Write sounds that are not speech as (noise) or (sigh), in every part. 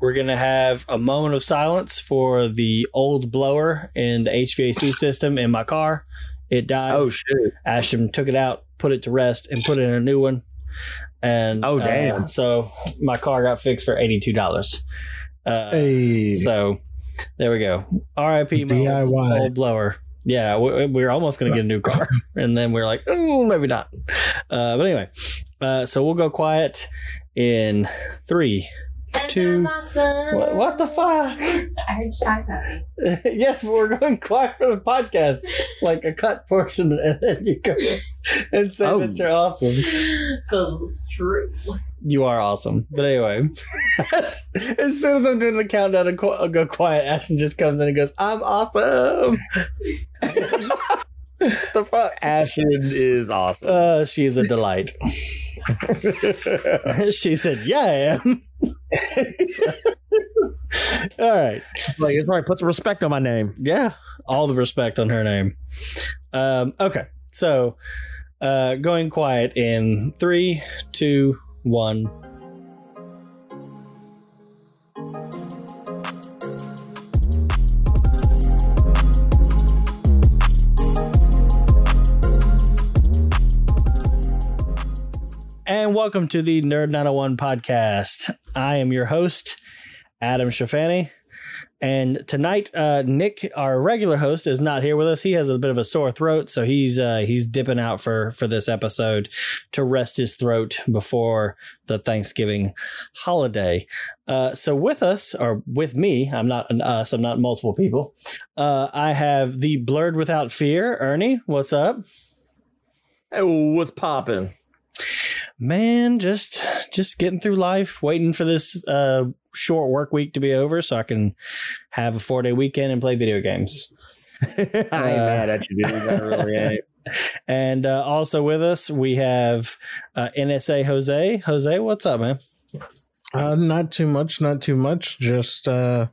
we're gonna have a moment of silence for the old blower in the HVAC system in my car. It died. Oh shit! Ashton took it out, put it to rest, and put in a new one. And Oh, uh, damn. so my car got fixed for eighty two dollars. Uh, Hey, So there we go. R.I.P. my old, DIY. old blower. Yeah, we, we were almost going to get a new car, (laughs) and then we are like, oh, maybe not. Uh, but anyway, uh, so we'll go quiet in three. Two- What, what the fuck? (laughs) I heard you talk about me. yes, but we're going quiet for the podcast, like a cut portion, and then you go and say Oh. that you're awesome. Because it's true. You are awesome. But anyway, (laughs) as soon as I'm doing the countdown and qu- I'll go quiet, Ashton just comes in and goes, I'm awesome. (laughs) the fuck? Ashton is awesome. Uh, she's a delight. (laughs) she said, Yeah, I am. (laughs) All right. like it's right. Put some respect on my name. Yeah. All the respect on her name. Um, okay. So, uh, going quiet in three, two, one. And welcome to the Nerd 901 podcast. I am your host, Adam Shafani. And tonight, uh, Nick, our regular host, is not here with us. He has a bit of a sore throat, so he's uh, he's dipping out for for this episode to rest his throat before the Thanksgiving holiday. Uh, so with us, or with me, I'm not an us. I'm not multiple people. Uh, I have the blurred without fear, Ernie. What's up? Hey, what's popping? Man, just just getting through life, waiting for this uh, short work week to be over so I can have a four day weekend and play video games. (laughs) I ain't Uh, mad at you, dude. I really ain't. (laughs) And uh, also with us, we have uh, NSA Jose. Jose, what's up, man? uh, not too much, not too much. Just uh,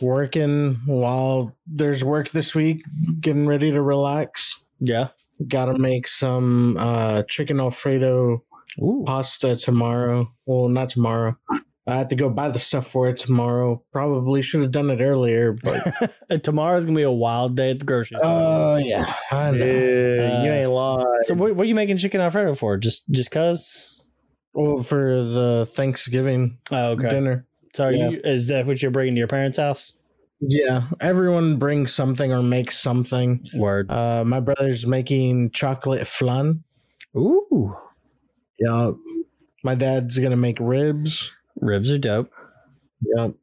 working while there's work this week. Getting ready to relax. Yeah. Got to make some uh, chicken alfredo Ooh. pasta tomorrow. Well, not tomorrow. I have to go buy the stuff for it tomorrow. Probably should have done it earlier, but (laughs) And Tomorrow's gonna be a wild day at the grocery store. oh yeah, I know. Yeah, you Uh, ain't lying. so what, what are you making chicken alfredo for? Just just cause? Well, for the Thanksgiving Oh, okay. dinner. So are Yeah. you, is that what you're bringing to your parents' house? Yeah, everyone brings something or makes something. Word. Uh, my brother's making chocolate flan. Ooh. Yeah. My dad's gonna make ribs. Ribs are dope. Yep.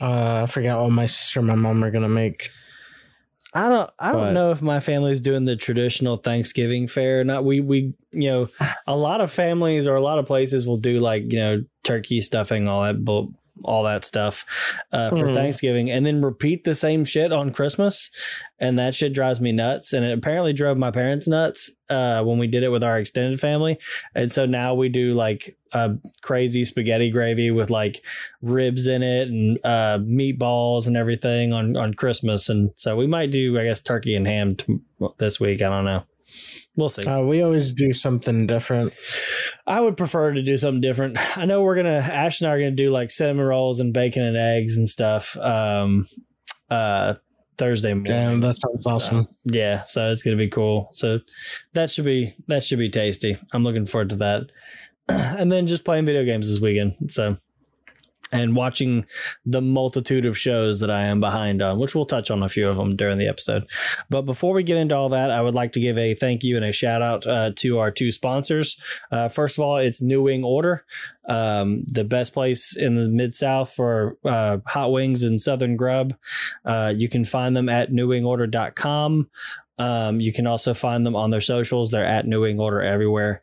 Uh, I forgot what my sister and my mom are gonna make. I don't I don't But- know if my family's doing the traditional Thanksgiving fare or not. We we you know, (sighs) a lot of families or a lot of places will do like, you know, turkey stuffing, all that bull all that stuff uh, for Mhm. Thanksgiving and then repeat the same shit on Christmas. And that shit drives me nuts. And it apparently drove my parents nuts uh, when we did it with our extended family. And so now we do like a crazy spaghetti gravy with like ribs in it and uh, meatballs and everything on, on Christmas. And so we might do, I guess, turkey and ham t- this week. I don't know. We'll see. Uh, we always do something different. I would prefer to do something different. I know we're gonna Ash and I are gonna do like cinnamon rolls and bacon and eggs and stuff. Um, uh, Thursday morning. Damn, that sounds So, awesome. yeah, so it's gonna be cool. So that should be that should be tasty. I'm looking forward to that. (clears throat) and then just playing video games this weekend. So and watching the multitude of shows that I am behind on, which we'll touch on a few of them during the episode. But before we get into all that, I would like to give a thank you and a shout out uh, to our two sponsors. Uh, first of all, it's New Wing Order, um, the best place in the Mid South for uh, hot wings and Southern grub. Uh, you can find them at newwingorder.com. Um, you can also find them on their socials. They're at New Wing Order everywhere.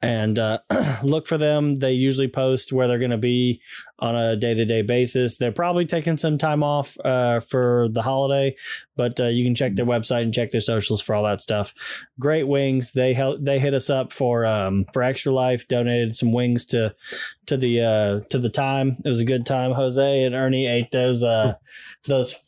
And uh, (clears throat) look for them. They usually post where they're going to be on a day to day basis. They're probably taking some time off uh, for the holiday, but uh, you can check their website and check their socials for all that stuff. Great wings. They help. They hit us up for um, for Extra Life. Donated some wings to to the uh, to the time. It was a good time. Jose and Ernie ate those uh, those.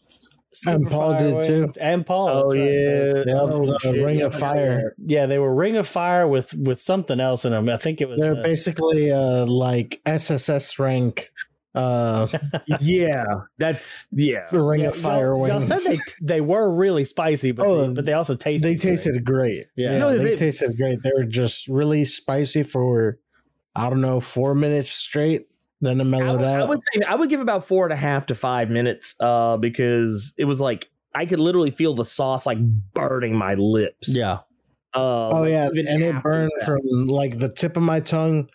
And Paul Superfire did too. And Paul. Oh, right. yeah. Those- Yep, Oh, the Ring yeah. of Fire. yeah, they were Ring of Fire with with something else in them. I think it was. They're uh, basically uh, like SSS rank Uh, (laughs) yeah, that's yeah. the Ring Yeah, of Fire y'all, y'all wings. said they they were really spicy, but Oh, they, but they also tasted. they great. tasted great. Yeah. Yeah, No, they they- tasted great. They were just really spicy for I don't know four minutes straight. Then it I mellowed would, I out. would say I would give about four and a half to five minutes, uh, because it was like I could literally feel the sauce like burning my lips. Yeah, Uh, oh yeah, and it burned that. from like the tip of my tongue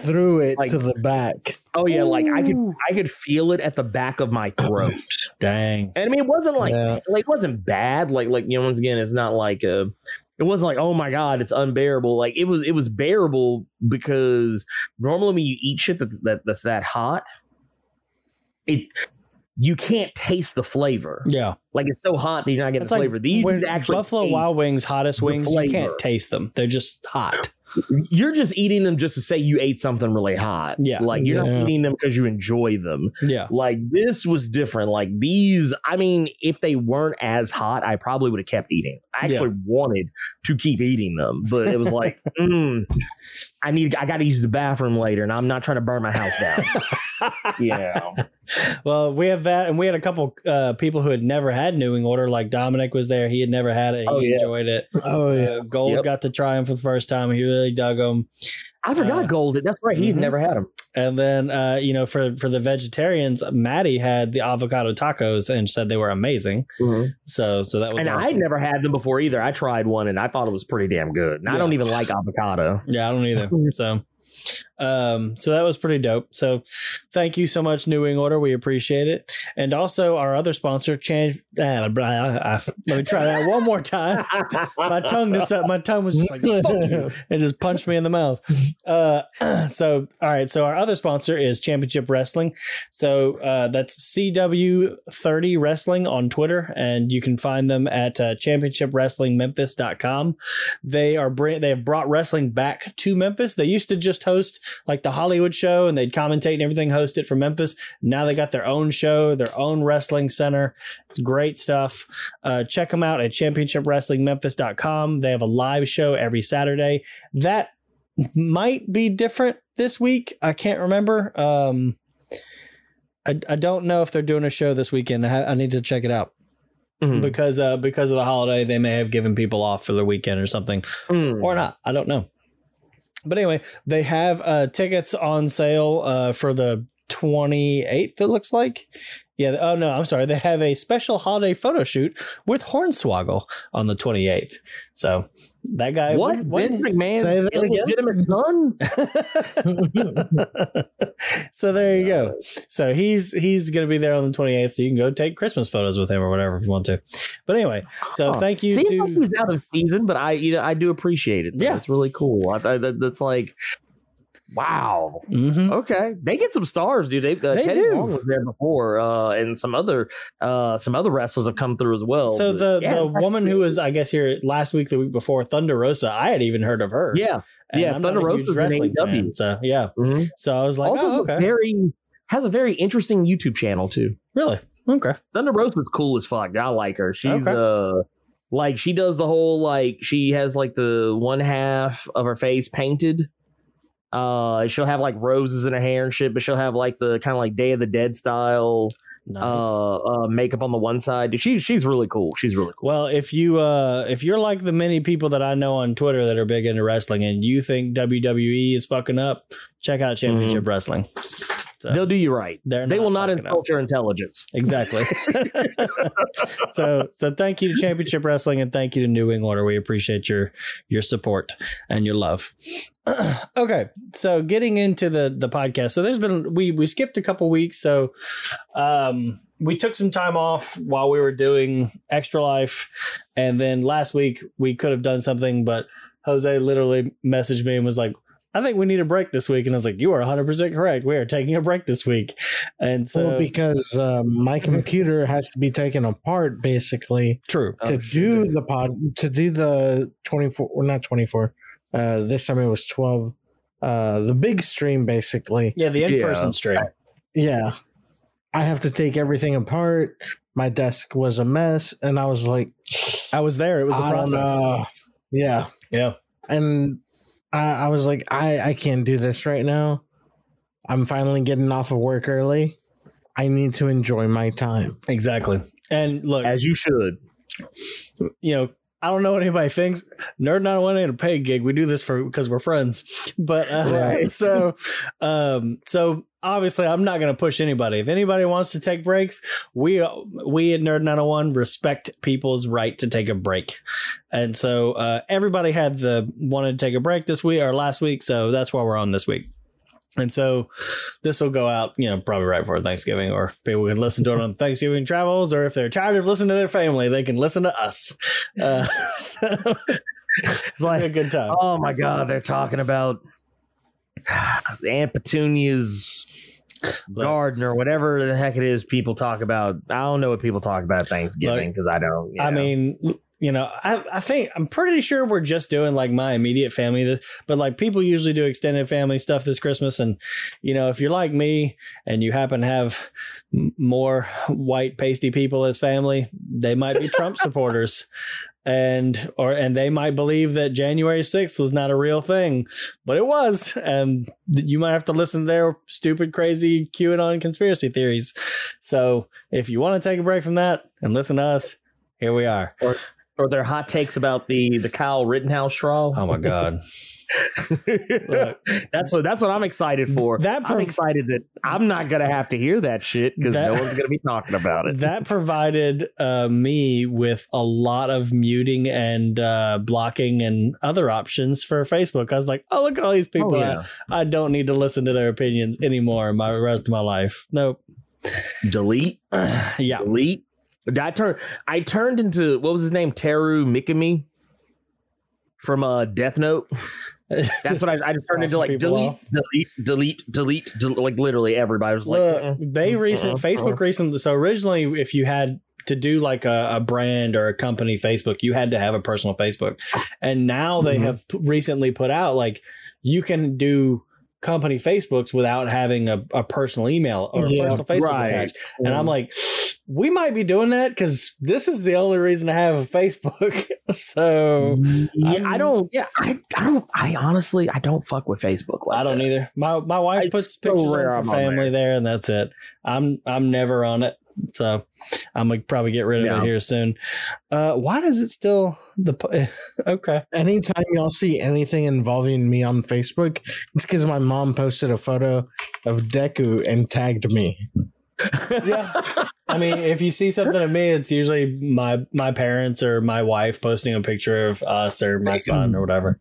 through it Like- to the back. Oh yeah, like I could I could feel it at the back of my throat. dang. And I mean, it wasn't like Yeah. like it wasn't bad. Like like you know, once again, it's not like a. It wasn't like oh my god, it's unbearable. Like it was it was bearable because normally when you eat shit that's that that's that hot, it you can't taste the flavor. Yeah, Like it's so hot that you're not getting it's the like flavor. These actually Buffalo. Wild Wings hottest the wings. You can't taste them; they're just hot. You're just eating them just to say you ate something really hot. Yeah. like you're Yeah. not eating them because you enjoy them. Yeah, Like this was different. Like these, I mean, if they weren't as hot, I probably would have kept eating. I Yeah. actually wanted to keep eating them, but it was like, (laughs) mm, I need, I got to use the bathroom later, and I'm not trying to burn my house down. (laughs) yeah, well, we have that, and we had a couple uh, people who had never had New Wing Order. Like Dominic was there; he had never had it. He Oh, yeah. enjoyed it. Oh yeah, Uh, Gold Yep. got to try them for the first time. He really dug them. I forgot Uh, Gold. That's right. He mhm. never had them. And then, uh, you know, for for the vegetarians, Maddie had the avocado tacos and said they were amazing. So, so that was And awesome. I'd never had them before either. I tried one, and I thought it was pretty damn good. And I don't even like avocado. Yeah, I don't either. (laughs) So, um, so that was pretty dope. So, thank you so much, New Wing Order. We appreciate it. And also our other sponsor, Change. Uh, I- I- let me try that one more time. My tongue just my tongue was just like (laughs) and just punched me in the mouth. Uh, (clears throat) so all right. So our other sponsor is Championship Wrestling. So uh, that's CW30 Wrestling on Twitter, and you can find them at uh, championshipwrestlingmemphis.com. They are bring, they have brought wrestling back to Memphis. They used to just host like the Hollywood show and they'd commentate and everything, host it from Memphis. Now they got their own show, their own wrestling center. It's great stuff. Uh, check them out at championshipwrestlingmemphis.com. They have a live show every Saturday. That might be different this week. I can't remember. Um, I, I don't know if they're doing a show this weekend. I, I need to check it out Mhm. because uh, because of the holiday, they may have given people off for the weekend or something, Mm. or not. I don't know. But anyway, they have uh, tickets on sale uh, for the 28th, it looks like. Yeah. Oh, no, I'm sorry. They have a special holiday photo shoot with Hornswoggle on the 28th. So that guy. What? when- Vince McMahon's Say that again? illegitimate son? (laughs) so there you go. So he's he's going to be there on the 28th. So you can go take Christmas photos with him or whatever if you want to. But anyway, so Huh. thank you Seems to. like he's out of season, but I you know I do appreciate it. Yeah. it's really cool. I, I, that's like, wow. Mhm. Okay, they get some stars, dude. They, uh, They Teddy do. Long was there before, uh, and some other uh, some other wrestlers have come through as well. So But, the yeah, the woman who was I guess here last week the week before Thunder Rosa I had even heard of her. yeah, And yeah, I'm Thunder a huge wrestling fan, so yeah. mhm. So I was like, also oh, okay, very has a very interesting YouTube channel too. really okay. Thunder Rosa's cool as fuck. I like her. She's Okay. uh like she does the whole like she has like the one half of her face painted. Uh she'll have like roses in her hair and shit, but she'll have like the kind of like Day of the Dead style Nice. uh, uh makeup on the one side. She she's really cool. She's really cool. Well, if you uh if you're like the many people that I know on Twitter that are big into wrestling and you think WWE is fucking up, check out Championship Wrestling. So They'll do you right. they're They will not fucking up. insult your intelligence. Exactly. (laughs) (laughs) so so thank you to Championship Wrestling and thank you to New Wing Order. We appreciate your your support and your love. (clears throat) okay, so getting into the the podcast. So there's been we we skipped a couple weeks. So um we took some time off while we were doing Extra Life, and then last week we could have done something, but Jose literally messaged me and was like. I think we need a break this week, and I was like, "You are 100 percent correct. We are taking a break this week." And so, well, because uh, my computer has to be taken apart basically true, to do the pod to do the 24 or not 24 uh this time it was 12 uh the big stream basically Yeah, the in person Yeah. stream. yeah i have to take everything apart my desk was a mess and i was like I was there. It was a process. know. yeah Yeah. and I, I was like i i can't do this right now I'm finally getting off of work early. I need to enjoy my time. Exactly. And look, As you should. you know, I don't know what anybody thinks. Nerd not ain't a paid gig. We do this for because we're friends. (laughs) But uh, Right. (laughs) so, um, so obviously, I'm not going to push anybody. If anybody wants to take breaks, we we at Nerd 901 respect people's right to take a break. And so, uh, everybody had the wanted to take a break this week or last week, so that's why we're on this week. And so this will go out, you know, probably right before Thanksgiving, or people can listen to it on Thanksgiving travels, or if they're tired of listening to their family, they can listen to us. Uh, (laughs) so It's like a good time. oh my god, they're talking about (sighs) Aunt Petunia's garden or whatever the heck it is. People talk about. I don't know what people talk about Thanksgiving because I don't. you I mean, you know, I, I think I'm pretty sure we're just doing like my immediate family, this, but like people usually do extended family stuff this Christmas. And, you know, if you're like me and you happen to have more white pasty people as family, they might be Trump (laughs) supporters. And or and they might believe that January 6th was not a real thing, but it was. And you might have to listen to their stupid, crazy QAnon conspiracy theories. So if you want to take a break from that and listen to us, here we are. or their hot takes about the the Kyle Rittenhouse trial. Oh my god. (laughs) that's what that's what I'm excited for. That I'm excited that I'm not gonna have to hear that shit because no one's gonna be talking about it. that provided uh, me with a lot of muting and uh, blocking and other options for Facebook. I was like, oh, look at all these people. Oh, yeah. I, I don't need to listen to their opinions anymore in my rest of my life. Nope. Delete, (sighs) yeah. delete. I turned I turned into what was his name? Teru Mikami from uh Death Note. That's what I, I just turned into like people delete, delete, delete, delete, like literally everybody was like, Look, they recent uh-uh, Facebook recently. So originally, if you had to do like a, a brand or a company Facebook, you had to have a personal Facebook, and now they Mhm. have recently put out like you can do company Facebooks without having a, a personal email or a Yeah, personal Facebook right. attached. And I'm like, we might be doing that because this is the only reason to have a Facebook. (laughs) so yeah, I'm- I don't. Yeah, I, I don't. I honestly, I don't fuck with Facebook. Like I don't that. either. My my wife It's puts so pictures of on I'm for on family there. and that's it. I'm I'm never on it, so I'm gonna probably get rid of Yeah. it here soon. Uh, why does it still the po- (laughs) okay? Anytime y'all see anything involving me on Facebook, it's because my mom posted a photo of Deku and tagged me. (laughs) Yeah. I mean, if you see something of me, it's usually my my parents or my wife posting a picture of us or my son or whatever.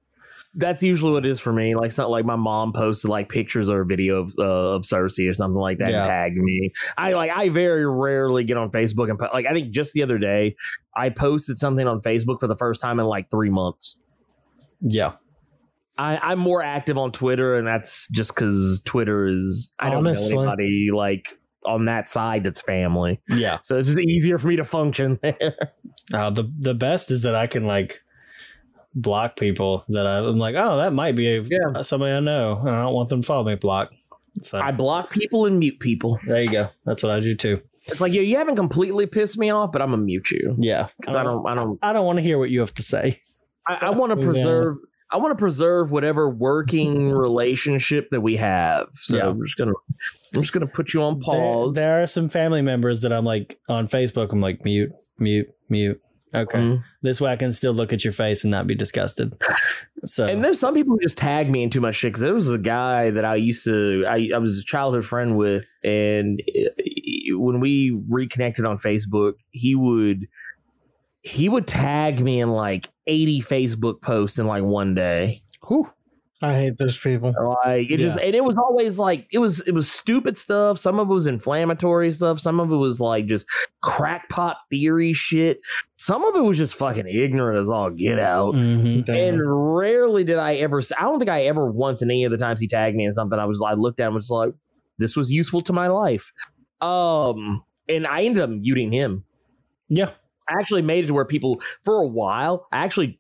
That's usually what it is for me. Like, it's not like my mom posted like pictures or a video of, uh, of Cersei or something like that Yeah. and tagged me. I like, I very rarely get on Facebook and like, I think just the other day I posted something on Facebook for the first time in like three months. Yeah, I, I'm more active on Twitter, and that's just because Twitter is I don't Honestly. know anybody like on that side that's family, yeah. so it's just easier for me to function there. Uh, the the best is that I can like block people that I, I'm like, oh, that might be a, Yeah. Uh, somebody I know. and I don't want them to follow me. Block. So I block people and mute people. there you go. That's what I do too. It's like, yeah, you haven't completely pissed me off, but I'm gonna mute you Yeah, because I don't, I don't, I don't want to hear what you have to say. I, I want to Yeah. preserve. I want to preserve whatever working (laughs) relationship that we have. So Yeah. I'm just gonna, I'm just gonna put you on There, pause. there are some family members that I'm like on Facebook. I'm like mute, mute, mute. Okay, Mhm. this way I can still look at your face and not be disgusted. So And there's some people who just tag me in too much shit. Because there was a guy that I used to, I, I was a childhood friend with, and uh, when we reconnected on Facebook, he would, he would tag me in like 80 Facebook posts in like one day. Whew. I hate those people. Like it just, and it was always like it was, it was stupid stuff. Some of it was inflammatory stuff. Some of it was like just crackpot theory shit. Some of it was just fucking ignorant as all get out. Mhm. And rarely did I ever. I don't think I ever once in any of the times he tagged me in something. I was I looked at him and was like, this was useful to my life. Um, and I ended up muting him. yeah, I actually made it to where people for a while. I actually,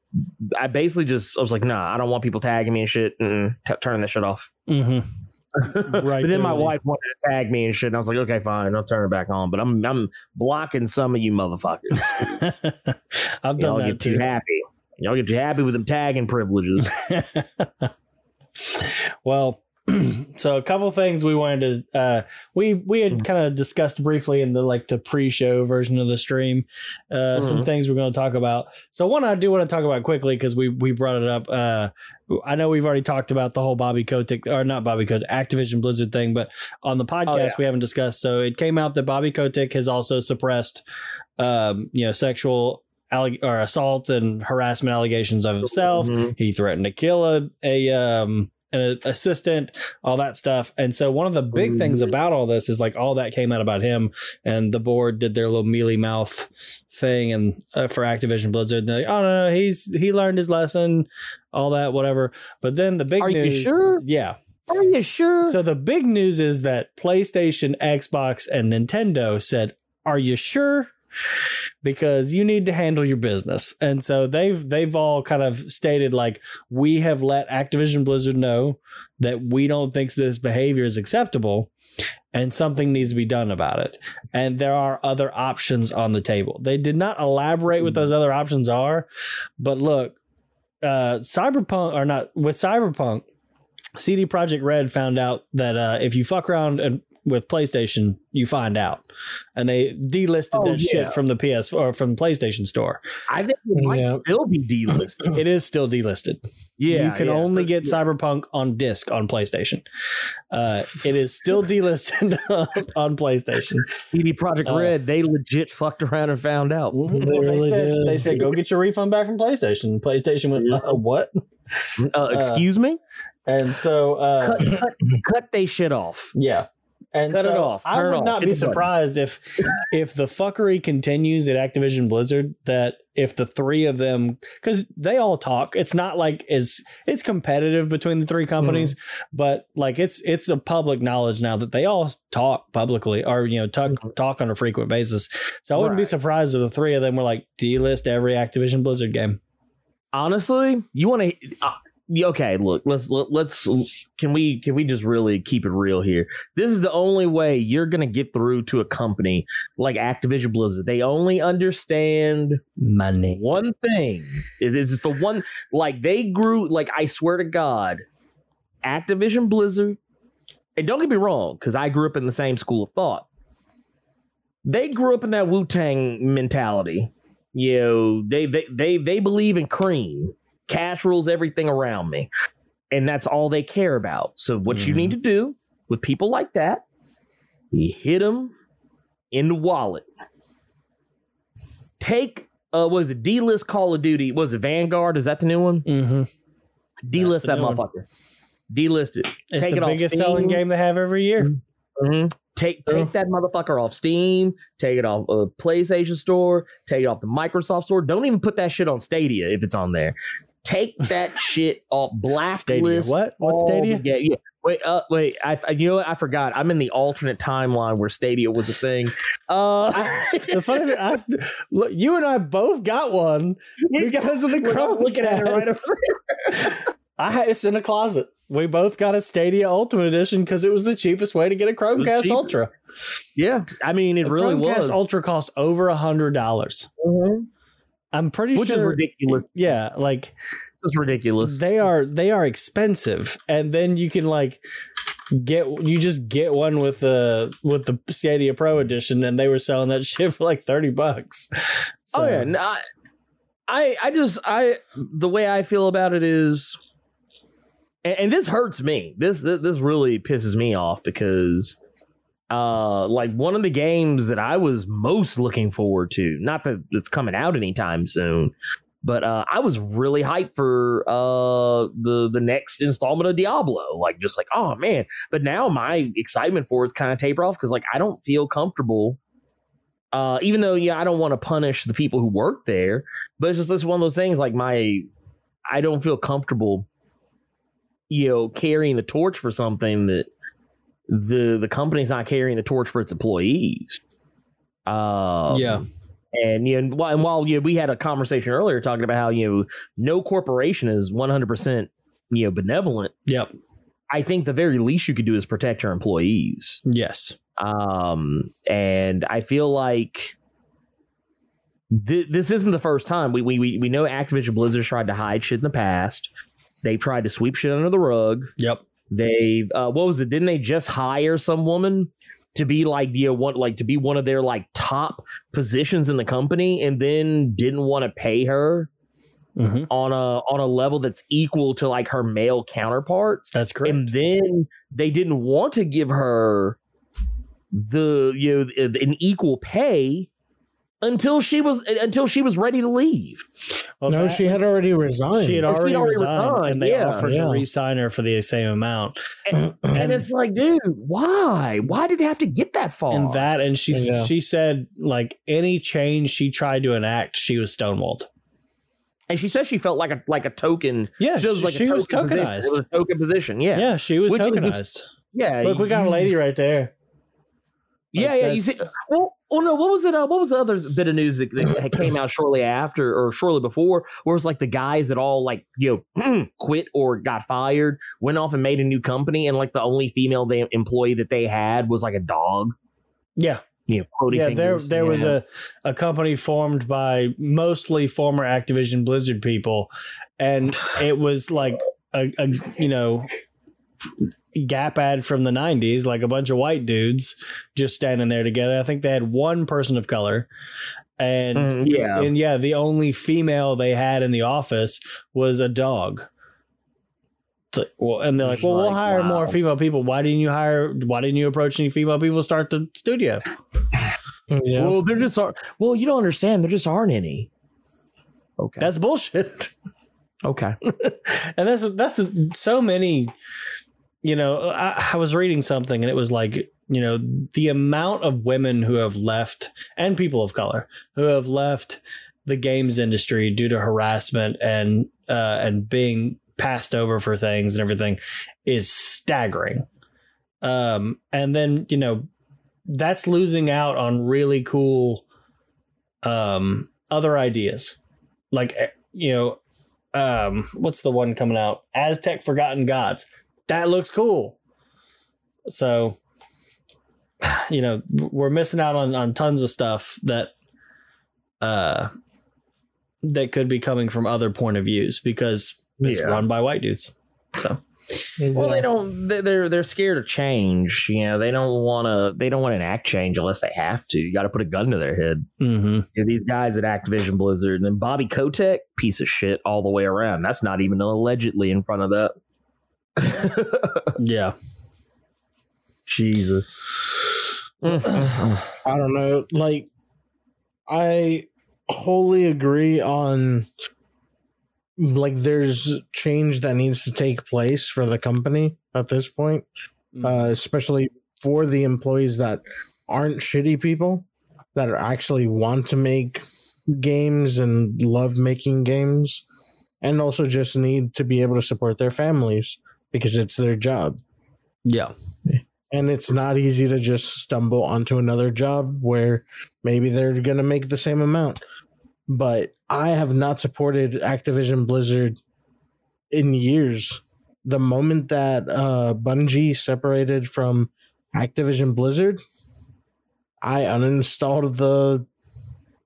I basically just I was like, nah, I don't want people tagging me and shit. Mm-mm, t- turning this shit off. (laughs) hmm but Right then my wife wanted to tag me and shit, and I was like, okay, fine, I'll turn it back on. But I'm I'm blocking some of you motherfuckers. (laughs) I've done Y'all that get too too. happy. Y'all get too happy with them tagging privileges. (laughs) well, (clears throat) so a couple things we wanted to uh we we had kind of discussed briefly in the like the pre-show version of the stream uh some Mhm. things we're going to talk about so one i do want to talk about quickly because we we brought it up uh i know we've already talked about the whole bobby kotick or not bobby kotick activision blizzard thing but on the podcast yeah. we haven't discussed so it came out that bobby kotick has also suppressed um you know sexual alleg- or assault and harassment allegations of himself Mhm. he threatened to kill a, a um an assistant all that stuff and so one of the big things Mhm. about all this is like all that came out about him and the board did their little mealy mouth thing and uh, for activision blizzard they're like oh no no he's he learned his lesson all that whatever but then the big Are you news sure? yeah Are you sure? so the big news is that PlayStation, Xbox, and Nintendo said, "Are you sure?" Because you need to handle your business, and so they've they've all kind of stated like we have let Activision Blizzard know that we don't think this behavior is acceptable, and something needs to be done about it. And there are other options on the table. They did not elaborate what those other options are, but look, uh, Cyberpunk or not with Cyberpunk. CD Projekt Red found out that uh, if you fuck around and with PlayStation, you find out, and they delisted Oh, that yeah. shit from the PS or from PlayStation Store. I think it might Yeah. still be delisted. It is still delisted. yeah, you can yeah. only So- get Cyberpunk on disc on PlayStation. Uh, it is still (laughs) delisted (laughs) on PlayStation. CD Projekt Uh, Red. They legit fucked around and found out. Well, they, really said, did. they said go get your refund back from PlayStation. PlayStation went uh, what? Uh, excuse me. And so uh, Cut, cut, cut they shit off. Yeah. And Cut it so off. I Turn it would off. not Hit be button. surprised if (laughs) if the fuckery continues at Activision Blizzard that if the three of them cuz they all talk it's not like is it's competitive between the three companies but like it's it's a public knowledge now that they all talk publicly or you know talk Mhm. talk on a frequent basis. So I wouldn't be surprised if the three of them were like delist every Activision Blizzard game. Honestly, you want to? Uh, okay, look. Let's let, let's. Can we can we just really keep it real here? This is the only way you're gonna get through to a company like Activision Blizzard. They only understand Money. one thing. Is it's the one like they grew. Like I swear to God, Activision Blizzard. And don't get me wrong, because I grew up in the same school of thought. They grew up in that Wu Tang mentality. You know, they they they they believe in cream. Cash rules everything around me, and that's all they care about. So what you Mhm. need to do with people like that, you hit them in the wallet. Take uh, was it D-list Call of Duty? Was it Vanguard? Is that the new one? Mm-hmm. D-list the that new one. motherfucker. D-list it. It's Take the it off biggest selling game they have every year. Mm-hmm. Take take Yeah. that motherfucker off Steam. Take it off uh, PlayStation Store. Take it off the Microsoft Store. Don't even put that shit on Stadia if it's on there. Take that (laughs) shit off blacklist. Stadia. What? What Stadia? ga- yeah. Wait, uh, wait. I, I, you know what? I forgot. I'm in the alternate timeline where Stadia was a thing. (laughs) Uh, the funny thing, I, look, you and I both got one because of the Chromecast. looking at it right (laughs) over I it's in a closet. We both got a Stadia Ultimate Edition because it was the cheapest way to get a Chromecast. Ultra. Yeah, I mean, it A really Chromecast was. Ultra cost over a hundred dollars. Mhm. I'm pretty Which sure. Which is ridiculous. Yeah, like It's ridiculous. they are they are expensive, and then you can like get you just get one with the with the Stadia Pro edition, and they were selling that (laughs) shit for like thirty bucks. Oh yeah, no, I, I, I just, I, the way I feel about it is, and, and this hurts me. This, this, this really pisses me off because, uh, like one of the games that I was most looking forward to, not that it's coming out anytime soon, but uh, I was really hyped for uh the the next installment of Diablo. Like, just like, oh man! But now my excitement for it's kind of taper off because like I don't feel comfortable uh, even though yeah, I don't want to punish the people who work there, but it's just it's one of those things like my I don't feel comfortable, you know, carrying the torch for something that the the company's not carrying the torch for its employees. Um, Yeah. and you know, while- and while you know, we had a conversation earlier talking about how you know no corporation is one hundred percent you know benevolent. Yep. I think the very least you could do is protect your employees Yes. um and i feel like th- this isn't the first time we, we we we know activision blizzard tried to hide shit in the past They've tried to sweep shit under the rug Yep. They uh, what was it? Didn't they just hire some woman to be like the uh, one like to be one of their like top positions in the company, and then didn't want to pay her Mhm. on a on a level that's equal to like her male counterparts. That's correct. And then they didn't want to give her the you know an equal pay until she was until she was ready to leave. Well, no, that- she had already resigned. she had she'd already, already resigned, resigned, and they yeah. offered Yeah. to re-sign her for the same amount. And, and it's like, dude, why? Why did it have to get that far? And that, and she Yeah. she said like any change she tried to enact, she was stonewalled. and she says she felt like a like a token. Yeah, She was like a she was token position. Tokenized. was a token position. Yeah, Yeah, she was Which tokenized. just- yeah. Look, we got a lady right there. Yeah, Like, yeah. You see, well, oh no, what was it? Uh, what was the other bit of news that, that came out shortly after or shortly before? Where it's like the guys that all like you know (clears throat) quit or got fired, went off and made a new company, and like the only female they, employee that they had was like a dog. Yeah, You know, quoting yeah. There, fingers, there was yeah. a a company formed by mostly former Activision Blizzard people, and it was like a, a you know gap ad from the 90s like a bunch of white dudes just standing there together i think they had one person of color and Mm, yeah. and yeah the only female they had in the office was a dog It's like, well, and they're like well we'll Like, hire more female people why didn't you hire why didn't you approach any female people to start the studio yeah. Well, there just are. Well, you don't understand. There just aren't any. Okay. that's bullshit (laughs) okay. and that's that's so many you know I, I was reading something and it was like you know the amount of women who have left and people of color who have left the games industry due to harassment and uh and being passed over for things and everything is staggering. Um and then you know that's losing out on really cool um other ideas. Like eh, you know um what's the one coming out? Aztech forgotten gods that looks cool so you know we're missing out on on tons of stuff that uh that could be coming from other point of views because it's Yeah. run by white dudes so Well, they don't. they- They're they're scared of change. You know, they don't want to. They don't want to enact change unless they have to. You got to put a gun to their head. mm-hmm. You know, these guys at Activision Blizzard, and then Bobby Kotick, piece of shit all the way around. That's not even allegedly in front of that. (laughs) yeah Jesus. (sighs) I don't know. Like, I wholly agree on like there's change that needs to take place for the company at this point, uh, especially for the employees that aren't shitty people that are actually want to make games and love making games and also just need to be able to support their families because it's their job. Yeah. And it's not easy to just stumble onto another job where maybe they're going to make the same amount. But i have not supported activision blizzard in years. The moment that uh bungie separated from activision blizzard i uninstalled the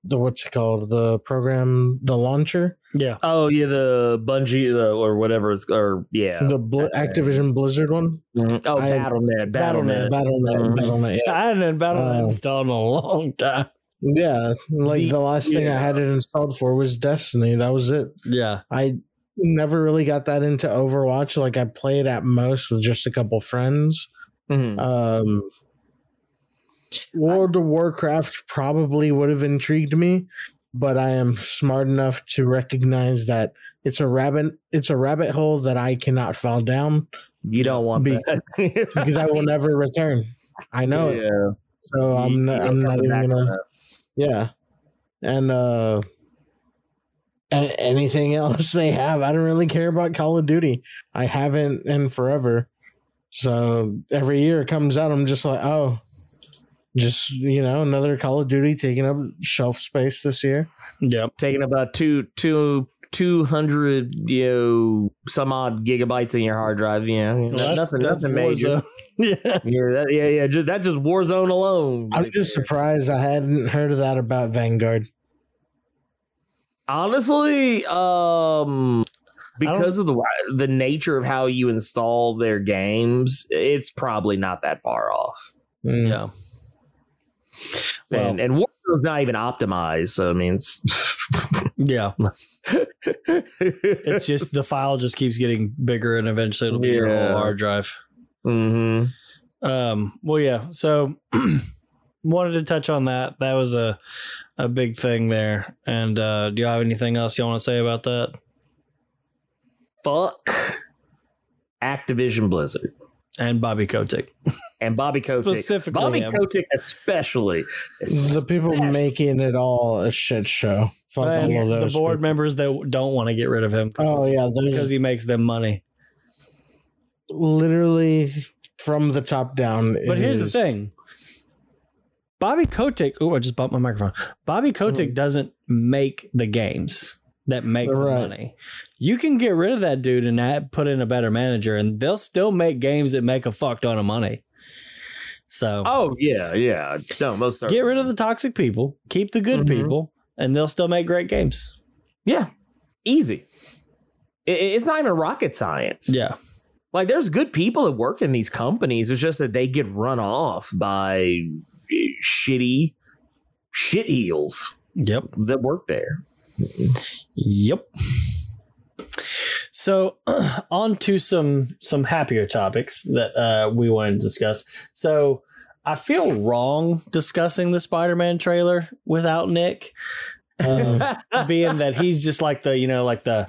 the what's it called? The program the launcher yeah Oh yeah, the Bungie the, or whatever it's or yeah. the Bl- activision blizzard one Mhm. Oh, I- BattleNet, BattleNet. BattleNet. battle.net Mhm. battle.net yeah (laughs) i hadn't had battle Uh, installed in a long time Yeah, like The- the last thing I had it installed for was Destiny. That was it. yeah I never really got that into Overwatch. Like I played at most with just a couple friends. Mhm. Um, World of Warcraft probably would have intrigued me, but I am smart enough to recognize that it's a rabbit. It's a rabbit hole that I cannot fall down You don't want Be- that (laughs) because I will never return. I know. Yeah. So I'm You- not, you I'm not even gonna. Yeah. And uh a- anything else they have. I don't really care about Call of Duty. I haven't in forever. So every year it comes out, I'm just like, oh, just you know, another Call of Duty taking up shelf space this year. yep taking about two two two hundred you know some odd gigabytes in your hard drive. Yeah, Well, that's- nothing that's nothing major. (laughs) Yeah Yeah, that, yeah, yeah. Just, that just Warzone alone. I'm just there. surprised I hadn't heard of that about Vanguard. honestly, um, because of the the nature of how you install their games, it's probably not that far off. Mm. Yeah. Well, and and Warzone's not even optimized. So I mean, it's (laughs) yeah. It's just the file just keeps getting bigger, and eventually it'll be your whole hard drive. hmm Um, well, yeah. So (clears throat) wanted to touch on that. That was a a big thing there. And uh, do you have anything else you want to say about that? fuck Activision Blizzard And Bobby Kotick. (laughs) and Bobby Kotick. Specifically Bobby him. Kotick, especially. The people making it all a shit show. Fuck all of the those. board people. members that don't want to get rid of him Oh yeah, because he makes them money. literally from the top down. But it here's the thing. Bobby Kotick, oh, I just bumped my microphone. Bobby Kotick mm. doesn't make the games that make the money. You can get rid of that dude and add, put in a better manager, and they'll still make games that make a fuck ton of money. So Oh yeah, yeah. No, most certainly. get rid of the toxic people, keep the good Mhm. people, and they'll still make great games. Yeah, easy. It, it's not even rocket science. Yeah. Like there's good people that work in these companies. It's just that they get run off by shitty shit heels Yep. that work there. Yep. So (clears throat) on to some some happier topics that uh, we wanted to discuss. So I feel wrong discussing the Spider-Man trailer without Nick, um, (laughs) being that he's just like the you know like the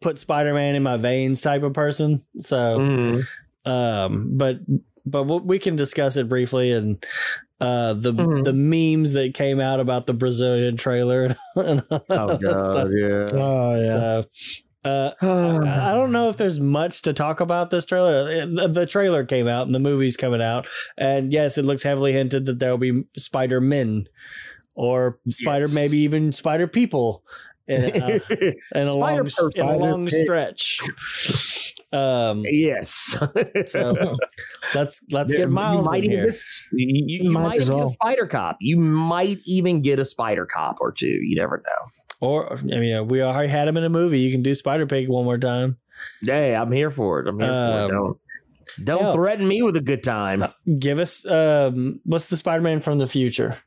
put Spider-Man in my veins type of person. So, Mhm. um, but but we- we can discuss it briefly and. Uh, the Mhm. the memes that came out about the Brazilian trailer and (laughs) Oh that stuff. god, yeah. Oh yeah. So, uh, I I don't know if there's much to talk about this trailer. The the trailer came out and the movie's coming out, and yes, it looks heavily hinted that there will be Spider Men or Spider, Yes. maybe even Spider People in, uh, (laughs) in a long in a long stretch. Um, yes. so (laughs) let's let's get Miles you might in here. get, you, you- you Might might get a spider cop. You might even get a spider cop or two. You never know. Or I mean, we already had him in a movie. You can do Spider Pig one more time. Hey, I'm here for it. I'm here for Um, it. Don't, don't yeah. threaten me with a good time. Give us um, what's the Spider Man from the future?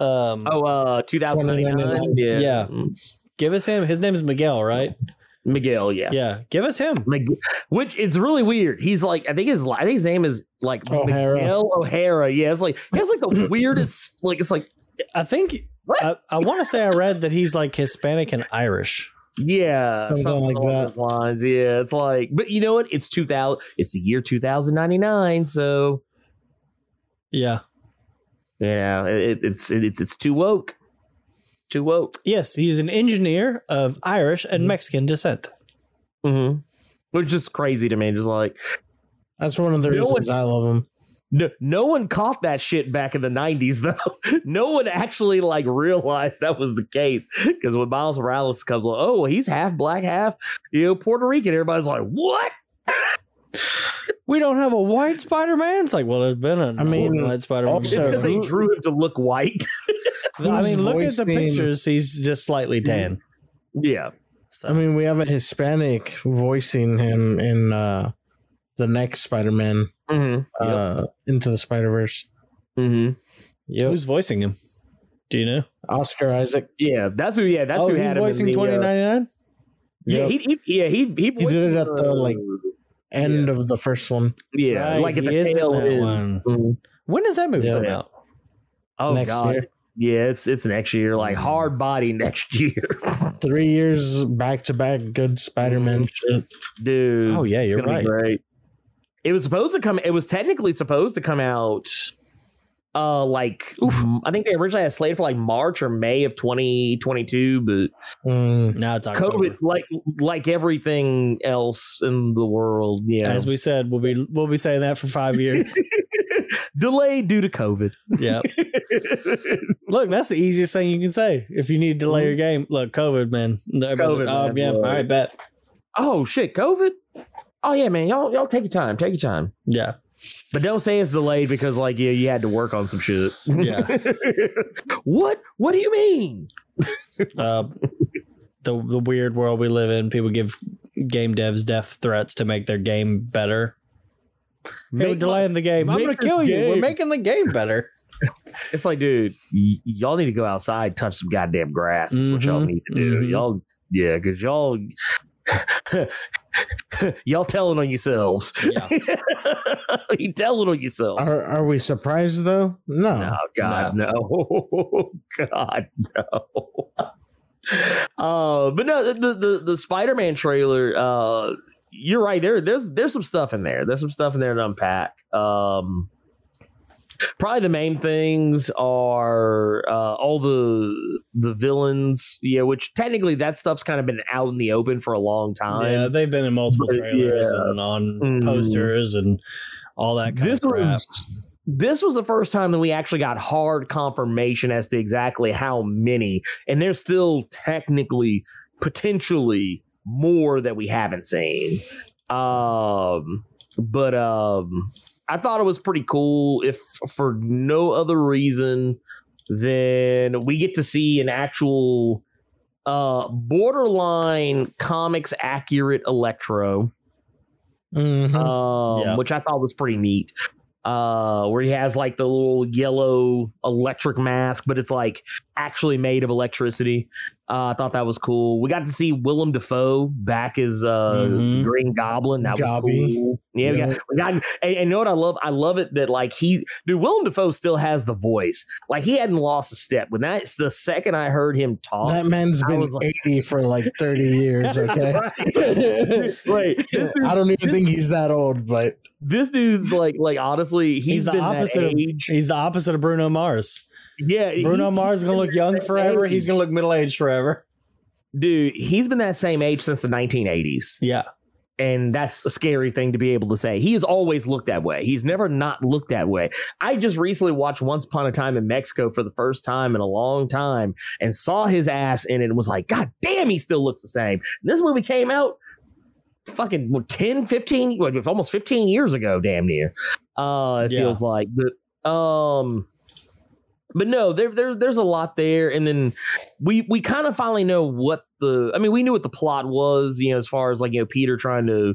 Um, Oh, uh, 2099. 2099. Yeah. Yeah. Give us him. His name is Miguel, right? Miguel. Yeah. Yeah. Give us him. Mig- which is really weird. He's like, I think his, I think his name is like O'Hara. Miguel O'Hara. Yeah, it's like he has like the (laughs) weirdest, like it's like, I think What? I, I want to say I read that he's like Hispanic and Irish. yeah, Something like that. Lines. Yeah, it's like, but you know what? It's two thousand. It's the year two thousand ninety nine. So Yeah. yeah, it, it's it's it's too woke. Too woke. Yes, he's an engineer of Irish Mm-hmm. and Mexican descent. Mm-hmm. Which is crazy to me. Just like That's one of the No reasons I love him. no, no one caught that shit back in the 90s though (laughs) no one actually like realized that was the case because when miles morales comes along oh he's half black half you know puerto rican everybody's like what (laughs) We don't have a white Spider Man. It's like, well, there's been a I mean, white Spider Man. Also- because they drew him to look white (laughs) I mean, look at the pictures. He's just slightly tan. yeah So, I mean, we have a Hispanic voicing him in uh, the next Spider-Man, mm-hmm. uh, Into the Spider-Verse. Mm-hmm. Yep. who's voicing him? Do you know? Oscar Isaac. yeah that's who yeah that's oh, who he's had in voicing uh, twenty ninety nine. yeah he, he yeah he he, voiced did it at the, uh, like, End of the first one. yeah like at the tail end one. Mhm. When does that movie Yeah. come out? oh next god year. Yeah it's it's next year like hard body (laughs) next year Three years back to back, good Spider-Man shit. dude. Oh, yeah, it's you're gonna be right. Great. It was supposed to come. It was technically supposed to come out. Uh, like I think they originally had slated for like March or May of 2022, but Mm, Now it's October. COVID, like like everything else in the world, yeah, As we said, we'll be we'll be saying that for five years. (laughs) delayed due to COVID. yeah. (laughs) Look, that's the easiest thing you can say. If you need to delay your game, look, COVID, man. COVID, like, oh, man, yeah, all look. right, bet. oh shit, COVID. Oh yeah, man, y'all y'all take your time, take your time, Yeah. but don't say it's delayed because like yeah, you had to work on some shit. Yeah. (laughs) what? What do you mean? Uh, the the weird world we live in, people give game devs death threats to make their game better. Hey, we're Make- delaying the game. I'm gonna kill you. We're making the game better. (laughs) It's like, dude, y- y'all need to go outside, touch some goddamn grass. Is what y'all Mhm, need to do. mhm. Y'all, yeah, because y'all, (laughs) y'all telling on yourselves. Yeah. (laughs) you telling on yourself. Are are we surprised though? No. No, God, no. God, no. uh, but no, the the the Spider Man trailer. Uh, you're right. There, there's there's some stuff in there. There's some stuff in there to unpack. Um, probably the main things are uh, all the the villains. Yeah, which technically that stuff's kind of been out in the open for a long time. yeah, they've been in multiple trailers yeah. and on Mm. posters and all that kind this of crap. was this was the first time that we actually got hard confirmation as to exactly how many and there's still technically potentially more that we haven't seen um but um i thought it was pretty cool if for no other reason than we get to see an actual uh borderline comics accurate electro Mhm. um, Yeah. which I thought was pretty neat. Uh, where he has like the little yellow electric mask, but it's like actually made of electricity. Uh, I thought that was cool. We got to see Willem Dafoe back as uh, Mhm. Green Goblin. That was cool. Yeah, we got, we got and, and you know what I love? I love it that like he, dude, Willem Dafoe still has the voice. Like he hadn't lost a step. When that's the second I heard him talk, that man's I been like- 80 for like 30 years, (laughs) okay? Right. This (laughs) I don't even think he's that old, but this dude's like like honestly he's, He's the been opposite that of he's the opposite of Bruno Mars. Yeah Bruno Mars is gonna look young (laughs) forever. He's gonna look middle aged forever. dude he's been that same age since the 1980s Yeah. and that's a scary thing to be able to say he has always looked that way he's never not looked that way i just recently watched once upon a time in mexico for the first time in a long time and saw his ass in it and was like god damn he still looks the same this movie came out fucking what, 10 15 almost 15 years ago damn near uh it Yeah. feels like but um but no there, there there's a lot there. And then we we kind of finally know what the i mean we knew what the plot was you know as far as like you know peter trying to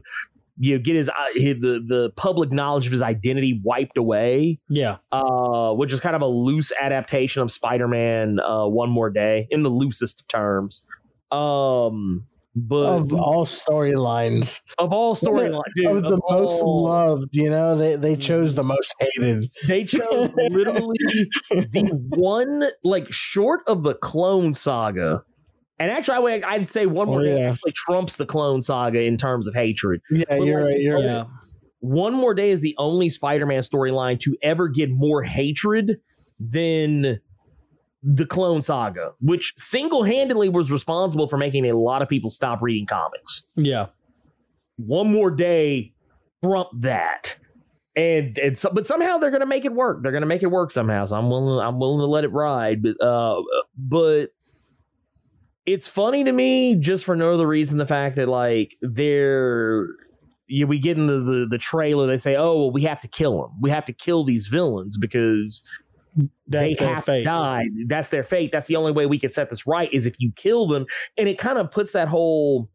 you know get his, uh, his the the public knowledge of his identity wiped away. Yeah. uh which is kind of a loose adaptation of spider-man uh one more day in the loosest terms. Um but of all storylines, of all storylines of the of most all- loved, you know, they, they mm. chose the most hated. They chose literally the (laughs) one, like, short of the Clone Saga. And actually, I would, I'd say one oh, more Oh, day yeah. actually trumps the Clone Saga in terms of hatred. Yeah, But you're like- right. You're right. Yeah. One More Day is the only Spider-Man storyline to ever get more hatred than the Clone Saga, which single-handedly was responsible for making a lot of people stop reading comics. Yeah. One More Day trumped that. And and so, but somehow they're gonna make it work. They're gonna make it work somehow. So I'm willing. I'm willing to let it ride. But uh, but it's funny to me just for no other reason the fact that like they're yeah, we get into the the trailer. They say, "Oh, well, we have to kill them. We have to kill these villains because That's they have fate. to die. That's their fate. That's the only way we can set this right is if you kill them." And it kind of puts that whole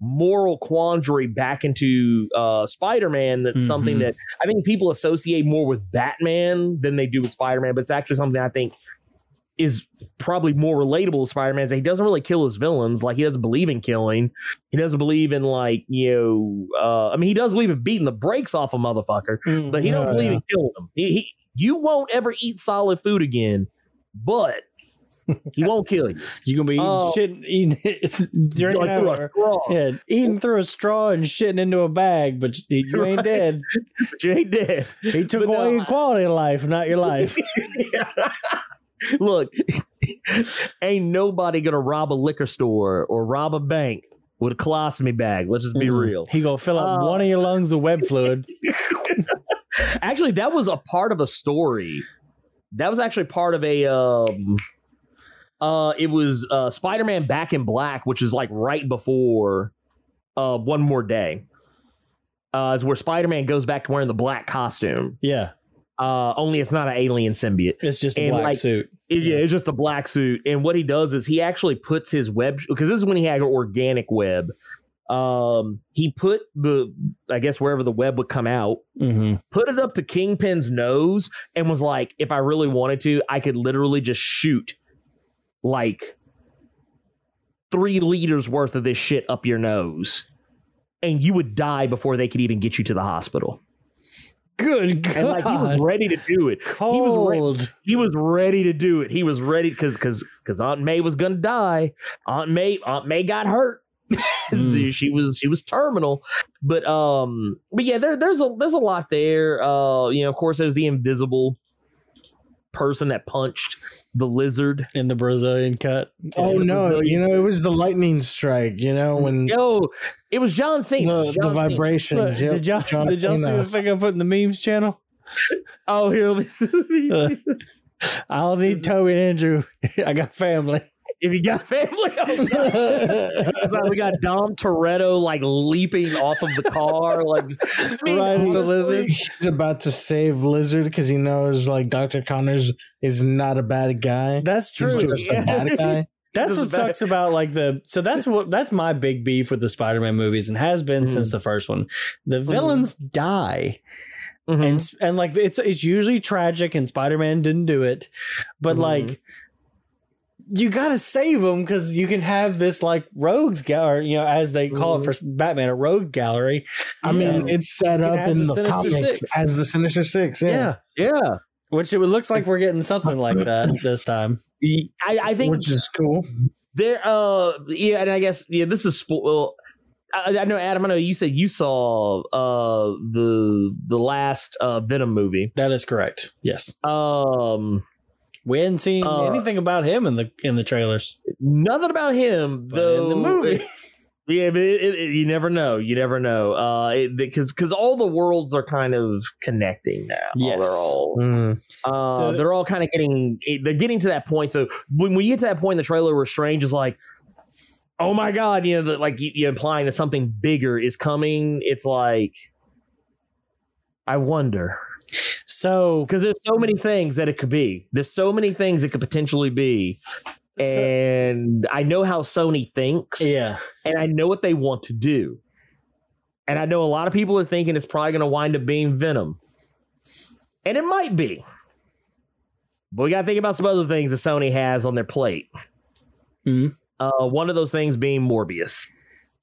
moral quandary back into uh, Spider-Man. That's something Mhm. that I think people associate more with Batman than they do with Spider-Man. But it's actually something I think is probably more relatable to Spider-Man. Is that he doesn't really kill his villains. Like he doesn't believe in killing. He doesn't believe in like you know. Uh, I mean, he does believe in beating the brakes off a motherfucker Mm. but he doesn't believe yeah. in killing them. He, he, you won't ever eat solid food again, but he won't kill you. (laughs) You gonna be eating Oh. shit, eating (laughs) drinking Like through a straw. yeah, eating through a straw and shitting into a bag, but you, you ain't Right. dead. (laughs) But you ain't dead. He took But no, away your quality of life, not your life. Look, ain't nobody gonna rob a liquor store or rob a bank with a colostomy bag. Let's just be Mm. real. He gonna fill up Uh, one of your lungs with web fluid. Actually, that was a part of a story. That was actually part of a um uh it was uh Spider-Man Back in Black, which is like right before uh One More Day. Uh is where Spider-Man goes back to wearing the black costume. Yeah, Uh only it's not an alien symbiote. it's just a black like, suit. It- yeah, it's just a black suit. And what he does is he actually puts his web because this is when he had an organic web. Um, he put the, I guess wherever the web would come out, Mm-hmm. put it up to Kingpin's nose, and was like, if I really wanted to, I could literally just shoot like three liters worth of this shit up your nose, and you would die before they could even get you to the hospital. Good God. And like he was ready to do it. Cold. He was, re- he was ready to do it. He was ready because because because Aunt May was gonna die. Aunt May Aunt May got hurt. Mm. she was she was terminal. But um but yeah, there there's a there's a lot there. Uh you know, of course there's the invisible person that punched the lizard. in the Brazilian cut. Oh Yeah, no, Brazilian- you know it was the lightning strike. You know when Yo, it was John Cena. the, John the vibrations. Look, yep, did y'all John did y'all see Cena. the thing I put in the memes channel? (laughs) Oh, here let me see. Uh, (laughs) I don't need Toby and Andrew. (laughs) I got family. If you got (laughs) family, oh, (laughs) we got Dom Toretto like leaping off of the car, like I mean, Right the lizard. He's about to save Lizard because he knows like Dr. Connors is not a bad guy. That's He's true. just Yeah. (laughs) a bad guy. That's what what is sucks about like the so that's what that's my big beef with the Spider-Man movies and has been Mhm. since the first one. The villains die Mhm. and and like it's it's usually tragic and Spider-Man didn't do it, but Mhm. like you got to save them because you can have this like rogues gallery, you know, as they call it for Batman, a rogue gallery. I mean, Yeah. it's set You up in the the, comics Six. as the Sinister Six. Yeah. Yeah. yeah, Which it looks like we're getting something like that (laughs) this time. I, I think which is cool. there. Uh, yeah, and I guess yeah, this is spo- well. I, I know Adam. I know you said you saw uh the the last uh Venom movie. That is correct. Yes. Um, We hadn't seen Uh, anything about him in the in the trailers. nothing about him But though. in the movie. Yeah, but it, it, you never know. You never know. Uh, because because all the worlds are kind of connecting now. Yes. They're all Mm. uh, So- they're all kind of getting they're getting to that point. So when, when you get to that point in the trailer where Strange is like, "Oh my god," you know, that like you, you're implying that something bigger is coming. It's like, I wonder So because there's so many things that it could be. There's so many things it could potentially be. And I know how Sony thinks yeah. and I know what they want to do. And I know a lot of people are thinking it's probably going to wind up being Venom. And it might be. But we got to think about some other things that Sony has on their plate. Mhm. Uh, one of those things being Morbius.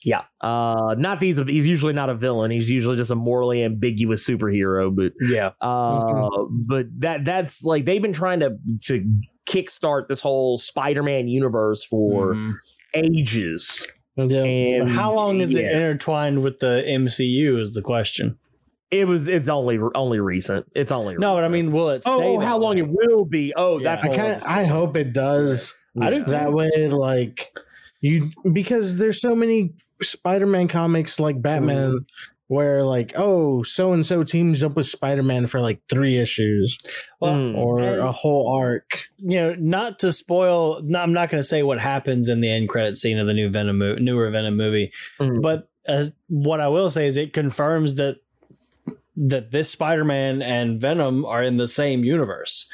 Yeah. Uh, not these. He's usually not a villain. He's usually just a morally ambiguous superhero. But Yeah. uh, but that that's like they've been trying to to kickstart this whole Spider-Man universe for Mhm. ages. Yeah. And how long is it intertwined with the MCU is the question. It was. It's only only recent. It's only No, but I mean, will it stay? oh, that how long way? it will be? Oh, Yeah. that's I all. kind I hope it does. I do that way like you because there's so many Spider-Man comics like Batman where like oh so and so teams up with Spider-Man for like 3 issues Well, Mm. or And- a whole arc. you know, not to spoil. No, I'm not going to say what happens in the end credit scene of the new Venom, mo- newer Venom movie. Mm. But uh, what I will say is, it confirms that that this Spider-Man and Venom are in the same universe,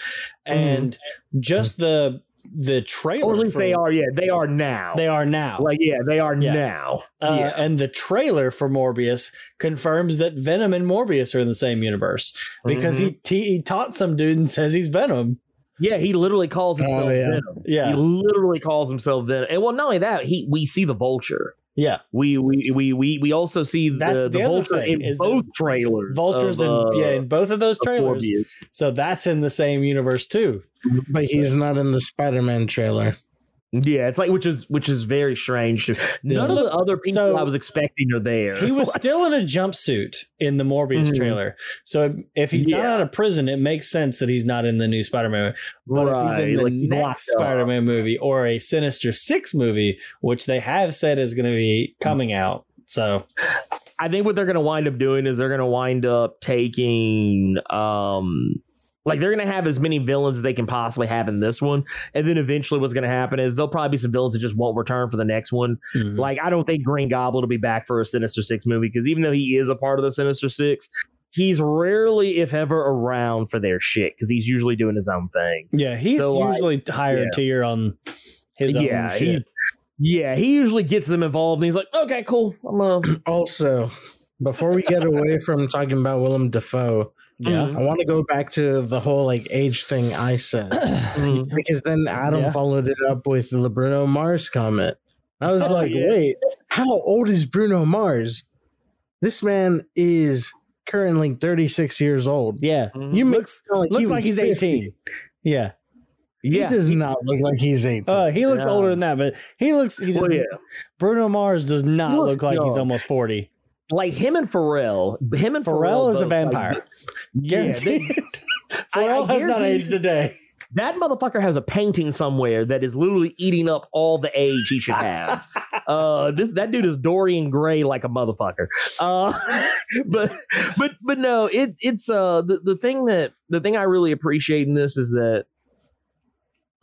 and just the the trailer. or at least for- they are. Yeah, they are now. They are now. like yeah, they are Yeah. now. Uh, yeah. And the trailer for Morbius confirms that Venom and Morbius are in the same universe because Mm-hmm. he, he he taught some dude and says he's Venom. Yeah, he literally calls Oh, himself yeah. Venom. Yeah, He literally calls himself Venom. And well, not only that, he we see the Vulture. Yeah. We we we we, we also see That's the, the the Vulture thing, in is both trailers. Vultures of, and uh, yeah, in both of those trailers. Morbius. So that's in the same universe too. But he's not in the Spider-Man trailer. Yeah, it's like which is which is very strange. (laughs) None of the other people So- I was expecting are there. He was (laughs) still in a jumpsuit in the Morbius Mhm. trailer. So if he's not out of prison, it makes sense that he's not in the new Spider-Man. But if he's in the like, next. Spider-Man movie or a Sinister Six movie, which they have said is going to be coming out, so I think what they're going to wind up doing is they're going to wind up taking um like they're going to have as many villains as they can possibly have in this one and then eventually what's going to happen is there'll probably be some villains that just won't return for the next one Mhm. like i don't think green goblin will be back for a sinister six movie because even though he is a part of the sinister six he's rarely if ever around for their shit because he's usually doing his own thing yeah, he's So, like, usually higher yeah. tier on his own yeah shit. he- Yeah, he usually gets them involved, and he's like, "Okay, cool, I'm gonna." (clears throat) Also, before we get away from talking about Willem Dafoe, Yeah. I want to go back to the whole like age thing I said (clears throat) Mhm. because then Adam Yeah. followed it up with the Bruno Mars comment. I was Oh, like, yeah. wait, how old is Bruno Mars? This man is currently 36 years old. Yeah. Mhm. You make Looks it like looks he like he's 50. 18. Yeah. yeah, He does not look like he's 18. Uh, he looks Yeah. older than that, but he looks he just well, yeah. Bruno Mars does not looks look like he's almost 40. Like him and Pharrell, him and Pharrell Pharrell, is a vampire. like, vampire. yeah, they- Guaranteed. (laughs) I- I has not aged a day. that motherfucker has a painting somewhere that is literally eating up all the age he should (laughs) have. uh, this that dude is Dorian Gray like a motherfucker. Uh, (laughs) but but but no, it it's uh the, the thing that the thing I really appreciate in this is that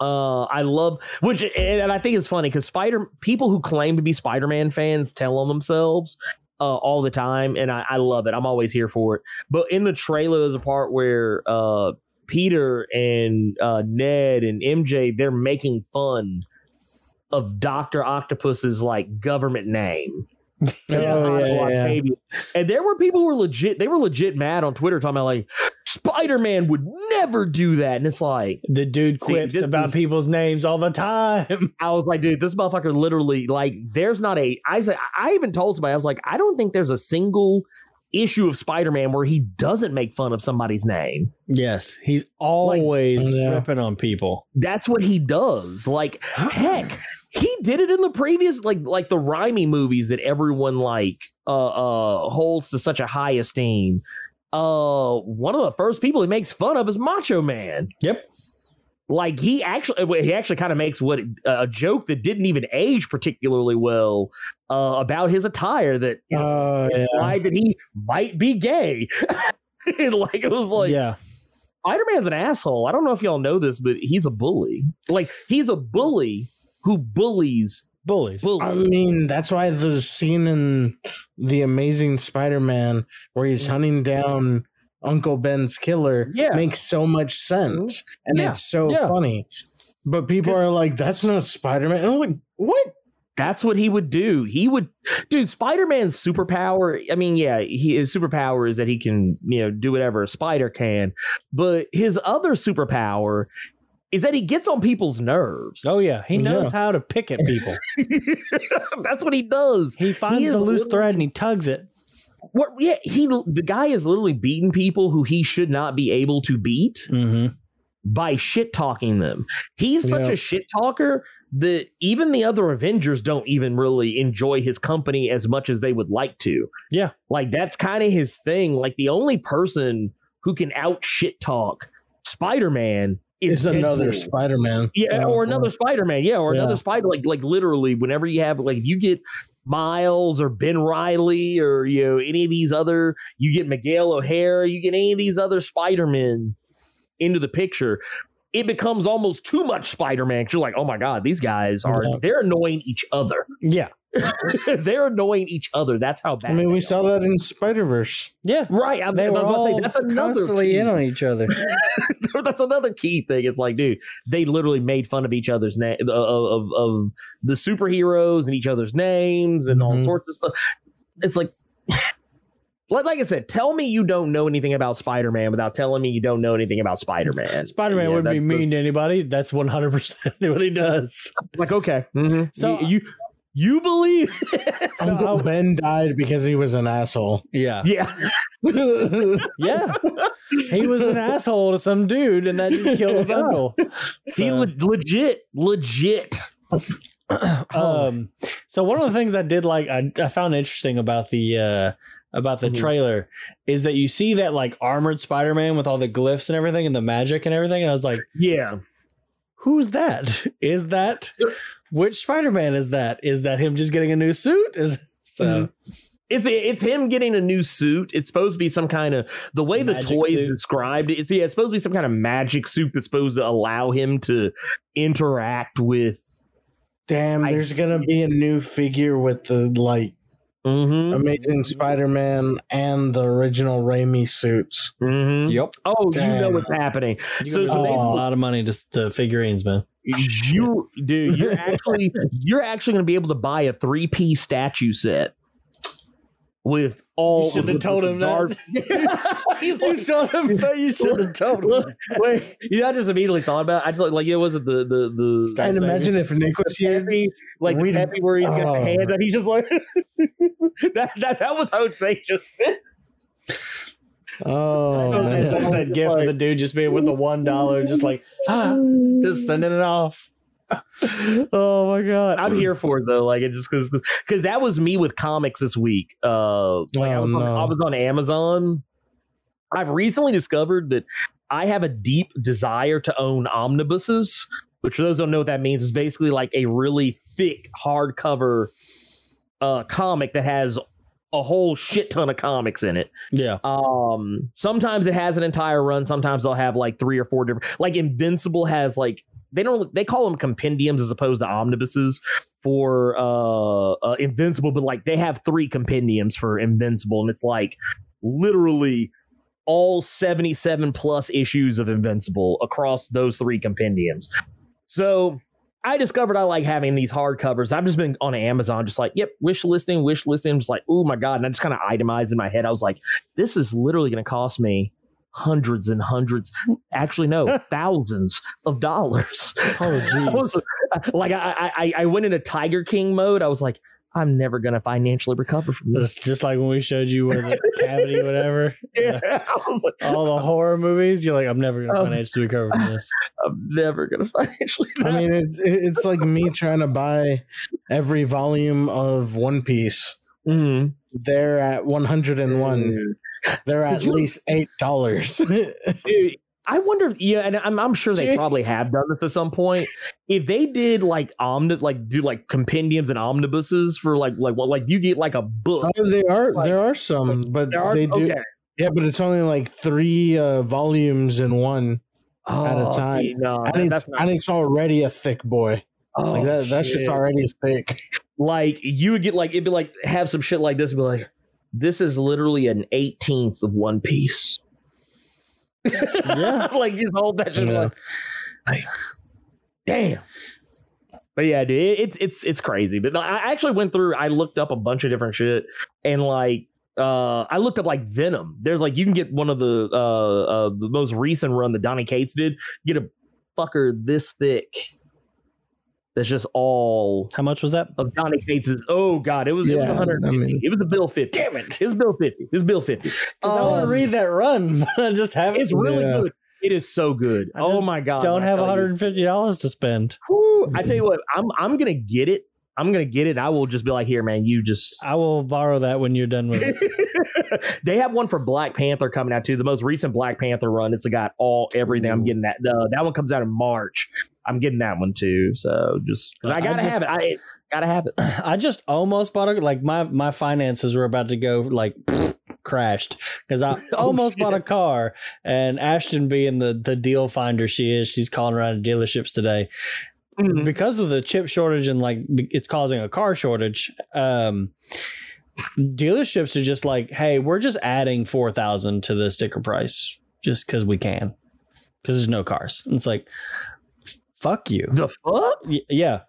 uh I love which and, and I think it's funny because Spider people who claim to be Spider-Man fans tell on themselves uh all the time and I, I love it. I'm always here for it. But in the trailer there's a part where uh Peter and uh Ned and MJ they're making fun of Dr. Octopus's like government name. (laughs) Oh, yeah, yeah, yeah. And there were people who were legit, they were legit mad on Twitter talking about like Spider Man would never do that. And it's like, The dude quips this about is- people's names all the time. (laughs) I was like, dude, this motherfucker literally, like, there's not a, I said, I even told somebody, I was like, I don't think there's a single issue of Spider Man where he doesn't make fun of somebody's name. yes, he's always Yeah. ripping on people. That's what he does. Like, (gasps) heck, he did it in the previous, like, like the Raimi movies that everyone like uh uh holds to such a high esteem. Uh, one of the first people he makes fun of is Macho Man. Yep. Like he actually, he actually kind of makes what a joke that didn't even age particularly well uh, about his attire that you know, Oh, yeah. that he might be gay. (laughs) And, like it was like yeah. Spider Man's an asshole. I don't know if y'all know this, but he's a bully. Like he's a bully who bullies Bullies. I mean, that's why the scene in The Amazing Spider Man where he's mm. hunting down Uncle Ben's killer Yeah. makes so much sense. Mm-hmm. And Yeah. it's so Yeah. funny. But people are like, that's not Spider Man. And I'm like, what? That's what he would do. He would, dude. Spider Man's superpower. I mean, yeah, he, his superpower is that he can, you know, do whatever a spider can. But his other superpower is that he gets on people's nerves. Oh yeah, he knows Yeah. how to pick at people. (laughs) That's what he does. He finds is the loose thread and he tugs it. What? Yeah, he. The guy is literally beating people who he should not be able to beat Mm-hmm. by shit talking them. He's such Yeah. a shit talker that even the other Avengers don't even really enjoy his company as much as they would like to. Yeah. Like that's kind of his thing. Like the only person who can out shit talk Spider Man is It's another Spider Man. Yeah, or another Spider Man. Yeah, or Yeah. another Spider. Like, like literally, whenever you have like, you get Miles or Ben Riley or you know any of these other, you get Miguel O'Hara, you get any of these other Spider Men into the picture, it becomes almost too much Spider Man. You're like, oh my god, these guys are Yeah. they're annoying each other. Yeah. (laughs) they're annoying each other. That's how bad. I mean, we are. saw that in Spider Verse. Yeah. Right, I, They I were was about to say all that's another constantly key. in on each other. (laughs) that's another key thing. It's like, dude, they literally made fun of each other's name of, of of the superheroes and each other's names and all Mhm. sorts of stuff. It's like, (sighs) like, like I said, tell me you don't know anything about Spider Man without telling me you don't know anything about Spider Man. (laughs) Spider Man wouldn't be mean to anybody. That's one hundred percent what he does. Like, okay, mhm. So- you, you you believe? (laughs) So Uncle I- Ben died because he was an asshole. Yeah. yeah, (laughs) Yeah. He was an asshole to some dude, and that dude killed his Yeah. uncle. he So- le- legit, legit. (clears throat) um so one of the things i did like i, I found interesting about the uh about the trailer is that you see that like armored spider-man with all the glyphs and everything and the magic and everything and i was like Yeah, who's that is that Sure. Which spider-man is that is that him just getting a new suit is (laughs) so Mhm. It's it's him getting a new suit. It's supposed to be some kind of the way the toy toys suit. described. It's yeah, it's supposed to be some kind of magic suit that's supposed to allow him to interact with. Damn, I- there's gonna be a new figure with the like Mm-hmm, Amazing Spider-Man and the original Raimi suits. mm-hmm. yep Oh, you know what's happening. you So- so, so a lot of money just to figurines man you dude, you're (laughs) actually you're actually going to be able to buy a three piece statue set with all. You shouldn't have told the him that. (laughs) you (laughs) should have. You should have told him. Wait, you know, I just immediately thought about. It. I just like, like it wasn't the the the Sky And Savior. imagine if Nick was here. Peppy, like the We'd- Peppy where he's got Oh. the hands and he's just like that, that. That was Jose just. Oh, It's man. like that gift of the dude just being with the one dollar, just like ah, just sending it off. (laughs) oh my god, I'm here for it though. Like it just because because that was me with comics this week. Uh, like I, Oh, was on. I was on Amazon. I've recently discovered that I have a deep desire to own omnibuses, which for those who don't know what that means is basically like a really thick hardcover uh comic that has a whole shit ton of comics in it. Yeah, Um, sometimes it has an entire run. Sometimes they'll have like three or four different. Like Invincible has like they don't they call them compendiums as opposed to omnibuses for uh, uh Invincible, but like they have three compendiums for Invincible, and it's like literally all 77 plus issues of Invincible across those three compendiums. So I discovered I like having these hardcovers. I've just been on Amazon, just like, yep, wish listing, wish listing. Just like, oh my God. And I just kind of itemized in my head. I was like, this is literally going to cost me hundreds and hundreds, actually, no, (laughs) thousands of dollars. Oh, (laughs) I was- like, I, I, I went into Tiger King mode. I was like, I'm never going to financially recover from this. it's just like when we showed you was it Cavity, or (laughs) whatever. Yeah. I like, All the horror movies, you're like, I'm never gonna Um, financially recover from this. (laughs) I'm never going (laughs) to financially. I mean, it's it's like me trying to buy every volume of One Piece. Mhm. They're at 101. They're at least eight dollars. I wonder. if- Yeah, and I'm, I'm sure they probably have done this at some point. If they did like omni, like do like compendiums and omnibuses for like like what like you get like a book. oh, they are Like- there are some, but are they do. okay. Yeah, but it's only like three uh, volumes in one, at a Oh, time. see, no, and it's not. and it's already a thick boy. oh, like that, that shit's already thick. like you would get like it'd be like have some shit like this. and Be like, this is literally an eighteenth of One Piece. Yeah. (laughs) like just hold that shit Yeah. like, like, damn. But yeah, dude, it- it's it's it's crazy. But I actually went through. I looked up a bunch of different shit, and like, uh, I looked up like Venom. There's like you can get one of the uh, uh the most recent run that Donny Cates did. Get a fucker this thick. That's just all How much was that? of Donny Cates's. Oh god, it was it was Yeah, 150. I mean- it was a bill 50. Damn it! It was bill 50. It was bill 50. Because I want to Um, read that run, (laughs) but I just haven't. It's really Yeah. good. It is so good. I oh my god. don't have 150 dollars to spend. Whew, I tell you what, I'm I'm gonna get it. I'm gonna get it. I will just be like, here, man, you just. I will borrow that when you're done with it. (laughs) they have one for Black Panther coming out too. The most recent Black Panther run. It's got all everything. I'm getting that. Uh, that one comes out in March. I'm getting that one too. So just I I gotta just- have it. I gotta have it. (clears throat) I just almost bought a like my my finances were about to go like (sniffs) crashed because I (laughs) Oh, almost bought a car and Ashton being the the deal finder she is she's calling around to dealerships today Mhm. because of the chip shortage and like it's causing a car shortage um dealerships are just like hey we're just adding 4000 to the sticker price just because we can because there's no cars and it's like fuck you The fuck? Y- yeah.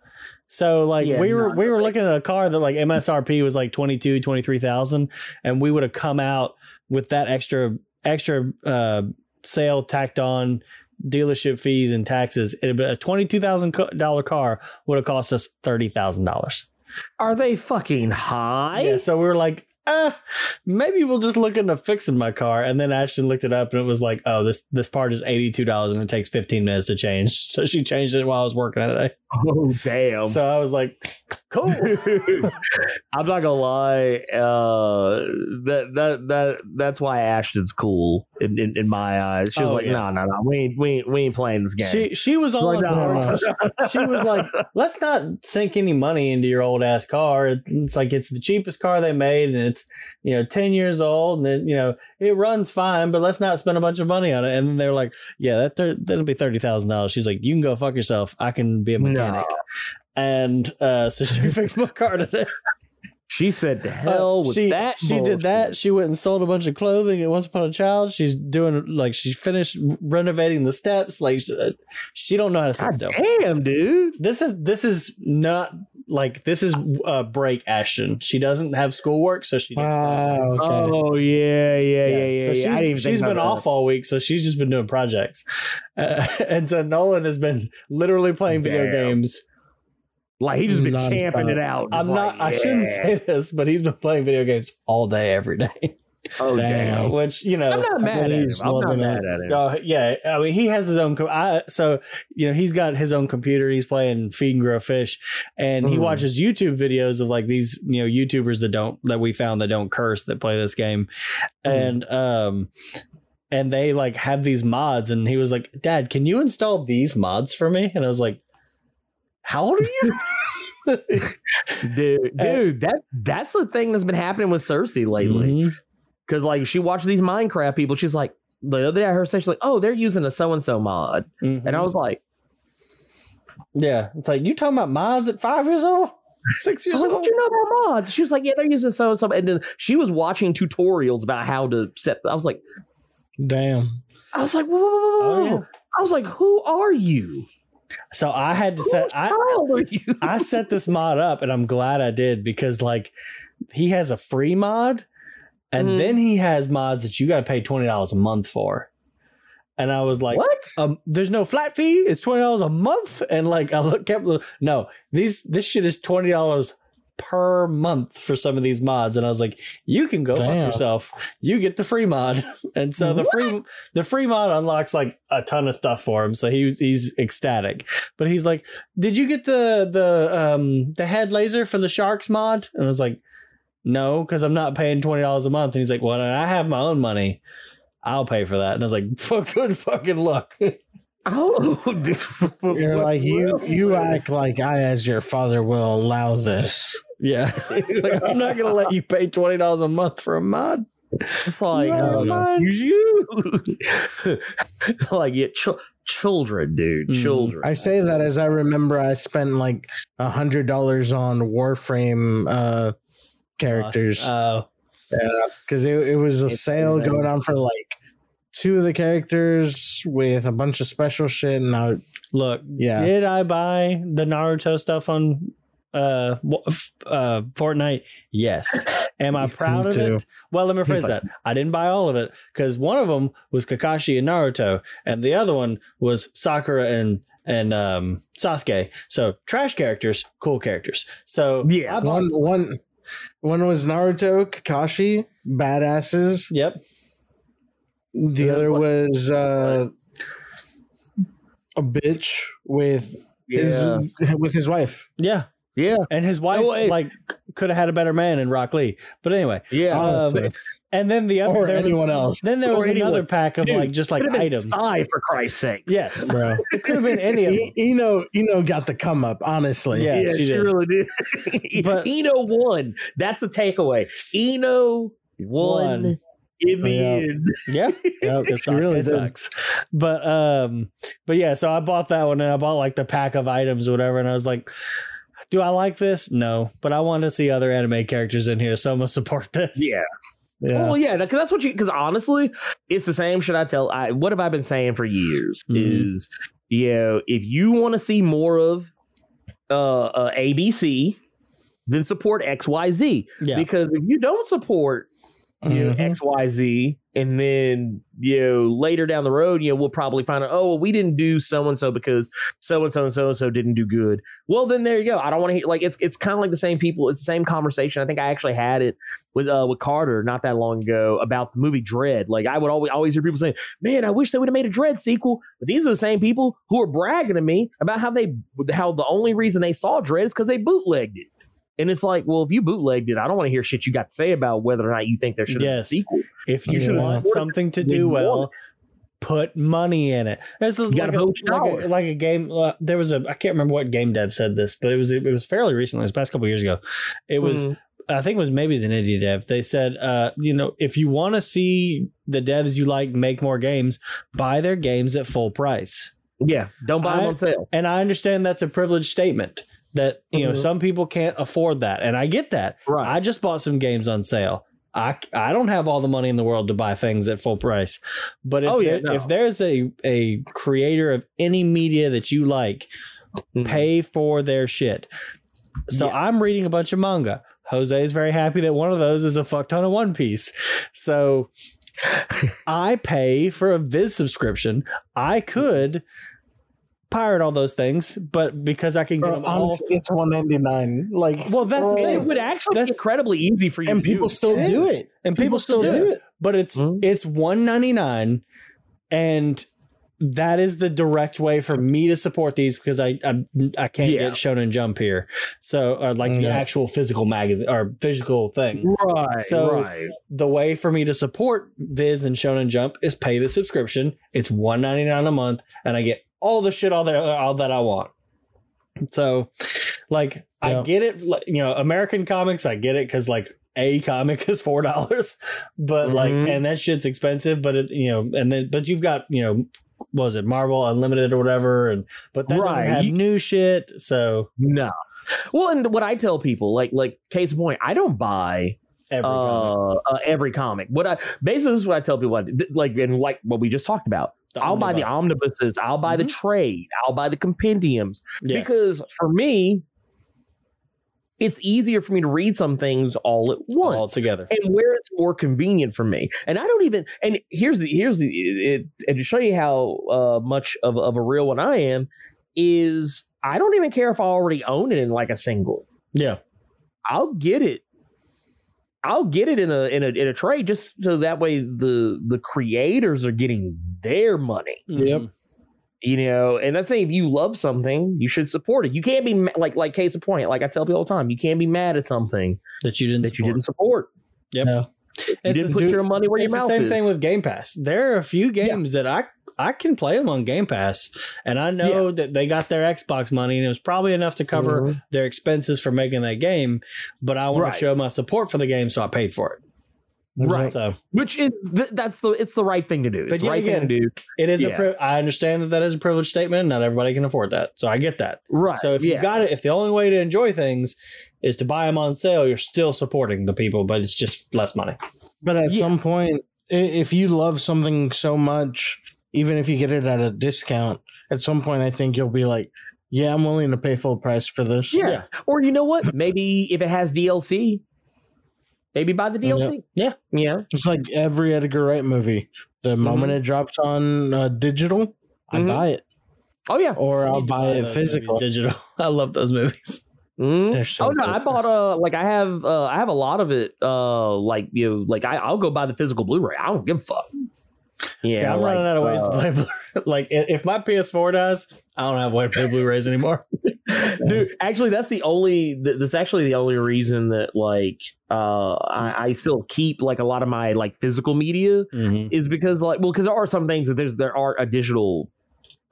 So like Yeah, we were we were like- looking at a car that like MSRP was like 22, 23,000 and we would have come out with that extra extra uh sale tacked on dealership fees and taxes. It a $22,000 car would have cost us $30,000. Are they fucking high? Yeah, so we were like ah, maybe we'll just look into fixing my car. And then Ashton looked it up and it was like, oh, this this part is $82 and it takes 15 minutes to change. (laughs) So she changed it while I was working today. Oh damn. So I was like, cool. (laughs) I'm not gonna lie. Uh, that that that that's why Ashton's cool in, in, in my eyes. She was Oh, like, yeah. no, no, no, we ain't we ain't, we ain't playing this game. She she was all Like, no, no. (laughs) She was like, "Let's not sink any money into your old ass car. It's like it's the cheapest car they made, and it's you know ten years old, and it, you know it runs fine. But let's not spend a bunch of money on it." And they're like, "Yeah, that thir- that'll be thirty thousand dollars." She's like, "You can go fuck yourself. I can be a mechanic." And uh, so she (laughs) fixed my car today. She said, "To hell with she, that." She did that. She went and sold a bunch of clothing at Once Upon a Child. She's doing like she finished renovating the steps. Like she, uh, she don't know how to sit God still. damn, dude. This is this is not like this is uh, break Ashton. She doesn't have schoolwork, so she. doesn't Ah, okay. Oh yeah, yeah, yeah, yeah. So yeah. she's, I didn't even she's been about off all week, so she's just been doing projects. Uh, (laughs) and so Nolan has been literally playing video games. Like he just been Non-stop. champing it out. I'm just not. like, I shouldn't say this, but he's been playing video games all day, every day. (laughs) Oh Damn. damn. Which you know, I'm not mad at him. I'm not mad at him. Uh, yeah, I mean, he has his own. Co- I, so you know, he's got his own computer. He's playing Feed and Grow Fish, and he Mhm. watches YouTube videos of like these, you know, YouTubers that don't that we found that don't curse that play this game, Mhm. and um, and they like have these mods, and he was like, "Dad, can you install these mods for me?" And I was like, "How old are you?" (laughs) (laughs) dude, dude, that that's the thing that's been happening with Cersei lately. Mhm. Because like she watches these Minecraft people, she's like, the other day I heard her say she's like, oh, they're using a so and so mod, Mhm. and I was like, "Yeah." It's like you talking about mods at five years old, (laughs) six years was like, old. you know about mods? She was like, yeah, they're using so and so, and then she was watching tutorials about how to set. I was like, Damn. I was like, whoa, whoa, whoa, whoa, Oh, yeah. I was like, who are you? So I had to Whose set. I, child are you? I set this mod up and I'm glad I did because like he has a free mod and Mhm. then he has mods that you got to pay $20 a month for. And I was like, what? um, there's no flat fee. It's $20 a month. And like, I look, kept, no, these, this shit is $20 per month for some of these mods. And I was like, you can go fuck yourself. You get the free mod. (laughs) And so the free, the free mod unlocks like a ton of stuff for him. So he's, he's ecstatic, but he's like, did you get the, the, um, the head laser for the sharks mod? And I was like, no, because I'm not paying $20 a month. And he's like, well, I have my own money. I'll pay for that. And I was like, (laughs) for good fucking luck. Oh, (laughs) (laughs) You're like you. You act like I, as your father, will allow this. yeah. He's like, I'm not going to let you pay $20 a month for a mod. It's like, No, uh, man. excuse you? like, yeah, ch- children, dude, Mhm. children. I say that as I remember I spent like a hundred dollars on Warframe uh characters Uh, because it, it was a It's sale amazing. going on for like two of the characters with a bunch of special shit and I look, Yeah. did I buy the Naruto stuff on uh, wa- f- uh, Fortnite? Yes. Am I (laughs) proud of too. it? Well, let me rephrase that. I didn't buy all of it because one of them was Kakashi and Naruto, and the other one was Sakura and and um, Sasuke. So trash characters, cool characters. So Yeah. I bought, one one one was Naruto, Kakashi, badasses. Yep. The other was uh a bitch with yeah, his with his wife. Yeah. yeah, And his wife Oh, wait. like could have had a better man in Rock Lee. But anyway, yeah. Um, honestly. And then the other or there was- anyone else, Then there Or was anyone. another pack of Dude, like just like Could've items. Sai, for Christ's sake. Yes, bro. (laughs) it could have been any of them. Ino Ino got the come up, honestly. Yeah, yeah, she she, did. really did. (laughs) But- Ino won. That's the takeaway. Ino won, Won. in the Yeah. end. (laughs) Yeah, Yep, because she really Sasuke did. sucks. But um, but yeah, so I bought that one and I bought like the pack of items or whatever, and I was like, do I like this? No, but I want to see other anime characters in here, so I'm gonna support this. Yeah. Yeah. Well, yeah, because that's what you. Because honestly, it's the same. Should I tell? I what have I been saying for years? Mhm. Is you know, if you want to see more of uh, uh ABC, then support XYZ. yeah, Because if you don't support you know, Mhm. XYZ, and then you know later down the road, you know, we'll probably find out, oh, well, we didn't do so and so because so and so and so and so didn't do good. Well, then there you go. I don't want to hear like it's it's kind of like the same people. It's the same conversation. I think I actually had it with uh with Carter not that long ago about the movie Dread. Like I would always always hear people saying, "Man, I wish they would have made a Dread sequel." But these are the same people who are bragging to me about how they how the only reason they saw Dread is because they bootlegged it. And it's like, well, if you bootlegged it, I don't want to hear shit you got to say about whether or not you think there should Yes. been a sequel. if you should've want something to do well. Put money in it. It's like, a, like, a, like a game. Uh, there was a I can't remember what game dev said this, but it was it was fairly recently. It was past couple years ago. It was Mhm. I think it was maybe it's an indie dev. They said, uh, you know, if you want to see the devs you like make more games, buy their games at full price. yeah, don't buy them on sale. And I understand that's a privileged statement that you know Mhm. some people can't afford that and i get that Right. i just bought some games on sale I, I don't have all the money in the world to buy things at full price but if, Oh, yeah, there- no. if there's a, a creator of any media that you like Mhm. pay for their shit so Yeah. i'm reading a bunch of manga jose is very happy that one of those is a fuck ton of one piece so (laughs) i pay for a viz subscription i could pirate all those things but because i can get Bro, them all honestly, it's one ninety nine. Like, well that's the bro, It would actually be That's- incredibly easy for you and to do. people still It do it. and people, still, do it. but it's Mhm. it's 199 and that is the direct way for me to support these because I I, I can't Yeah. get Shonen Jump here, so uh, like the actual physical magazine or physical thing. Right. So- right. The way for me to support Viz and Shonen Jump is pay the subscription. It's 199 a month, and I get all the shit all that all that I want. So, like, I get it. like, You know, American comics, I get it because like a comic (laughs) is four dollars, but like, Mhm. and that shit's expensive. But it, you know, and then but you've got you know, what was it Marvel Unlimited or whatever, and but that Right. doesn't have new shit. So No. Well, and what I tell people, like, like case in point, I don't buy every comic, uh, uh, every comic. What I basically this is what I tell people, I do. like, and like what we just talked about. the I'll buy the omnibuses. I'll buy the Mhm. trade. I'll buy the compendiums Yes. because for me, it's easier for me to read some things all at once. all together. and where it's more convenient for me. And I don't even. And here's the here's the it, and to show you how uh, much of of a real one I am is I don't even care if I already own it in like a single. Yeah. I'll get it. I'll get it in a in a in a trade just so that way the the creators are getting their money. Yep. Mhm. You know, and that's saying if you love something, you should support it. You can't be ma- like like case in point, like I tell people all the time, you can't be mad at something That you didn't. that you didn't support. Yep. Yeah. You It's didn't the- put your money where your it's the mouth same is. Same thing with Game Pass. There are a few games that I I can play them on Game Pass, and I know that they got their Xbox money, and it was probably enough to cover Mhm. their expenses for making that game. But I want Right. to show my support for the game, so I paid for it. Right. So which is th- that's the it's the right thing to do. But It's the right again, thing to do. it is a. Yeah. Pri- I understand that that is a privileged statement. Not everybody can afford that, so I get that. Right. So if yeah. you got it, if the only way to enjoy things is to buy them on sale, you're still supporting the people, but it's just less money. But at Yeah. some point, if you love something so much, even if you get it at a discount, at some point, I think you'll be like, "Yeah, I'm willing to pay full price for this." Yeah. Yeah. Or you know what? Maybe if it has DLC, maybe buy the DLC. Yeah. Yeah. It's like every Edgar Wright movie. The moment it drops on uh, digital, I Mhm. buy it, Oh yeah. or I I'll need to buy it those physical. movies digital. (laughs) I love those movies. Mhm. So Oh no, good. I bought uh like I have uh I have a lot of it uh like you know like I I'll go buy the physical Blu-ray. I don't give a fuck. Yeah, See, I'm running out of ways uh, to play. (laughs) Like, if my PS4 dies, I don't have a way to play Blu-rays anymore. (laughs) Dude, actually, that's the only. That's actually the only reason that like uh I, I still keep like a lot of my like physical media Mm-hmm. is because like well because there are some things that there's there are a digital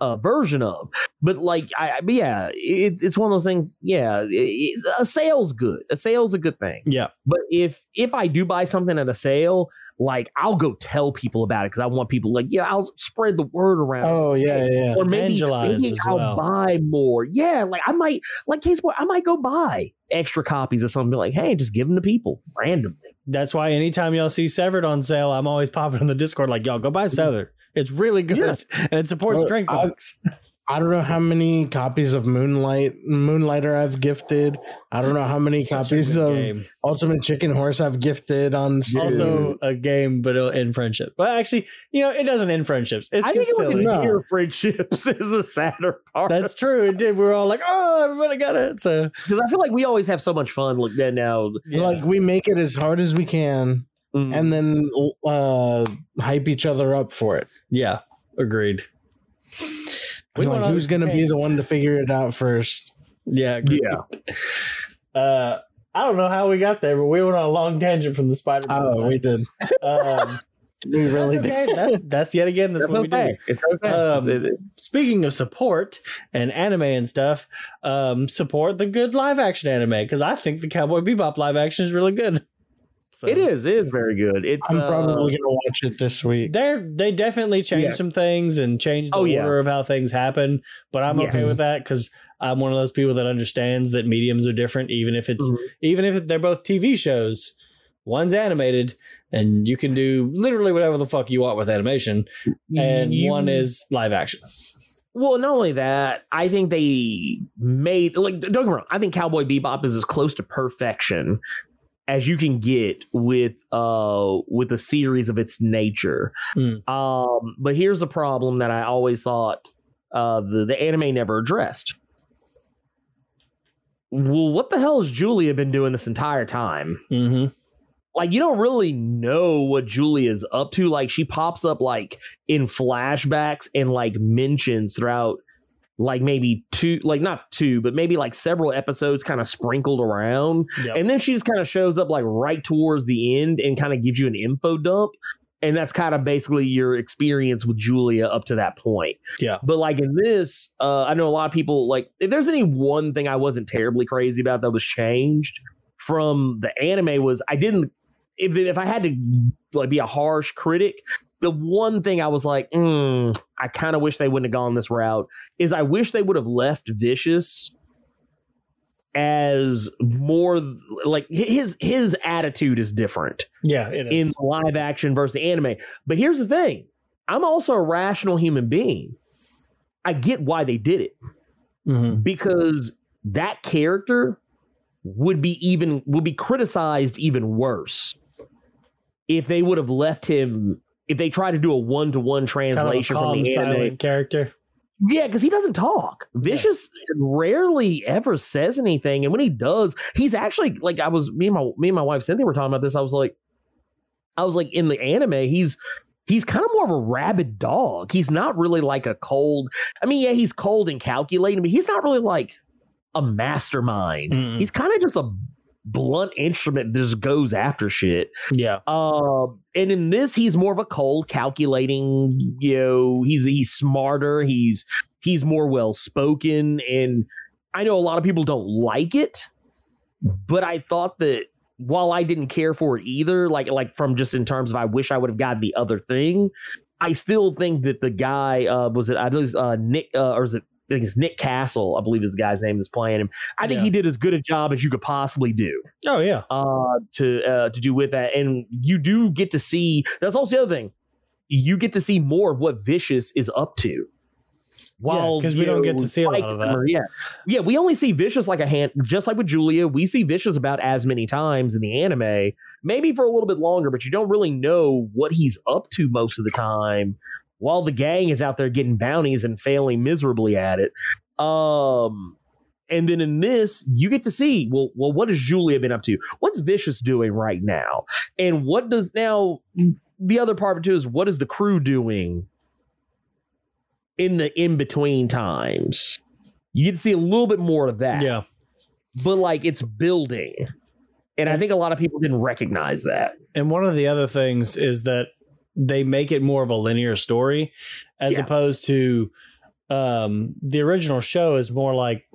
uh version of but like I I- but yeah it's it's one of those things yeah it, it- a sale's good a sale's a good thing Yeah, but if if I do buy something at a sale like I'll go tell people about it because I want people like yeah I'll spread the word around Oh yeah, yeah. or maybe, Evangelize maybe as I'll well. buy more. Yeah, like I might, like case point, I might go buy extra copies of something. Like, hey, just give them to people randomly. that's why anytime y'all see Severed on sale, I'm always (laughs) popping in the Discord like, y'all go buy Severed. It's really good and it supports Well, drink I- books. (laughs) I don't know how many copies of Moonlight Moonlighter I've gifted. I don't know how many Such copies of game. Ultimate Chicken Horse I've gifted on Steam. Also a game, but it'll end friendship. Well, actually, you know, it doesn't end friendships. It's I think just it silly. would No. friendships (laughs) is the sadder part. That's true. It did. We were all like, oh, everybody got it. So because I feel like we always have so much fun. Look, then now, like we make it as hard as we can mm, and then uh hype each other up for it. yeah, agreed. We Like, on who's gonna be the one to figure it out first? Yeah, agreed. yeah, (laughs) Uh, I don't know how we got there, but we went on a long tangent from the Spider. Oh, we did. um, (laughs) We really that's did. That's that's yet again. That's it's what we do. It's okay. Um, It's- it- Speaking of support and anime and stuff, um, support the good live action anime because I think the Cowboy Bebop live action is really good. So, it is. It is very good. It's. I'm uh, probably gonna watch it this week. They're they definitely changed Yeah. some things and changed the Oh, yeah. order of how things happen, but I'm okay with that because I'm one of those people that understands that mediums are different, even if it's Mhm. even if they're both TV shows. One's animated, and you can do literally whatever the fuck you want with animation, and You- one is live action. Well, not only that, I think they made like don't get me wrong. I think Cowboy Bebop is as close to perfection as you can get with uh with a series of its nature. Mm. Um, but here's a problem that I always thought uh the, the anime never addressed. Well, what the hell has Julia been doing this entire time? Mm-hmm. like you don't really know what Julia's up to. Like she pops up like in flashbacks and like mentions throughout like maybe two like not two, but maybe like several episodes kind of sprinkled around. Yep. And then she just kind of shows up like right towards the end and kind of gives you an info dump. And that's kind of basically your experience with Julia up to that point. Yeah. But like in this, uh, I know a lot of people like if there's any one thing I wasn't terribly crazy about that was changed from the anime was I didn't if if I had to like be a harsh critic, the one thing I was like, mm, I kind of wish they wouldn't have gone this route is I wish they would have left Vicious as more like his his attitude is different Yeah, it in live action versus anime. But here's the thing: I'm also a rational human being. I get why they did it Mhm. because that character would be even would be criticized even worse if they would have left him if they try to do a one to one Kind of translation calm, from the anime. character. Yeah, because he doesn't talk. Vicious rarely ever says anything, and when he does, he's actually like I was me and my me and my wife Cynthia were talking about this. I was like, I was like in the anime, he's he's kind of more of a rabid dog. He's not really like a cold. I mean, yeah, he's cold and calculating, but he's not really like a mastermind. Mm-mm. He's kind of just a blunt instrument that just goes after shit. Yeah. Um, and in this, he's more of a cold, calculating. You know, he's he's smarter. He's he's more well spoken, and I know a lot of people don't like it, but I thought that while I didn't care for it either, like like from just in terms of I wish I would have got the other thing. I still think that the guy uh, was it I believe uh, Nick uh, or is it I think it's Nick Castle I believe is the guy's name that's playing him. I think Yeah. he did as good a job as you could possibly do Oh yeah. uh to uh to do with that and you do get to see that's also the other thing you get to see more of what vicious is up to while 'cause we don't get to see a lot of that. Maria- yeah we only see vicious like a hand just like with julia we see vicious about as many times in the anime maybe for a little bit longer but you don't really know what he's up to most of the time while the gang is out there getting bounties and failing miserably at it um and then in this, you get to see well, well, what has Julia been up to? What's Vicious doing right now? And what does now the other part of it too is what is the crew doing in the in between times? You get to see a little bit more of that. Yeah. But like it's building. And I think a lot of people didn't recognize that. And one of the other things is that they make it more of a linear story as Yeah. opposed to um the original show is more like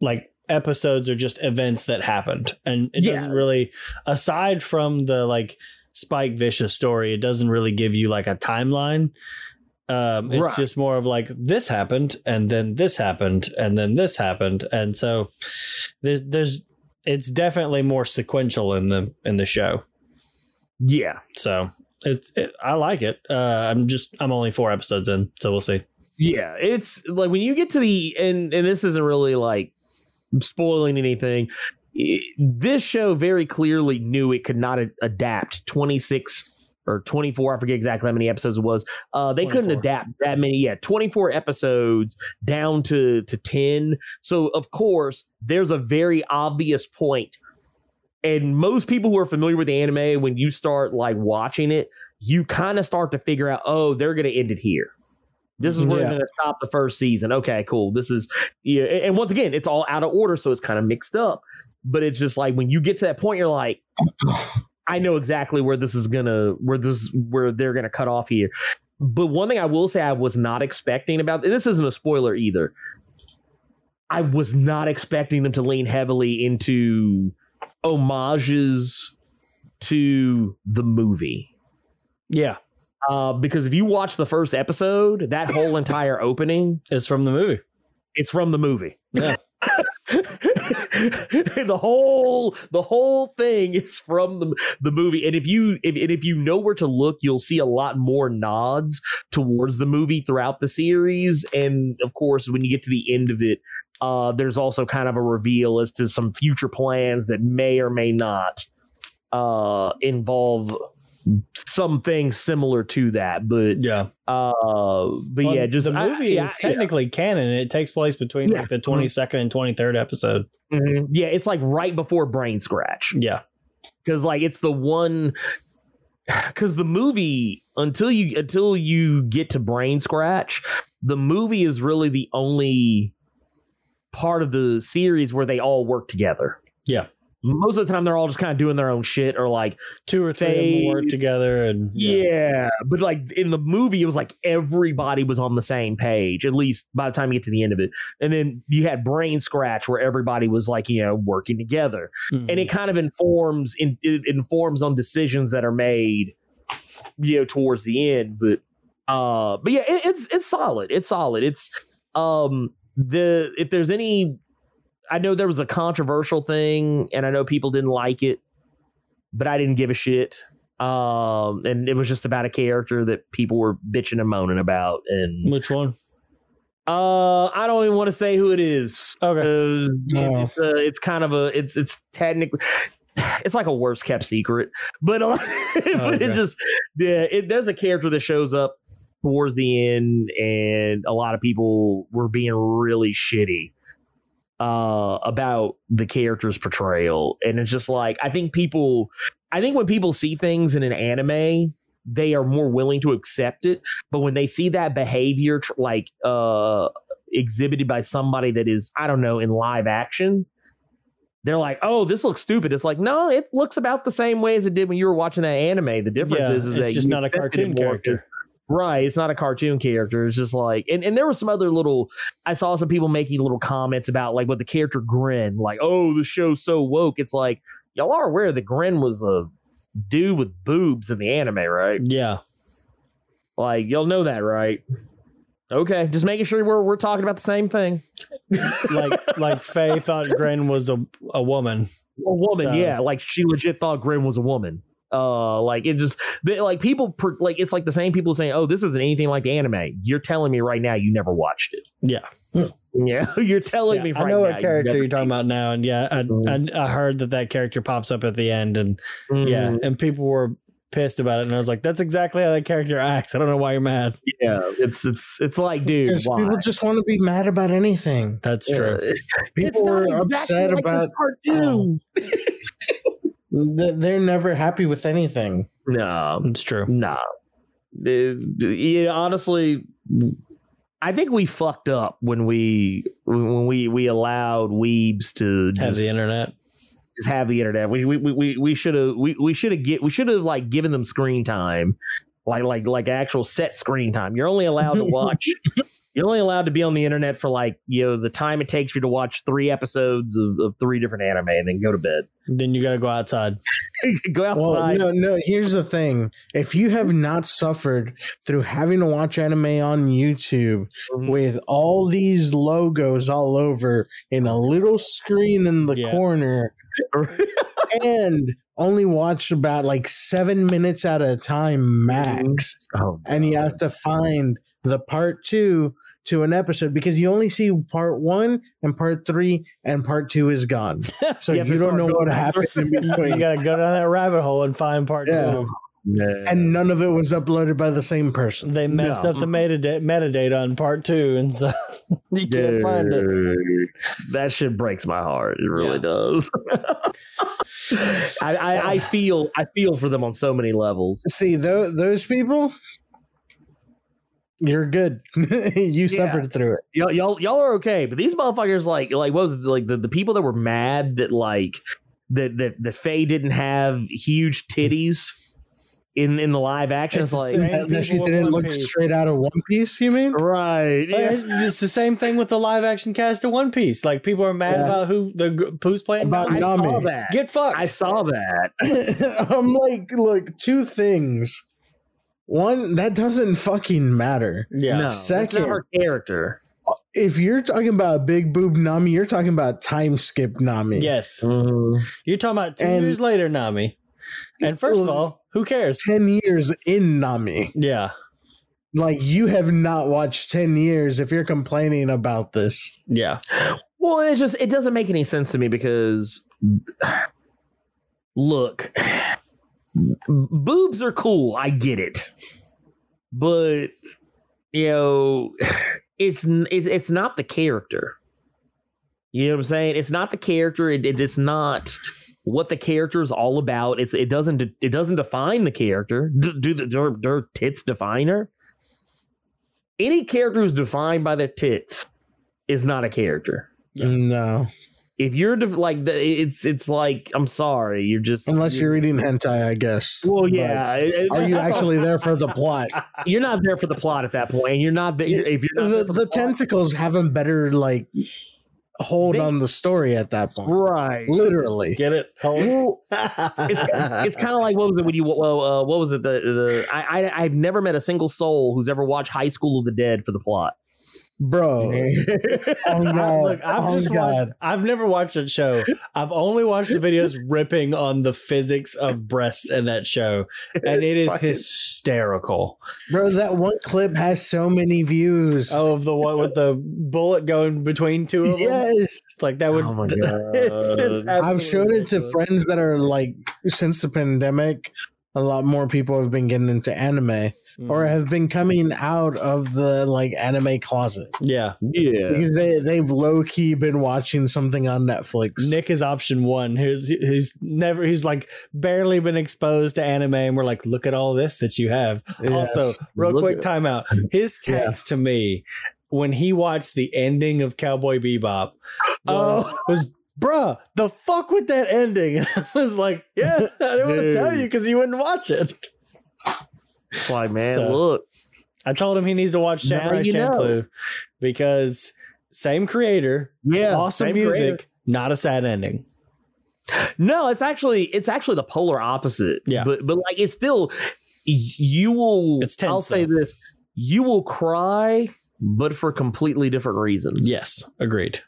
like episodes are just events that happened and it Yeah. doesn't really aside from the like spike vicious story it doesn't really give you like a timeline um it's Right. just more of like this happened and then this happened and then this happened and so there's there's it's definitely more sequential in the in the show Yeah. so it's it, I like it. Uh, I'm just I'm only four episodes in, so we'll see. Yeah, it's like when you get to the and and this isn't really like spoiling anything. This show very clearly knew it could not a- adapt 26 or 24, I forget exactly how many episodes it was. Uh they couldn't adapt that many. Yeah, 24 episodes down to to 10. So of course, there's a very obvious point and most people who are familiar with the anime when you start like watching it you kind of start to figure out oh they're going to end it here. This is where Yeah. they're going to stop the first season. Okay cool. This is yeah and once again it's all out of order so it's kind of mixed up. But it's just like when you get to that point you're like i know exactly where this is gonna where this where they're gonna cut off here. But one thing i will say i was not expecting about this isn't a spoiler either. I was not expecting them to lean heavily into homages to the movie Yeah, uh, because if you watch the first episode, that whole entire opening, is from the movie. it's from the movie. Yeah. (laughs) the whole the whole thing is from the, the movie and if you if, and if you know where to look you'll see a lot more nods towards the movie throughout the series and of course when you get to the end of it uh there's also kind of a reveal as to some future plans that may or may not uh involve something similar to that but Yeah. uh but Well, yeah just the I- movie yeah, is yeah. technically canon. It takes place between Yeah. like the 22nd and 23rd episode. Mhm. Yeah, it's like right before Brain Scratch Yeah. because like it's the one because the movie until you until you get to Brain Scratch, the movie is really the only part of the series where they all work together. Yeah. Most of the time, they're all just kind of doing their own shit or like Two or three of them work together and yeah. but like in the movie, it was like everybody was on the same page, at least by the time you get to the end of it. And then you had Brain Scratch where everybody was like, you know, working together. Mhm. And it kind of informs in, it informs on decisions that are made, you know, towards the end. But uh but yeah, it, it's it's solid. It's solid. It's um the if there's any I know there was a controversial thing and I know people didn't like it, but I didn't give a shit. Um, and it was just about a character that people were bitching and moaning about. And which one? uh, I don't even want to say who it is. Okay. Uh, No. it's, uh, it's kind of a it's it's technically (sighs) it's like a worst kept secret, but uh, (laughs) but okay. it just yeah. It, there's a character that shows up towards the end, and a lot of people were being really shitty uh about the character's portrayal. And it's just like i think people i think when people see things in an anime they are more willing to accept it. But when they see that behavior tr- like uh exhibited by somebody that is i don't know in live action they're like oh this looks stupid. It's like no it looks about the same way as it did when you were watching that anime. The difference Yeah, is, is it's that just not a cartoon character. Right, it's not a cartoon character. It's just like, and, and there were some other little. I saw some people making little comments about like what the character Grin, like, oh, the show's so woke. It's like y'all are aware that Grin was a dude with boobs in the anime, right? Yeah. Like y'all know that, right? Okay, just making sure we're we're talking about the same thing. (laughs) Like like Faye thought Grin was a, a woman. A woman, So- yeah, like she legit thought Grin was a woman. Uh, like it just they, like people per, like it's like the same people saying, "Oh, this isn't anything like the anime." You're telling me right now you never watched it. Yeah. Yeah, (laughs) you're telling Yeah, me. Right I know now what character never you're talking about now, and yeah, I, Mhm. I I heard that that character pops up at the end, and yeah, Mhm. and people were pissed about it, and I was like, that's exactly how that character acts. I don't know why you're mad. yeah. It's it's it's like, dude, why? people just want to be mad about anything. That's true. it- People it's not were exactly upset like about cartoon. Th- (laughs) They're never happy with anything. No, It's true. no. Yeah, honestly, I think we fucked up when we when we we allowed weebs to Have just, the internet. just have the internet. We we we we should have we we should have get we should have like given them screen time, like like like actual set screen time. You're only allowed to (laughs) watch. You're only allowed to be on the internet for like you know the time it takes you to watch three episodes of, of three different anime and then go to bed. Then you got to go outside. (laughs) go Well, outside. no, no. Here's the thing: if you have not suffered through having to watch anime on YouTube Mhm. with all these logos all over in a little screen in the Yeah. corner, (laughs) and only watch about like seven minutes at a time max, oh, and you have to find the part two to an episode because you only see part one and part three, and part two is gone. (laughs) So You you, don't know what happened in (laughs) You, got to go down that rabbit hole and find part Yeah. two. man. and none of it was uploaded by the same person. They messed No. up the metadata, metadata on part two, and so (laughs) you can't find it. That shit breaks my heart. It really Yeah. does. I, I, I feel I feel for them on so many levels. See, tho- those people, you're good. (laughs) you suffered through it. Y'all, y'all y'all are okay, but these motherfuckers like like what was it, like the, the people that were mad that like that that the Faye didn't have huge titties in in the live action. It's It's like That, that she didn't look Piece. straight out of One Piece. You mean? right, But yeah. It's the same thing with the live action cast of One Piece. Like people are mad Yeah. about who the g- who's playing. About Nami. I saw that. Get fucked. I saw that. (laughs) I'm like, look, two things. One, that doesn't fucking matter. yeah. no, Second- her character. if you're talking about big boob Nami, you're talking about time skip Nami. Yes, Mhm. you're talking about two And- years later, Nami. And first of all, who cares? 10 years in Nami. Yeah, Like you have not watched 10 years if you're complaining about this. yeah, Well, it just it doesn't make any sense to me because look, boobs are cool. I get it, but you know, it's it's it's not the character. You know what I'm saying? It's not the character. It, it- it's not what the character is all about. It's it doesn't it doesn't define the character. Do, do the do, do tits define her? Any character who's defined by their tits is not a character. No. If you're def- like the, it's it's like I'm sorry, you're just Unless you're reading hentai, I guess. well, yeah. it- it- Are you actually there for the (laughs) plot? You're not there for the plot at that point, and you're not. The, if you're not The, there for the plot- tentacles have a better like hold They- on the story at that point. right? Literally. get it? Well, (laughs) it's it's kind of like what was it when you well uh, what was it the the I, I I've never met a single soul who's ever watched High School of the Dead for the plot. Bro. (laughs) Oh, (laughs) I, look, I've Oh, just watched i've never watched that show. I've only watched the videos (laughs) ripping on the physics of breasts in that show, and it is Fucking- hysterical. Bro, that one clip has so many views. Oh, the one with the bullet going between two of them. yes. It's like that would. Oh my it's- it's I've showed absolutely it to friends that are like since the pandemic, a lot more people have been getting into anime Mm. or have been coming out of the like anime closet yeah, yeah. because they they've low key been watching something on Netflix. Nick is option one. Who's he's never he's like barely been exposed to anime, and we're like, look at all this that you have. Yes. Also, real Look quick at- timeout. His Yeah. text to me when he watched the ending of Cowboy Bebop (laughs) was, Oh. was bruh, the fuck with that ending? (laughs) I was like, yeah, I didn't want to tell you because you wouldn't watch it. It's like man, So- look. I told him he needs to watch Samurai. Champloo because same creator, Yeah, awesome music, creator. not a sad ending. No, it's actually it's actually the polar opposite. Yeah. but but like it's still you will. It's tense, I'll say though. this: you will cry, but for completely different reasons. Yes, agreed.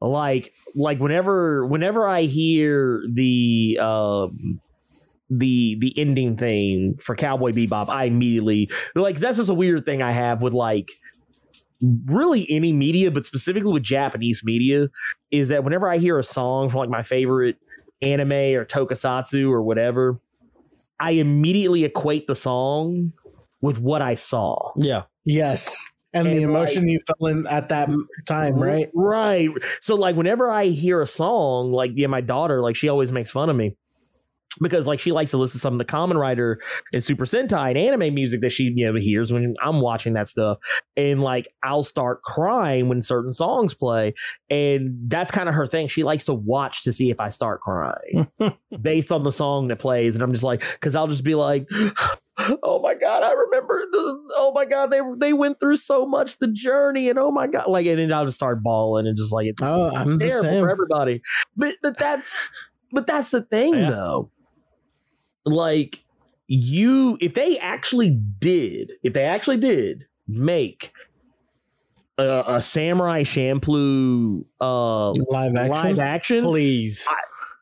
like like whenever whenever I hear the um the the ending theme for Cowboy Bebop, I immediately like that's just a weird thing I have with like really any media, but specifically with Japanese media, is that whenever I hear a song from like my favorite anime or tokusatsu or whatever, I immediately equate the song with what I saw. Yeah. Yes. And, the And, emotion you felt in at that time, right? Right. So like whenever I hear a song, like yeah, my daughter, like she always makes fun of me. Because like she likes to listen to some of the Kamen Rider and Super Sentai and anime music that she you know hears when I'm watching that stuff. And like I'll start crying when certain songs play. And that's kind of her thing. She likes to watch to see if I start crying (laughs) based on the song that plays. And I'm just like, because I'll just be like, (gasps) oh my god, I remember the oh my god, they they went through so much the journey, and oh my god, like and then I'll just start bawling and just like it's Oh, I'm the terrible same. for everybody. But but that's but that's the thing Yeah. though. Like you if they actually did, if they actually did make a, a Samurai Champloo uh Live action. live action Please.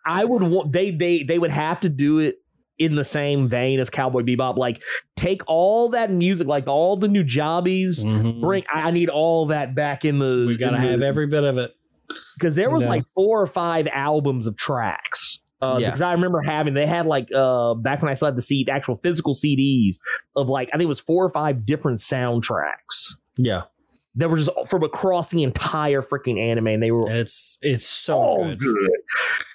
I would want they they they would have to do it in the same vein as Cowboy Bebop. Like take all that music, like all the Nujabes. Mhm. Bring I need all that back in the. We gotta in the- have every bit of it. because there was Yeah. like four or five albums of tracks. Uh, Yeah. Because I remember having they had like uh back when I still had the seed actual physical CDs of like I think it was four or five different soundtracks Yeah. that were just from across the entire freaking anime, and they were And it's it's so good. good.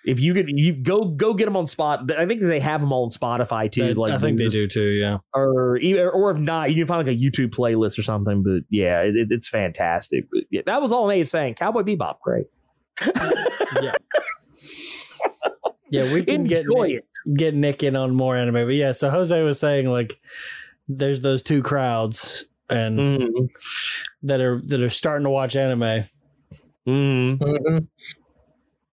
If you could, you go go get them on spot. I think they have them all on Spotify too. That- like I think they just- do too. Yeah. or or if not, you can find like a YouTube playlist or something. But yeah, it, it- it's fantastic. But yeah, that was all Nate saying. Cowboy Bebop, great. (laughs) Yeah, (laughs) we can get Nick, get Nick in on more anime. But yeah, so Jose was saying like there's those two crowds and Mhm. that are that are starting to watch anime. Mhm. Mhm.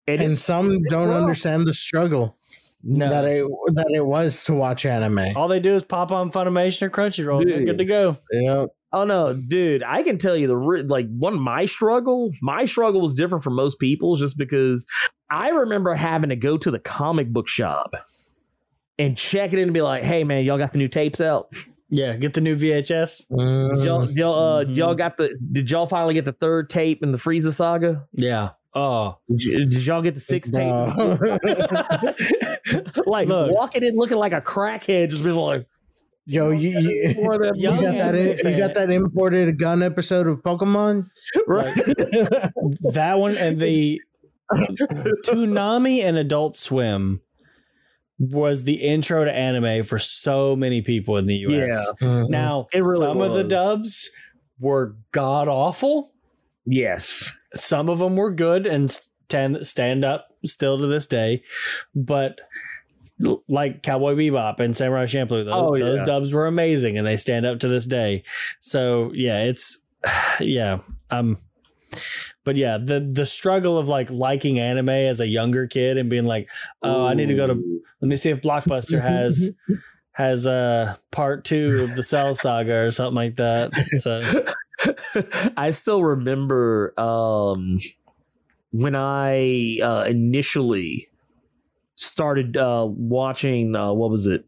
And, And some don't rough. understand the struggle No. that it that it was to watch anime. All they do is pop on Funimation or Crunchyroll. They're good to go. Yep. Oh no, dude! I can tell you the like one my struggle. My struggle was different from most people, just because I remember having to go to the comic book shop and check it in and be like, "Hey, man, y'all got the new tapes out? Yeah, get the new VHS. Did y'all, y'all, uh, y'all got the? Did y'all finally get the third tape in the Frieza saga? Yeah. Oh, Did, did y'all get the sixth tape? No. (laughs) like Look. walking in looking like a crackhead, just being like, Yo, you, you, "More than- (laughs) you got that? anime You got that imported gun episode of Pokemon? right? that one and the (laughs) Toonami and Adult Swim was the intro to anime for so many people in the US. Mm-hmm. Now, really some of the dubs were god awful. Yes. Some of them were good and stand stand up still to this day, but l- like Cowboy Bebop and Samurai Champloo, those, Oh, those dubs were amazing and they stand up to this day. So yeah, it's (sighs) yeah, um, but yeah, the the struggle of like liking anime as a younger kid and being like, oh, I need to go to let me see if Blockbuster has (laughs) has a part two of the Cell Saga or something like that. So (laughs) I still remember um, when I uh, initially started uh, watching. Uh, what was it?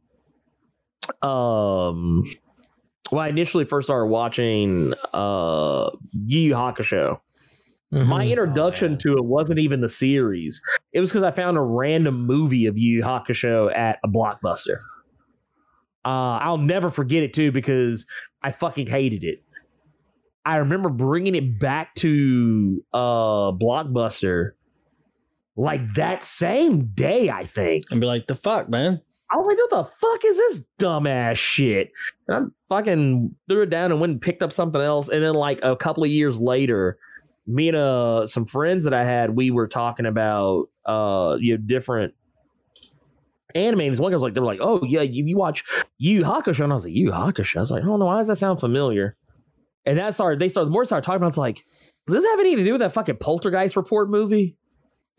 Um, well, I initially first started watching uh, Yu Yu Hakusho. My Mhm. introduction yeah. to it wasn't even the series. It was because I found a random movie of Yu Yu Hakusho at a blockbuster. Uh, I'll never forget it too because I fucking hated it. I remember bringing it back to uh, Blockbuster like that same day. I think and be like, the fuck, man. I was like, "What the fuck is this dumbass shit?" And I fucking threw it down and went and picked up something else. And then, like a couple of years later, me and uh, some friends that I had, we were talking about uh, you know, different anime. And this one guy was like, "They were like, oh yeah, you, you watch Yu Hakusho?" And I was like, "Yu Hakusho?" I was like, "Oh no, why does that sound familiar?" And that started. They started. The more started talking about, it's like, does this have anything to do with that fucking Poltergeist report movie?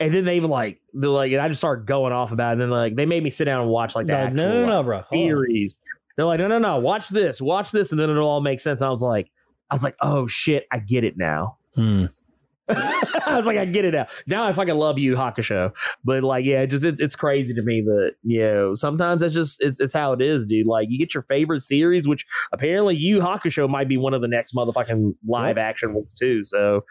And then they like, they're like, and I just started going off about it. And then like, they made me sit down and watch like the No, actual, no, no, no, bro. Hold on. series. They're like, no, no, no, watch this, watch this, and then it'll all make sense. And I was like, I was like, oh shit, I get it now. Hmm. (laughs) I was like, I get it now. Now I fucking love you, Hakusho. But like, yeah, it just it's it's crazy to me that you know sometimes that's just it's, it's how it is, dude. Like you get your favorite series, which apparently Yu Hakusho might be one of the next motherfucking live action ones too. So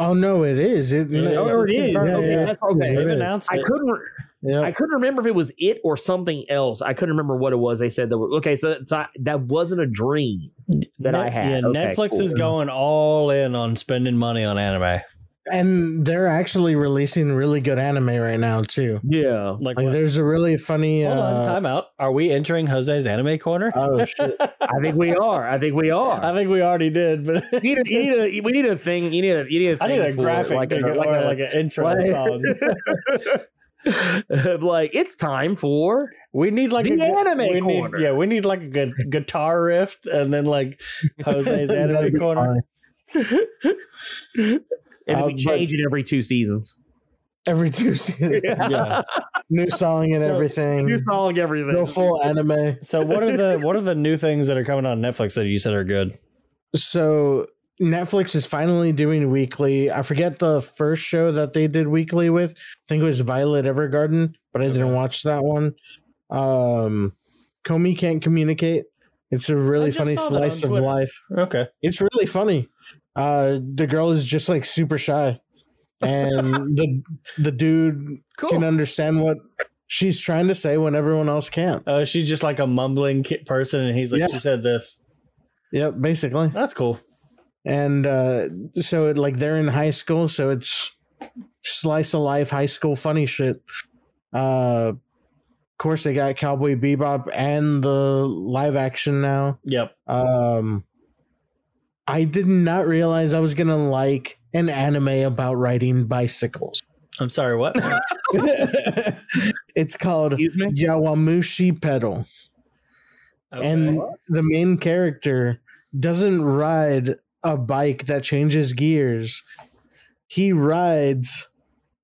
Oh no, it is. It, It is. Oh, it It's is. confirmed. Yeah, Okay, yeah. that's okay. They've announced I it. couldn't. re- yeah. I couldn't remember if it was it or something else. I couldn't remember what it was. They said that were okay. So, so I, that wasn't a dream that I had. Yeah, Okay, Netflix cool. is going all in on spending money on anime. And they're actually releasing really good anime right now too. Yeah. Like, Like there's a really funny. hold on, Uh, time out. Are we entering Jose's anime corner? oh shit! (laughs) I think we are. I think we are. I think we already did, but You need a, you need a, we need a thing. You need a, you need a I need thing a for it, graphic like to a, like a, like an intro like- song. (laughs) like it's time for We need like The a anime we need- corner. yeah, we need like a good guitar riff, and then like (laughs) Jose's anime corner. Fine. and Uh, we but- change it every two seasons. Every two seasons, (laughs) Yeah. new song and So, everything. New song, everything. Go full anime. So what are the what are the new things that are coming on Netflix that you said are good? So Netflix is finally doing weekly. I forget the first show that they did weekly with. I think it was Violet Evergarden, but I didn't watch that one. Um Komi can't communicate. It's a really funny saw that on slice of life. Okay. It's really funny. Uh the girl is just like super shy. And (laughs) the the dude Cool. can understand what she's trying to say when everyone else can't. Oh, she's just like a mumbling person, and he's like, Yeah. she said this. Yep, basically. That's cool. and uh so it, like they're in high school so it's slice of life high school funny shit uh of course they got cowboy bebop and the live action now Yep. um i did not realize i was gonna like an anime about riding bicycles I'm sorry. What? (laughs) it's called Yowamushi pedal and the main character doesn't ride a bike that changes gears. He rides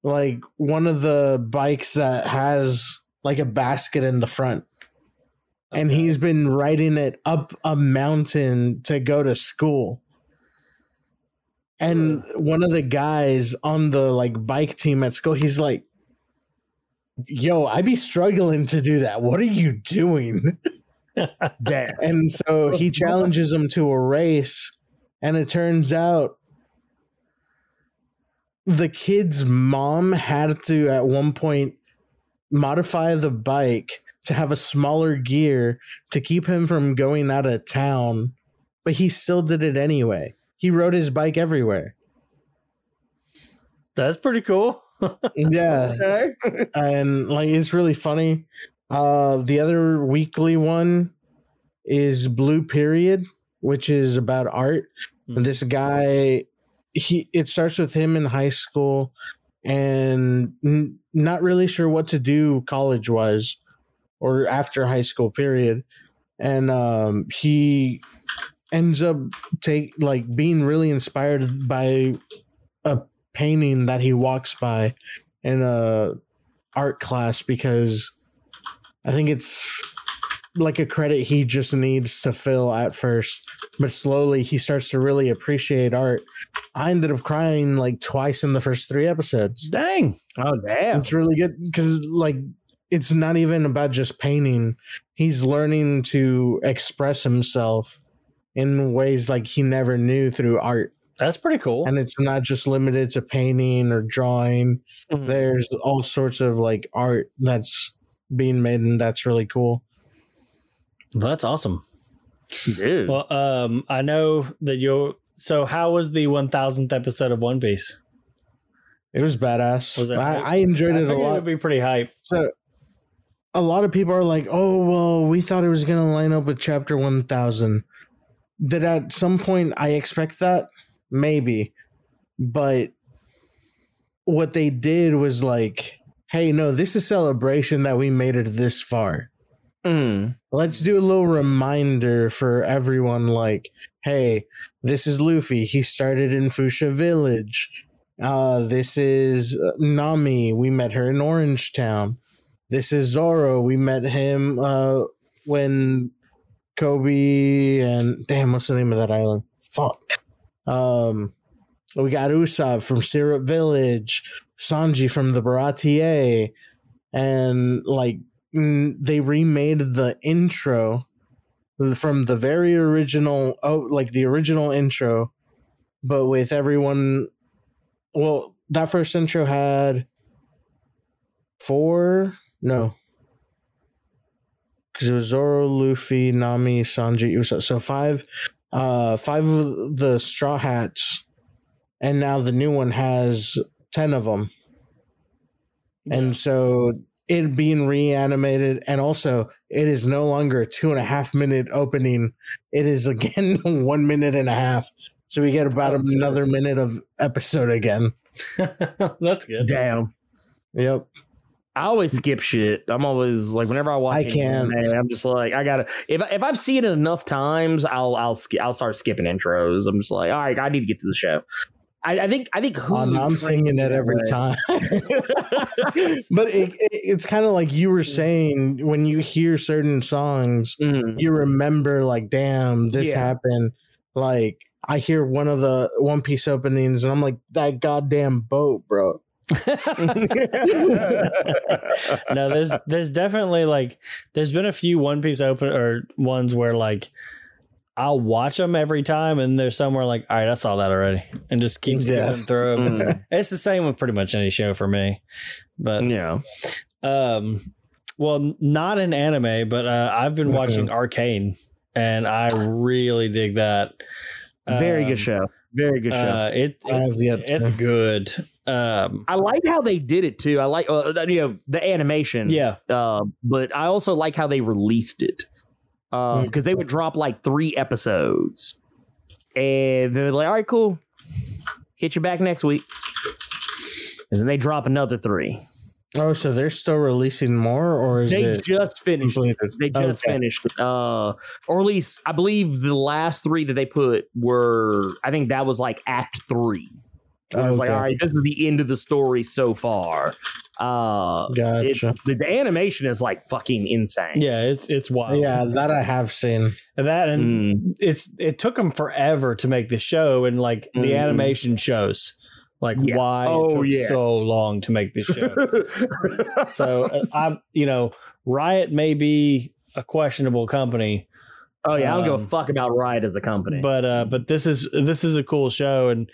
like one of the bikes that has like a basket in the front. And he's been riding it up a mountain to go to school. And one of the guys on the like bike team at school, he's like, "Yo, I'd be struggling to do that. What are you doing?" (laughs) Damn. And so he (laughs) challenges him to a race, and it turns out the kid's mom had to at one point modify the bike to have a smaller gear to keep him from going out of town, but he still did it anyway. He rode his bike everywhere. That's pretty cool. (laughs) Yeah, Okay. and like it's really funny. Uh, the other weekly one is Blue Period, which is about art. Hmm. And this guy, he it starts with him in high school, and n- not really sure what to do college wise, or after high school period, and um, he ends up take like being really inspired by a painting that he walks by in a art class because I think it's like a credit he just needs to fill at first, but slowly he starts to really appreciate art. I ended up crying like twice in the first three episodes. Dang. Oh damn. It's really good because like it's not even about just painting. He's learning to express himself in ways like he never knew through art. That's pretty cool. And it's not just limited to painting or drawing Mhm. there's all sorts of like art that's being made and that's really cool That's awesome. Dude. Well, um, I know that you'll. So, how was the one thousandth episode of One Piece? it was badass Was it- I, I enjoyed I it a figured it lot would be pretty hype. so a lot of people are like oh well we thought it was going to line up with chapter 1000 did at some point i expect that maybe. But what they did was like hey no this is celebration that we made it this far. Mm. let's do a little reminder for everyone like hey this is luffy. He started in Foosha village. Uh this is uh, nami. We met her in orange town this is zoro we met him uh when Koby and damn what's the name of that island? Fuck. Um we got usopp from syrup village sanji from the Baratie and like they remade the intro from the very original oh like the original intro but with everyone well that first intro had four no because it was Zoro, Luffy, Nami, Sanji, Usopp. So five, uh, five of the Straw Hats, and now the new one has ten of them. And so it being reanimated, and also it is no longer a two and a half minute opening. It is again (laughs) one minute and a half. So we get about another minute of episode again. (laughs) That's good. Damn. Yep. I always skip shit. I'm always like, whenever I watch, I can't. anime, I'm just like, I gotta. If if I've seen it enough times, I'll I'll sk- I'll start skipping intros. I'm just like, all right, I need to get to the show. I, I think I think who I'm singing it every time. (laughs) (laughs) but it, it, it's kind of like you were saying when you hear certain songs, Mhm. you remember like, damn, this Yeah. happened. Like I hear one of the One Piece openings, and I'm like, that goddamn boat, bro. (laughs) no, there's there's definitely like there's been a few One Piece open or ones where like I'll watch them every time, and there's somewhere like, all right, I saw that already, and just keep Yeah. skipping through. Mm. It's the same with pretty much any show for me, but yeah. um, well, not an anime, but uh, I've been Mhm. watching Arcane, and I really dig that. Very Um, good show. Very good show. Uh, it it's, it's good. Um, I like how they did it too. I like uh, you know the animation. yeah, Uh, but I also like how they released it because Mm. they would drop like three episodes, and they're like, "All right, cool, hit you back next week," and then they drop another three. Oh, so they're still releasing more, or is They it just finished. completed? They just Okay. finished, uh, or at least I believe the last three that they put were. I think that was like Act Three. Where It was like, all right, this is the end of the story so far. Uh, it- Gotcha. the, the animation is like fucking insane. Yeah, it's it's wild. Yeah, that I have seen. That and Mm. it's it took them forever to make the show, and like the Mhm. animation shows like Yeah. why Oh, it took yeah. so long to make this show. (laughs) so uh, I'm you know Riot may be a questionable company, oh yeah, I don't give Um, a fuck about Riot as a company. but uh but this is this is a cool show and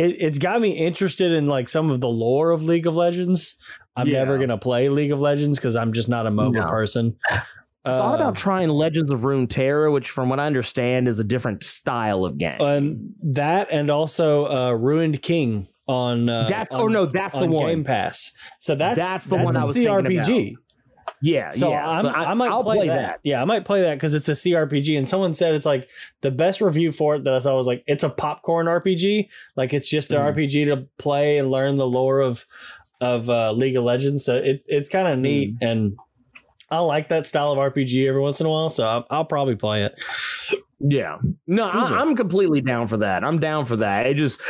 it, it's got me interested in like some of the lore of League of Legends. I'm Yeah. never gonna play League of Legends because I'm just not a MOBA No. person. (sighs) thought Uh, about trying Legends of Runeterra, which, from what I understand, is a different style of game. and that and also uh Ruined King on uh, that's on, or no, that's the one. Game Pass. So that's That's the that's one I was thinking CRPG. Yeah, So yeah. I'm, So I, might I'll play, that. Yeah, I might play that because it's a CRPG. And someone said it's like the best review for it that I saw was like it's a popcorn RPG. Like it's just an Mm. RPG to play and learn the lore of of uh, League of Legends. So it, it's kind of neat and. I like that style of RPG every once in a while, so I'll, I'll probably play it. Yeah. No, Excuse. I, I'm completely down for that. I'm down for that. It just,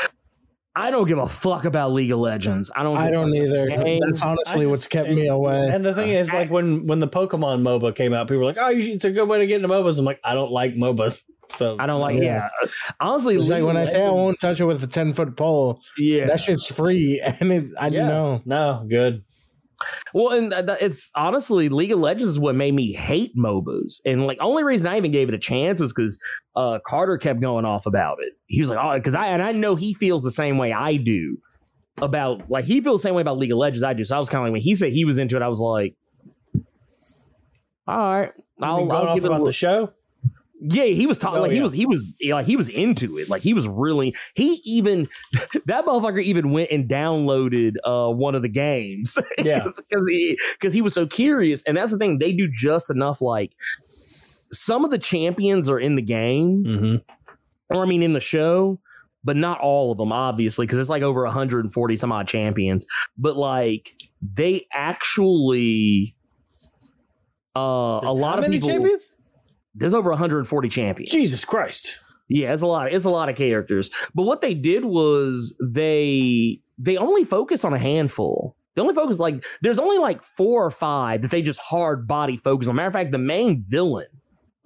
I don't give a fuck about League of Legends. I don't. I don't either. games. That's honestly I what's just- kept me away. And the thing is, like when when the Pokemon MOBA came out, people were like, "Oh, you- it's a good way to get into MOBAs." I'm like, I don't like MOBAs, so I don't like. Yeah. Yeah. Honestly, It's like when of I say I won't touch it with a ten foot pole, Yeah. that shit's free, (laughs) and it, I Yeah. know. No, good. Well, and it's honestly League of Legends is what made me hate MOBAs, and like only reason I even gave it a chance is because uh, Carter kept going off about it. He was like, "Oh, because I and I know he feels the same way I do about like he feels the same way about League of Legends I do." So I was kind of like when he said he was into it, I was like, "All right, I'll, going I'll off give it about look." the show. Yeah, he was talking Oh, like he was he was yeah, like he was into it. Like he was really he even (laughs) that motherfucker even went and downloaded uh one of the games. (laughs) Yeah. because he because he was so curious. And that's the thing, they do just enough. Like some of the champions are in the game, Mm-hmm. or I mean in the show, but not all of them, obviously, because it's like over 140 some odd champions. But like they actually uh a lot of people champions. There's over 140 champions. Jesus Christ! Yeah, it's a lot. It's a lot of characters. But what they did was they they only focus on a handful. They only focus like there's only like four or five that they just hard body focus on. Matter of fact, the main villain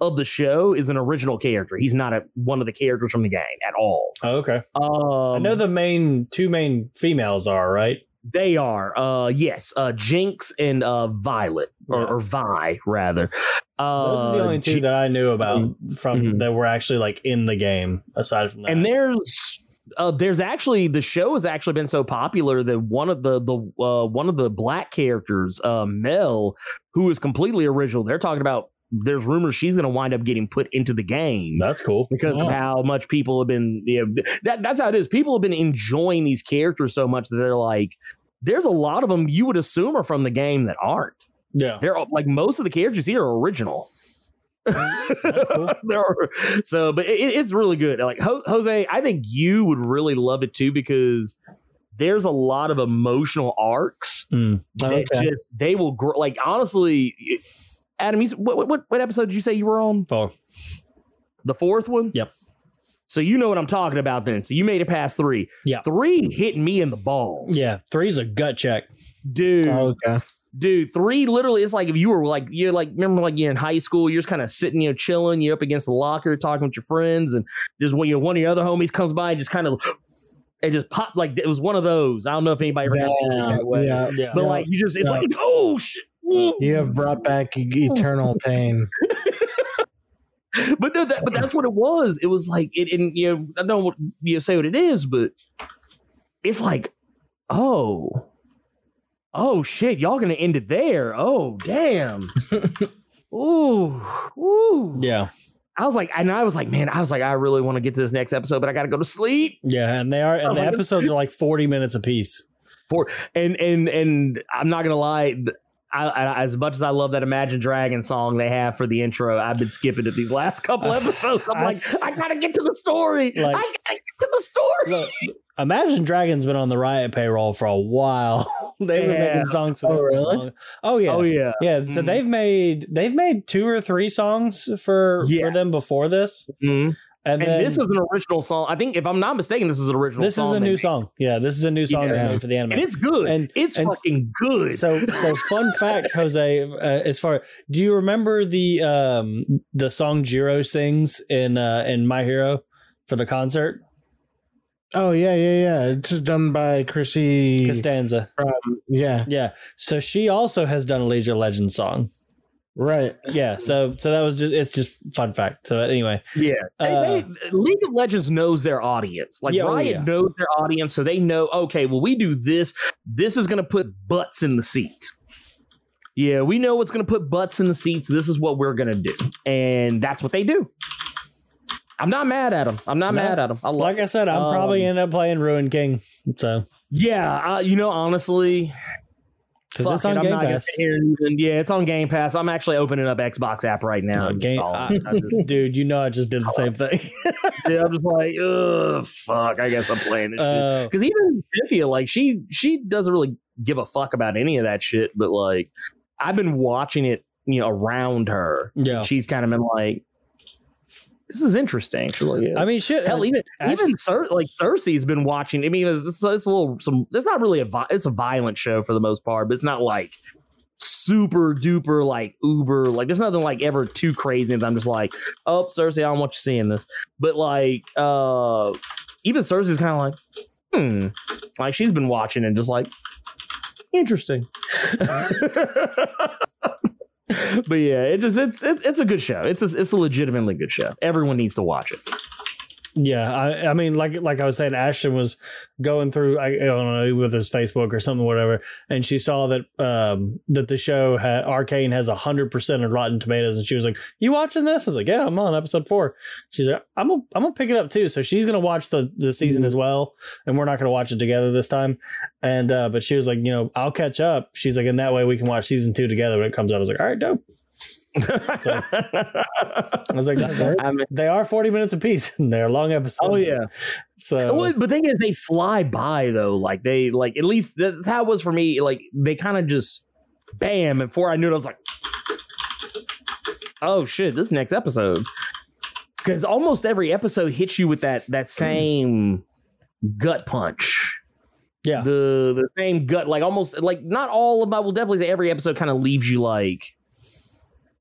of the show is an original character. He's not a, one of the characters from the game at all. Oh, okay. Um, I know the main two main females are right. They are, uh, yes, uh, Jinx and uh, Violet, or, Yeah. or Vi rather. Uh, Those are the only two that I knew about from Mhm. that were actually like in the game. Aside from that, and there's uh, there's actually the show has actually been so popular that one of the the uh, one of the black characters, uh, Mel, who is completely original. They're talking about. There's rumors she's going to wind up getting put into the game that's cool. because of how much people have been. You know, that that's how it is. People have been enjoying these characters so much that they're like. There's a lot of them you would assume are from the game that aren't. Yeah, They're like most of the characters here are original. That's cool. (laughs) There are- so, but it, it's really good. Like Ho- Jose, I think you would really love it too because there's a lot of emotional arcs Mm. that Okay. just they will grow. Like honestly, Adam, you, what, what what episode did you say you were on? Four. The fourth one. Yep. So you know what I'm talking about then. So you made it past three. Yeah. Three hitting me in the balls. Yeah, three's a gut check. dude. Oh, okay. dude three literally it's like if you were like you're like remember like you're in high school you're just kind of sitting you know chilling you're up against the locker talking with your friends and just when you one of your other homies comes by and just kind of it just popped like it was one of those i don't know if anybody ever got feeling Damn. that way Yeah. Yeah, but Yeah. like you just it's Yeah. like oh shit Mm. You have brought back eternal pain. (laughs) but no, that, but that's what it was. It was like it, and you know, I don't you know, say what it is, but it's like, oh, oh shit, y'all gonna end it there? Oh damn, (laughs) ooh, ooh. yeah, I was like, and I was like, man, I was like, I really want to get to this next episode, but I gotta go to sleep. yeah, and they are, and the Oh, episodes are like forty minutes a apiece. And and and I'm not gonna lie. I, I, as much as I love that Imagine Dragon song they have for the intro, I've been skipping it these last couple (laughs) episodes. I'm I like, I gotta get to the story. Like- I gotta get to the story. Look, Imagine Dragons been on the Riot payroll for a while. (laughs) They've been making songs. For Oh, them really? long. Oh yeah. Oh yeah, Yeah, so Mhm. they've made they've made two or three songs for Yeah. for them before this. Mhm. And, And then this is an original song. I think, if I'm not mistaken, this is an original. this is a new made. song. Yeah, this is a new song Yeah. they made for the anime. and it's good. And- it's and- fucking good. so so fun (laughs) fact, Jose. Uh, as far do you remember the um the song Jiro sings in uh in My Hero for the concert? Oh yeah, yeah, yeah. It's done by Chrissy. Costanza. From, yeah, Yeah. So she also has done a League of Legends song. Right. Yeah. So so that was just it's just fun fact. So anyway, yeah, uh, they, League of Legends knows their audience. Like Yeah, oh, Riot yeah. knows their audience, so they know. Okay, well, we do this. This is going to put butts in the seats. Yeah, we know what's going to put butts in the seats. This is what we're going to do, and that's what they do. I'm not mad at them. I'm not No. mad at them. I love. like I said, I'm probably Um, end up playing Ruin King. So yeah, uh, you know, honestly, because it's on I'm Game Pass. and yeah, it's on Game Pass. I'm actually opening up Xbox app right now. No, game, I- I just- (laughs) dude, you know I just did the same thing. (laughs) yeah, I'm just like, ugh, fuck. I guess I'm playing this shit. Uh, Because even Cynthia, like, she she doesn't really give a fuck about any of that shit. But like, I've been watching it, you know, around her. yeah. She's kind of been like, this is interesting. Yeah. I mean, shit. Hell, even actually- even Cer- like Cersei's been watching. I mean, it's, it's, a little some. It's not really a. vi- It's a violent show for the most part, but it's not like super duper like uber. Like there's nothing like ever too crazy. And I'm just like, oh, Cersei, I don't want you seeing this. But like, uh even Cersei's kind of like, hmm, like she's been watching and just like, interesting. (laughs) but yeah, it just it's it's it's a good show. It's a, it's a legitimately good show. Everyone needs to watch it. Yeah, I, I mean, like like I was saying, Ashton was going through I, I don't know with his Facebook or something, whatever, and she saw that um that the show had Arcane has hundred percent of Rotten Tomatoes, and she was like, "You watching this?" I was like, "Yeah, I'm on episode four. She's like, "I'm gonna I'm gonna pick it up too." So she's gonna watch the the season as well, and we're not gonna watch it together this time. And uh but she was like, you know, I'll catch up. She's like, and that way we can watch season two together when it comes out. I was like, all right, dope. I was like, I mean, they are forty minutes apiece. (laughs) and They're long episodes. oh yeah. So Well, but the thing is, they fly by though. Like they like at least that's how it was for me. Like they kind of just bam. And before I knew it, I was like, oh shit, this next episode. Because almost every episode hits you with that that same gut punch. Yeah. The the same gut, like almost like not all of I will definitely say every episode kind of leaves you like,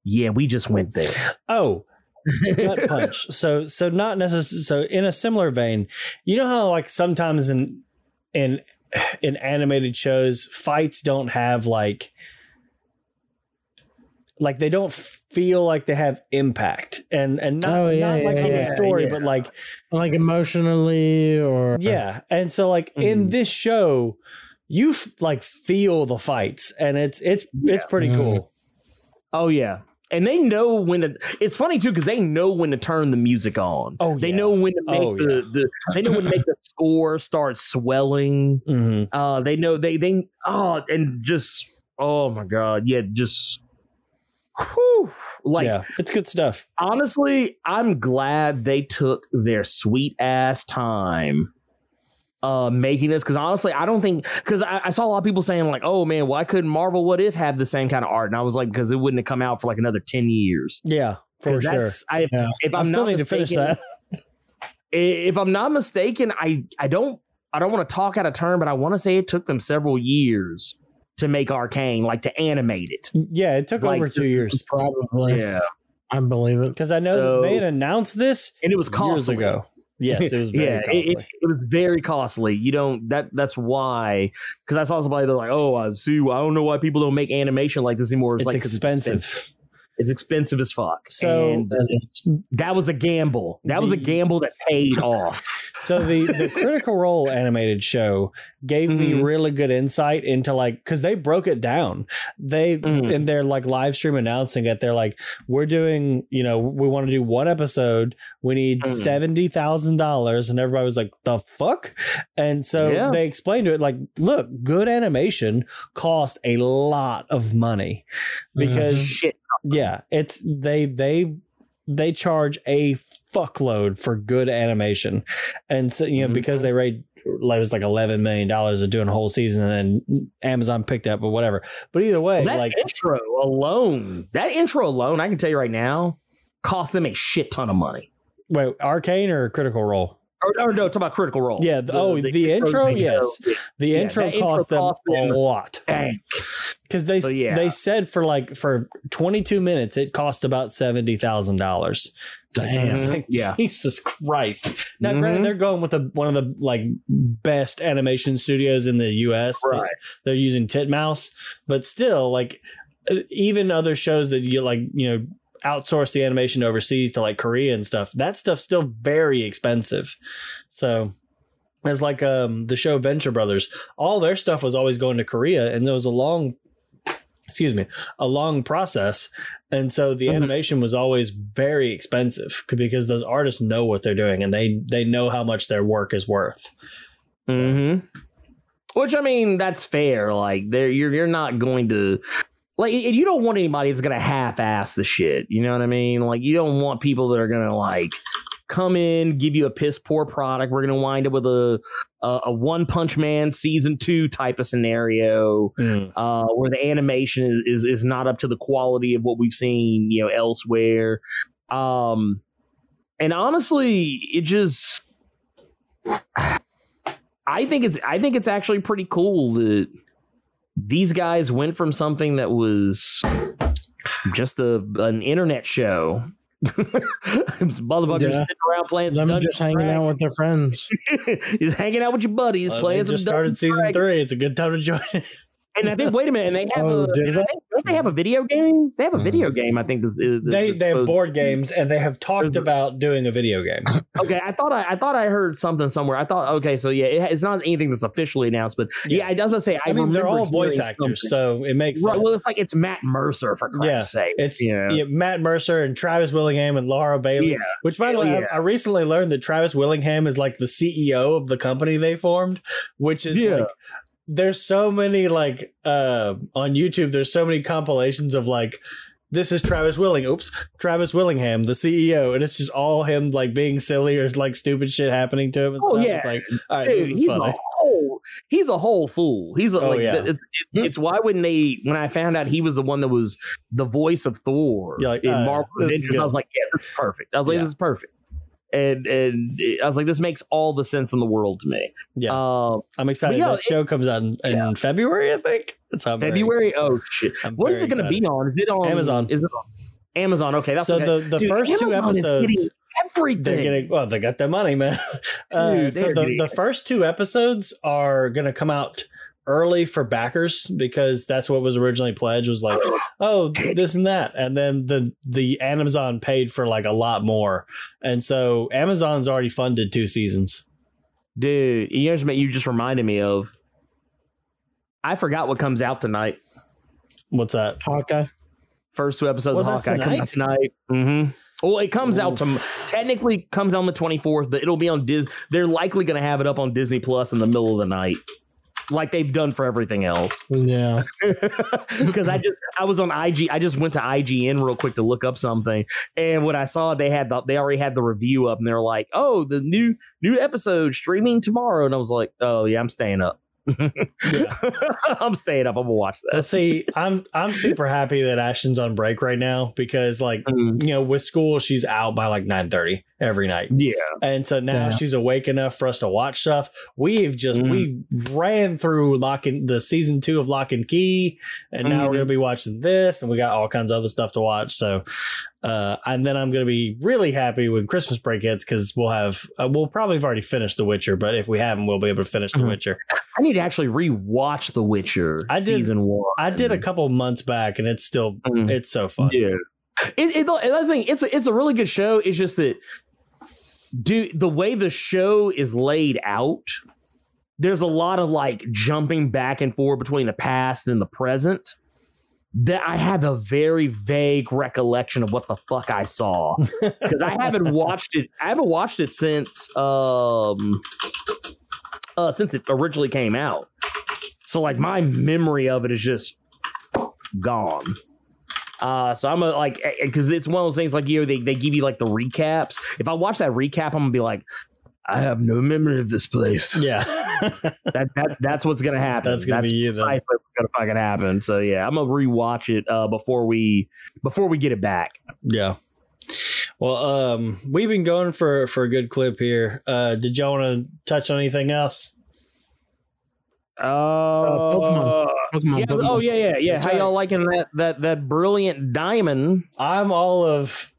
yeah, we just went there. Oh, (laughs) gut punch. So so not necessarily. So in a similar vein, you know how like sometimes in in in animated shows, fights don't have like like they don't feel like they have impact and and not, Oh, yeah, not like yeah, in the story yeah. but like Like emotionally, or yeah and so like in Mhm. this show you f- like feel the fights and it's it's it's pretty Mhm. cool Oh yeah. And they know when to it's funny too because they know when to turn the music on. Oh, they yeah. know when to make Oh, the, the they know when to make the (laughs) score start swelling. Mhm. Uh they know they they oh and just oh my god, yeah, just whew, like yeah it's good stuff honestly, I'm glad they took their sweet ass time uh making this because honestly, I don't think because I, I saw a lot of people saying like, oh man, why couldn't Marvel What If have the same kind of art? And I was like, because it wouldn't have come out for like another 10 years. yeah for sure that's- I, Yeah. if i I'm still not need to finish mistaken- that (laughs) if I'm not mistaken, I I don't I don't want to talk out of turn, but I want to say it took them several years to make Arcane, like to animate it. yeah it took Like, over two years probably. Yeah, I believe it. Because I know So- that they had announced this and it was years costly. ago. Yes, it was (laughs) very yeah, costly. it, it, it was very costly. You don't that that's why because I saw somebody they're like, oh, I see. I don't know why people don't make animation like this anymore. it's, like 'cause expensive. It's expensive as fuck. So- and that was a gamble. That was a gamble that paid off. (laughs) So the the Critical Role animated show gave me Mhm. really good insight into like because they broke it down. They Mhm. in their like live stream announcing it, they're like, "We're doing, you know, we want to do one episode. We need Mhm. seventy thousand dollars," and everybody was like, "The fuck!" And so Yeah. they explained to it like, "Look, good animation cost a lot of money because Shit. Yeah it's they they they charge a fuckload for good animation and so you know Mhm. because they rate like it was like 11 million dollars of doing a whole season and amazon picked up or whatever but either way that like intro alone, that intro alone, I can tell you right now, cost them a shit ton of money. Wait, Arcane or Critical Role? Or, or no, talk about Critical Role. Yeah. The, oh, the, intro. of the show. Yes, the Yeah, intro cost them cost a lot Dang. because they So, yeah. they said for like for 22 minutes it cost about seventy thousand dollars. Damn. Like, Yeah. Jesus Christ. Now, Mhm. granted, they're going with a, one of the like best animation studios in the U.S. Right. They're using Titmouse, but still, like even other shows that you like, you know, outsource the animation overseas to like Korea and stuff. That stuff's still very expensive. So. It's like um, the show Venture Brothers. All their stuff was always going to Korea, and there was a long, excuse me, a long process and so the Mhm. animation was always very expensive because those artists know what they're doing and they they know how much their work is worth hmm Which I mean, that's fair. Like, there, you're you're not going to like, and you don't want anybody that's gonna half-ass the shit. You know what I mean? Like, you don't want people that are gonna like come in, give you a piss poor product. We're gonna wind up with a a, a One Punch Man season two type of scenario. uh, where the animation is, is is not up to the quality of what we've seen, you know, elsewhere. Um, and honestly, it just, (sighs) I think it's I think it's actually pretty cool that these guys went from something that was just a an internet show. (laughs) Motherfuckers Yeah. sitting around playing some Them just hanging and out with their friends. Dragons. (laughs) just hanging out with your buddies, Uh, playing they some just started season Dragons. three it's a good time to join it (laughs) And I think, wait a minute, and they have Oh, a, did they? think, don't they have a video game? They have a hmm. video game. I think this is. Uh, they they have supposed- board games and they have talked about doing a video game (laughs) Okay, I thought I, I thought I heard something somewhere. I thought, okay, so yeah, it, it's not anything that's officially announced, but yeah, I was gonna say, I, i, mean they're all voice actors something. so it makes Right, sense well, it's like it's Matt Mercer for Christ's Yeah, sake. It's yeah, yeah, Matt Mercer and Travis Willingham and Laura Bailey. Yeah. Which, by the way, Hell I- I, recently learned that Travis Willingham is like the CEO of the company they formed, which is Yeah. like there's so many like uh on YouTube. There's so many compilations of like this is Travis Willing. Oops, Travis Willingham, the CEO, and it's just all him like being silly or like stupid shit happening to him and Oh, stuff. yeah. It's like, all right, Dude, this is he's funny. a whole he's a whole fool. He's a, Oh, like yeah. it's, it's why wouldn't they when I found out he was the one that was the voice of Thor You're like, in uh, Marvel Avengers. I was like, yeah, this is perfect. I was like, Yeah. this is perfect. And and I was like, this makes all the sense in the world to me. Yeah, Uh, I'm excited. yeah, that show comes out in, in February, I think. That's how I'm February. Oh shit! I'm What is it going to be on? Is it on Amazon. Is it on Amazon? Okay, that's so okay. the the Dude, first two Amazon is episodes everything. they're getting well they got their money man (laughs) uh, Dude, so the, the first two episodes are gonna come out early for backers because that's what was originally pledged was like oh this and that and then the the amazon paid for like a lot more and so amazon's already funded two seasons Dude, you just you just reminded me of. I forgot what comes out tonight. what's that Hawkeye. First two episodes Well, of Hawkeye come out tonight. Mm-hmm. Well, it comes out to technically comes out on the twenty fourth, but it'll be on Disney. They're likely going to have it up on Disney Plus in the middle of the night, like they've done for everything else. Yeah. (laughs) Because I just I was on IG. I just went to IGN real quick to look up something, and when I saw they had the, they already had the review up, and they're like, "Oh, the new new episode streaming tomorrow," and I was like, "Oh yeah, I'm staying up." (laughs) I'm staying up. I'm gonna watch that. let's see i'm i'm super happy that ashton's on break right now because like Mm, you know with school she's out by like 9 30 every night yeah, And so now Yeah. she's awake enough for us to watch stuff. We've just Mhm. we ran through Lock and the season two of Lock and Key, and now Mhm. we're gonna be watching this, and we got all kinds of other stuff to watch. So, uh, and then I'm gonna be really happy when Christmas break hits because we'll have uh, we'll probably have already finished The Witcher, but if we haven't, we'll be able to finish The Mhm. Witcher. I need to actually rewatch The Witcher I did- season one. I did a couple months back, and it's still Mhm. it's so fun. Yeah. It, it, another thing, it's a, it's a really good show. It's just that, dude, the way the show is laid out, there's a lot of like jumping back and forth between the past and the present. That I have a very vague recollection of what the fuck I saw (laughs) because I haven't watched it. I haven't watched it since um uh since it originally came out. So like my memory of it is just gone. Uh, so I'm a, like, because it's one of those things like you know they, they give you like the recaps. If I watch that recap, I'm gonna be like, I have no memory of this place. Yeah, (laughs) (laughs) That that's that's what's gonna happen. That's gonna be you precisely what's gonna fucking happen. So yeah, I'm gonna rewatch it uh before we before we get it back. yeah. Well, um, we've been going for for a good clip here. Uh, did y'all want to touch on anything else? Uh, Pokemon. Pokemon, yeah, Pokemon. oh yeah, yeah, yeah. That's How right. y'all liking that that that brilliant diamond? I'm all of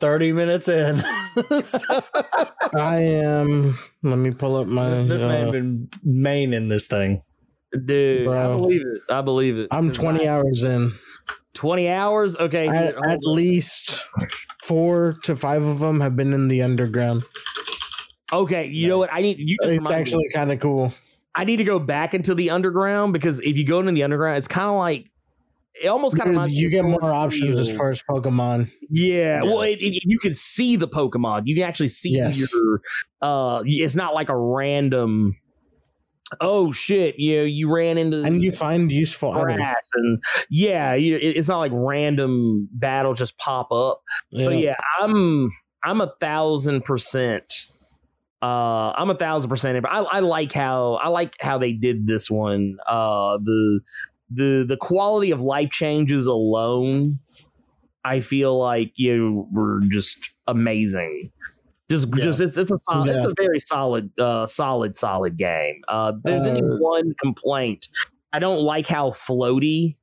thirty minutes in. (laughs) So, I am. Let me pull up my. this this uh, man been main in this thing. Dude, I believe it. I believe it. I'm 20 hours in. 20 hours. Okay, At, here, at on. least four to five of them have been in the underground. okay. You know what? I need you. Just It's actually kind of cool. I need to go back into the underground because if you go into the underground, it's kind of like it almost kind of You get more options as far as Pokemon. Yeah, Yeah. well, it, it- you can see the Pokemon. You can actually see Yes. your. Uh, it's not like a random. Oh shit! You know, you ran into And you find useful items. grass and yeah, you, it- it's not like random battle just pop up. So yeah, I'm I'm a thousand percent. Uh, I'm a thousand percent. I, I like how I like how they did this one. Uh, the the the quality of life changes alone, I feel like you were just amazing. Just Yeah. just it's it's a solid, it's a very solid uh solid solid game. Uh, there's any Uh, one complaint. I don't like how floaty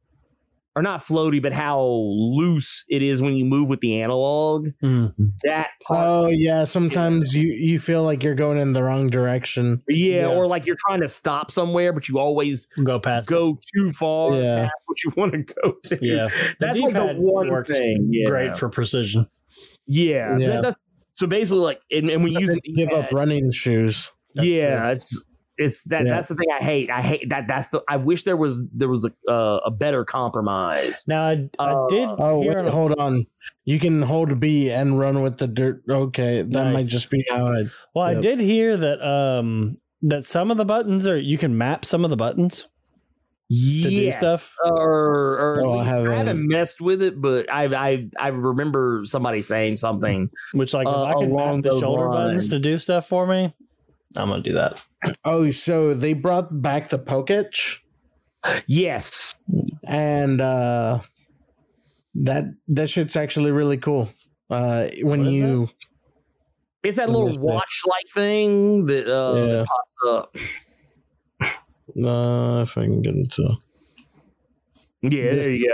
or not floaty, but how loose it is when you move with the analog. Hmm. That part, Oh yeah, sometimes you you feel like you're going in the wrong direction. yeah, yeah. or like you're trying to stop somewhere, but you always Go past. go too far Yeah. past what you want to go to. Yeah, that's like the one works thing. Yeah. great for precision. yeah. Yeah. That- that's so basically like, and, and when you use the Give up D-pad, running shoes. That's yeah, true. it's it's that Yeah. that's the thing I hate. I hate that. That's the. I wish there was there was a uh, a better compromise. Now I, I Uh, did. Oh wait, on- hold on. You can hold B and run with the dirt. Okay, that might just be how I. Well, I did hear that um that some of the buttons are you can map some of the buttons. To do stuff? or, or Oh, I haven't- haven't messed with it, but I I I remember somebody saying something. Which like Uh, if I can map the those shoulder buttons to do stuff for me, I'm gonna do that. Oh, so they brought back the Poketch, Yes, and uh that that shit's actually really cool. Uh, when What is you it's that little watch like thing that uh Yeah. that pops up. uh, if I can get into Yeah, This- there you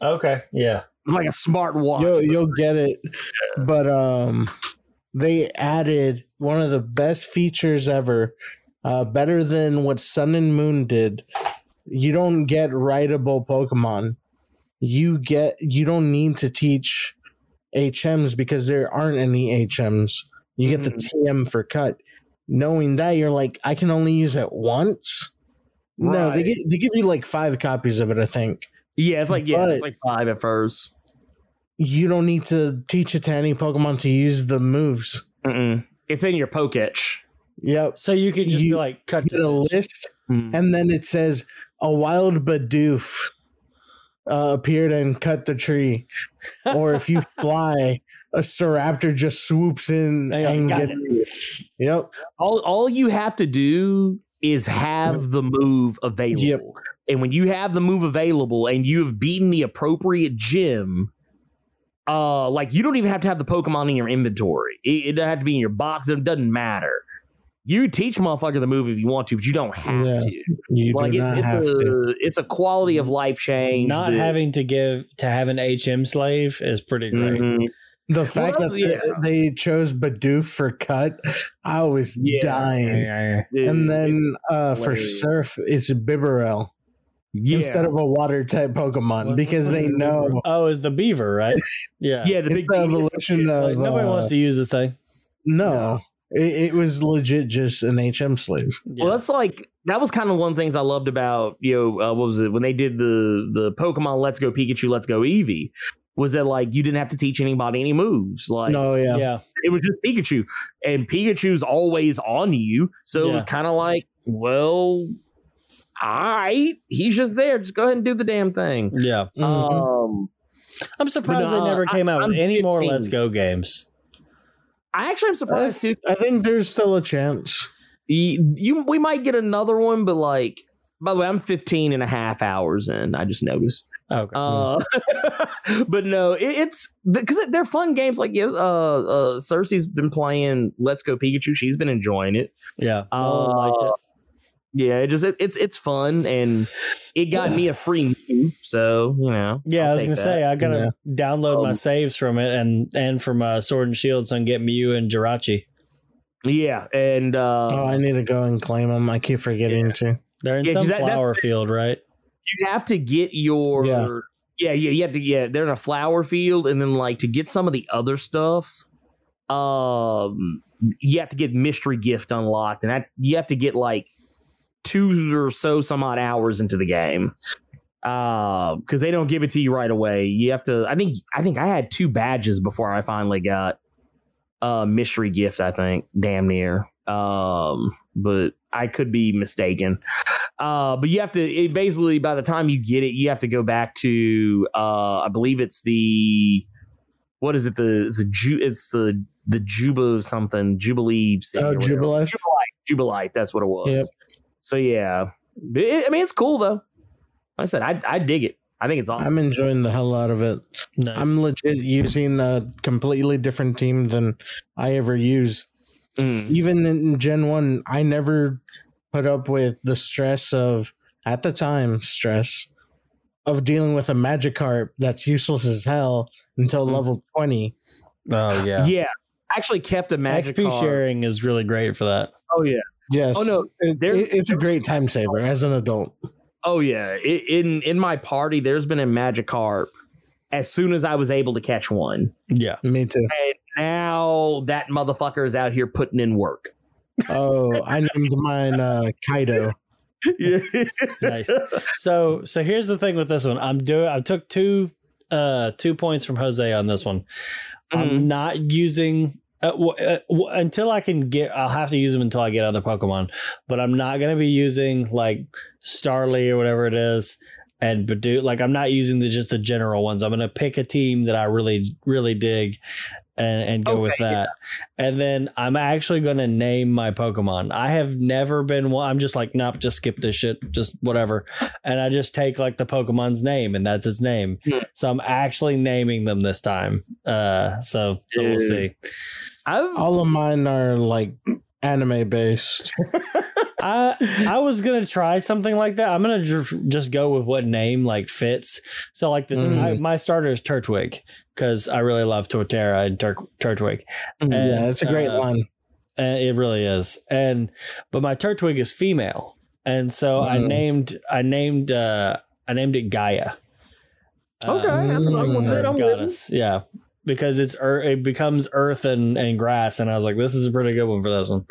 go. Okay, yeah. It's like a smart watch. you'll you'll get it, but um, they added one of the best features ever, uh, better than what Sun and Moon did. You don't get writable Pokemon. You get you don't need to teach HMs because there aren't any HMs. You get the TM for cut. Knowing that, you're like, I can only use it once. No, they Right. give, they give you like five copies of it, I think. yeah, it's like yeah, But- it's like five at first. You don't need to teach it to any Pokemon to use the moves. Mm-mm. It's in your Poketch. Yep. So you could just be You like cut Get a to list, Mm. and then it says a wild Bidoof uh, appeared and cut the tree. or if you (laughs) fly, a Staraptor just swoops in Hang and got gets. Yep. all all you have to do is have the move available. Yep. And when you have the move available and you have beaten the appropriate gym, uh, like you don't even have to have the Pokemon in your inventory. It, it doesn't have to be in your box. It doesn't matter. You teach motherfucker the move if you want to, but you don't have Yeah, to. You Like do it's not it's have a to. it's a quality of life change. not that- having to give to have an HM slave is pretty great. Mhm. The fact Well, that yeah. they, they chose Bidoof for cut, I was Yeah. dying. Dude, And then uh, for. Surf, it's Bibarel yeah. instead of a water type Pokemon What- because what they is know Oh, is the beaver right? (laughs) Yeah, yeah, the it's big the evolution Like, of. nobody uh, wants to use this thing. No, It, it was legit just an HM slave. Yeah. Well, that's like that was kind of one of the things I loved about you know uh, what was it when they did the the Pokemon Let's Go Pikachu, Let's Go Eevee, was that like you didn't have to teach anybody any moves. Like no, yeah. yeah. it was just Pikachu, and Pikachu's always on you, so it was kind of like, well, all right, he's just there. Just go ahead and do the damn thing. Yeah. Mhm. Um, I'm surprised But, they uh, never came I- out with I'm any more Let's Go games. I actually am surprised too. I think there's still a chance. You, you we might get another one, but like By the way, I'm 15 and a half hours in. I just noticed. Okay. Uh, (laughs) but no, it, it's because they're fun games. Like, yeah, uh, uh, Cersei's been playing Let's Go Pikachu. She's been enjoying it. yeah. No one liked Uh, it. Yeah, it just it, it's it's fun and it got me a free move. So you know, Yeah, I'll I was gonna that. say I gotta download my Um, saves from it and and from uh, Sword and Shield so I can get Mew and Jirachi. Yeah, and uh, Oh, I need to go and claim them. I keep forgetting to. They're in Yeah, 'cause some that- that- flower field, right? you have to get your Yeah. yeah. yeah you have to yeah they're in a flower field and then like to get some of the other stuff um you have to get mystery gift unlocked and that you have to get like two or so some odd hours into the game uh because they don't give it to you right away. You have to i think i think i had two badges before i finally got a mystery gift i think damn near. Um but i could be mistaken. Uh but you have to it basically by the time you get it you have to go back to uh i believe it's the what is it the it's the Ju- it's the the juba something jubilee Oh, Jubilife that's what it was. Yep. So yeah it- i mean it's cool though like i said i i dig it i think it's awesome I'm enjoying the hell out of it. Nice. I'm legit using a completely different team than I ever use. Mm. Even in Gen 1, I never put up with the stress of, at the time, stress of dealing with a Magikarp that's useless as hell until Mhm. level 20. oh yeah. yeah. I actually kept a magic XP sharing is really great for that. oh yeah Yes. Oh, no, It- there- it- it's a great time saver as an adult. Oh yeah, I in in my party, there's been a Magikarp as soon as I was able to catch one, Yeah. Me too. and now that motherfucker is out here putting in work. Oh, I named mine uh, Kaido. yeah, Nice. So so here's the thing with this one. I'm doing I took two uh two points from Jose on this one. Mhm. I'm not using uh, w- uh, w- until I can get. I'll have to use them until I get other Pokemon. But I'm not going to be using like Starly or whatever it is, and Badoo. Like I'm not using the just the general ones. I'm going to pick a team that I really really dig, and and go with Okay, yeah. that. And then I'm actually going to name my Pokemon. I have never been one. I'm just like, nope, just skip this shit, just whatever. And I just take like the Pokemon's name, and that's its name. Hmm. So I'm actually naming them this time. Uh, so so we'll see. I've, All of mine are like anime based. (laughs) I I was gonna try something like that. I'm gonna ju- just go with what name like fits. So like the Mhm. I, my starter is Turtwig because I really love Torterra and Tur- Turtwig. Mhm. And, yeah, it's a great uh, line. And it really is. And but my Turtwig is female, and so I Mhm. named I named uh I named it Gaia. okay, Uh, that's what I'm Mm. with. Earth I'm with goddess, yeah, because it's ear- it becomes earth and and grass, and I was like, this is a pretty good one for this one.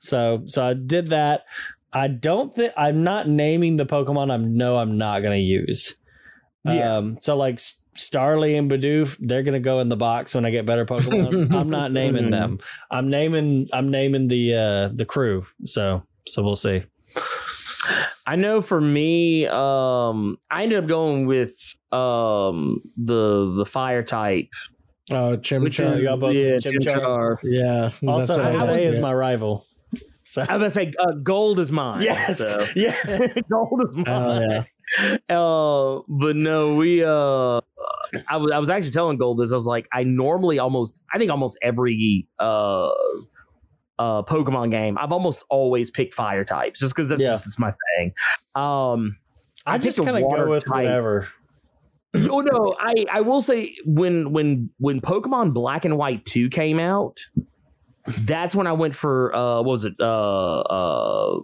So so I did that. I don't think I'm not naming the Pokemon. I know I'm not gonna use. Yeah. Um. So like Starly and Bidoof, they're gonna go in the box when I get better Pokemon. (laughs) I'm not naming them. I'm naming I'm naming the uh the crew. So so we'll see. I know for me, um, I ended up going with um the the fire type, Oh, which Chimchar. you got both yeah, Chimchar. Chimchar. Yeah. Also, that's Jose had. is my rival. So I was gonna say uh, gold is mine. yes, so. (laughs) yeah. (laughs) gold is mine. (laughs) Oh, yeah. Uh, but no, we uh, I was I was actually telling Gold this. I was like, I normally almost, I think almost every uh, uh, Pokemon game, I've almost always picked fire types just because that's Yeah. just my thing. Um, I I just kind of go with type. whatever. Oh no, I I will say when when when Pokemon Black and White two came out, that's when I went for uh, what was it uh uh.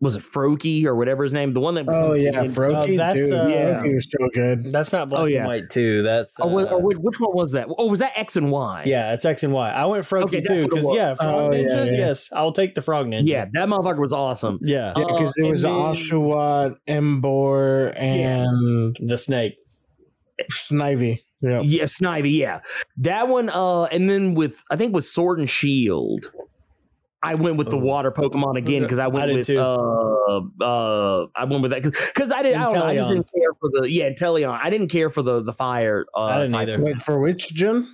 Was it Froakie or whatever his name? The one that Oh yeah, in- Froakie, Oh, that's, dude. uh, Froakie was so good. That's not black Oh, yeah. and white too. That's Oh, wait, uh, or wait, which one was that? Oh, was that X and Y? yeah, it's X and Y. I went Froakie Okay, too because yeah, Frog Oh, Ninja. yeah. Yes, I'll take the Frog Ninja. Yeah, that motherfucker was awesome. yeah, Yeah, because Uh, it was and then- Oshawott, Emboar, and the snake. Snivy. Yeah. Yeah, Snivy, yeah. That one, uh, and then with I think with Sword and Shield, I went with the Oh. water Pokemon again because I went I with too. uh uh I went with that because I didn't I, don't know, I just didn't care for the yeah Inteleon. I didn't care for the the fire. Uh, I didn't type. either. Wait, for which gen?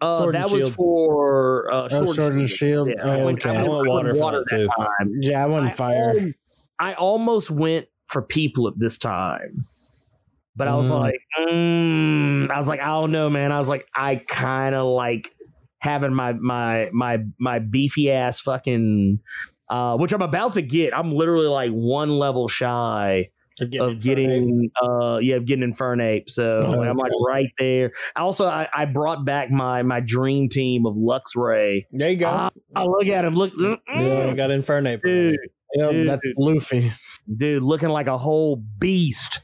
Uh, Sword that was Shield. for uh, Oh, Sword and Shield. Yeah, I Oh, went, okay. I I went went water water that too. time. Yeah, I went I fire. always- I almost went for people at this time, but I was Mm. like, mm, I was like, I don't know, man. I was like, I kind of like having my my my my beefy ass fucking, uh, which I'm about to get. I'm literally like one level shy Of of getting uh yeah of getting Infernape. So Oh, I'm like right there. Also, I, I brought back my my dream team of Luxray. There you go. Ah, Oh, look at him! Look, mm, yeah, got Infernape. dude, Yep, Dude. that's Luffy. dude, looking like a whole beast.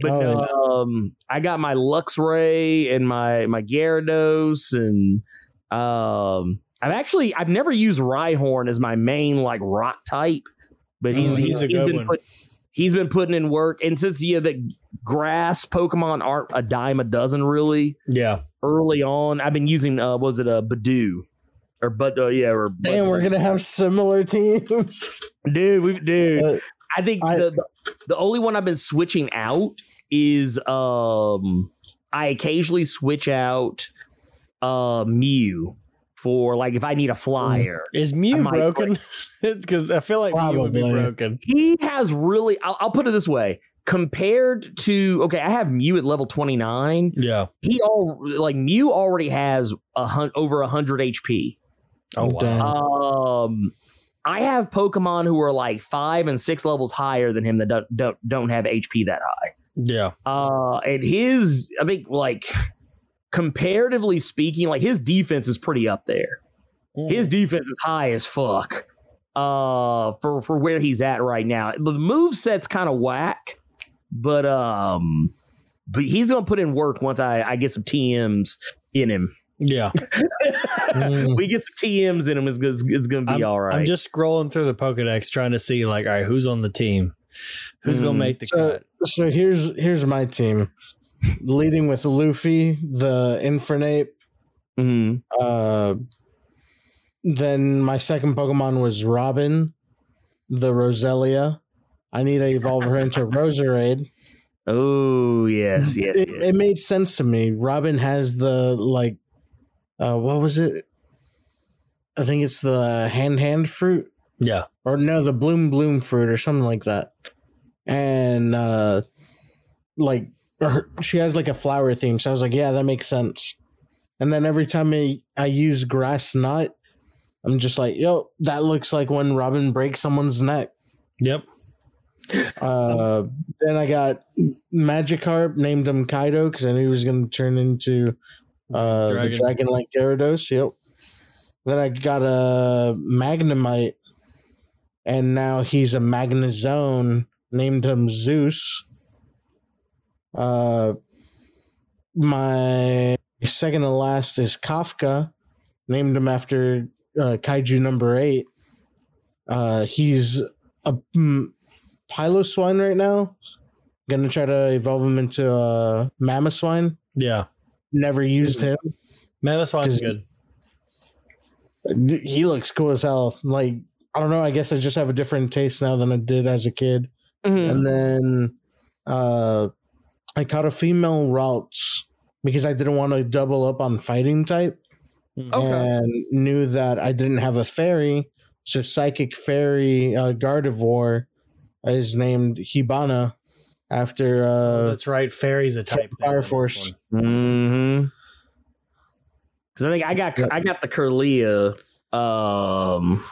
But Oh, no, um, I got my Luxray and my my Gyarados, and um, I've actually I've never used Rhyhorn as my main like rock type, but he's Oh, he's, he's a he's good been one. put, he's been putting in work, and since yeah, the grass Pokemon aren't a dime a dozen really Yeah. early on, I've been using uh, was it a Badoo or but uh, yeah or Damn, we're gonna have similar teams. dude we dude. Uh, I think I- the, the the only one I've been switching out is um I occasionally switch out uh Mew for like if I need a flyer. Is Mew broken? Because (laughs) I feel like Mew would be broken. He has really I'll, I'll put it this way compared to okay I have Mew at level 29 Yeah. he all like Mew already has a hun- over 100 HP Oh wow. Damn. um I have Pokemon who are like 5 and 6 levels higher than him that don't don't, don't have HP that high Yeah. Uh, and his, I think, like comparatively speaking, like his defense is pretty up there. His defense is high as fuck. Uh, for for where he's at right now, the move set's kind of whack, but um, but he's gonna put in work once I I get some TMs in him. Yeah. (laughs) Mm. we get some TMs in him, it's, it's, it's gonna be all right. I'm just scrolling through the Pokedex trying to see like, all right, who's on the team? Who's gonna Mm. make the So, cut? so here's here's my team, leading with Luffy, the Infernape. Mhm. Uh, then my second Pokemon was Robin, the Roselia. I need to evolve her into (laughs) Roserade. Oh yes, yes, it, yes. it made sense to me. Robin has the like, uh, what was it? I think it's the hand hand fruit, Yeah. or no, the bloom bloom fruit, or something like that. And uh, like, her, she has like a flower theme, so I was like, yeah, that makes sense. And then every time I I use grass knot, I'm just like, yo, that looks like when Robin breaks someone's neck. Yep. Uh, then I got Magikarp, named him Kaido because I knew he was going to turn into uh, Dragon. the dragon like Gyarados. Yep. Then I got a Magnemite, and now he's a Magnezone, named him Zeus. Uh, my second to last is Kafka, named him after uh, Kaiju number eight. Uh, he's a mm, Piloswine right now. Gonna try to evolve him into a Mamoswine. Yeah. Never used him. Mamoswine's 'Cause- good. He looks cool as hell. Like I don't know. I guess I just have a different taste now than I did as a kid. Mhm. And then uh I caught a female Ralts because I didn't want to double up on fighting type Okay. and knew that I didn't have a fairy. So psychic fairy uh, Gardevoir is named Hibana after Oh, uh that's right. Fairy's a type. Fire now Force. Mm-hmm. Because I think I got I got the Kirlia. Um.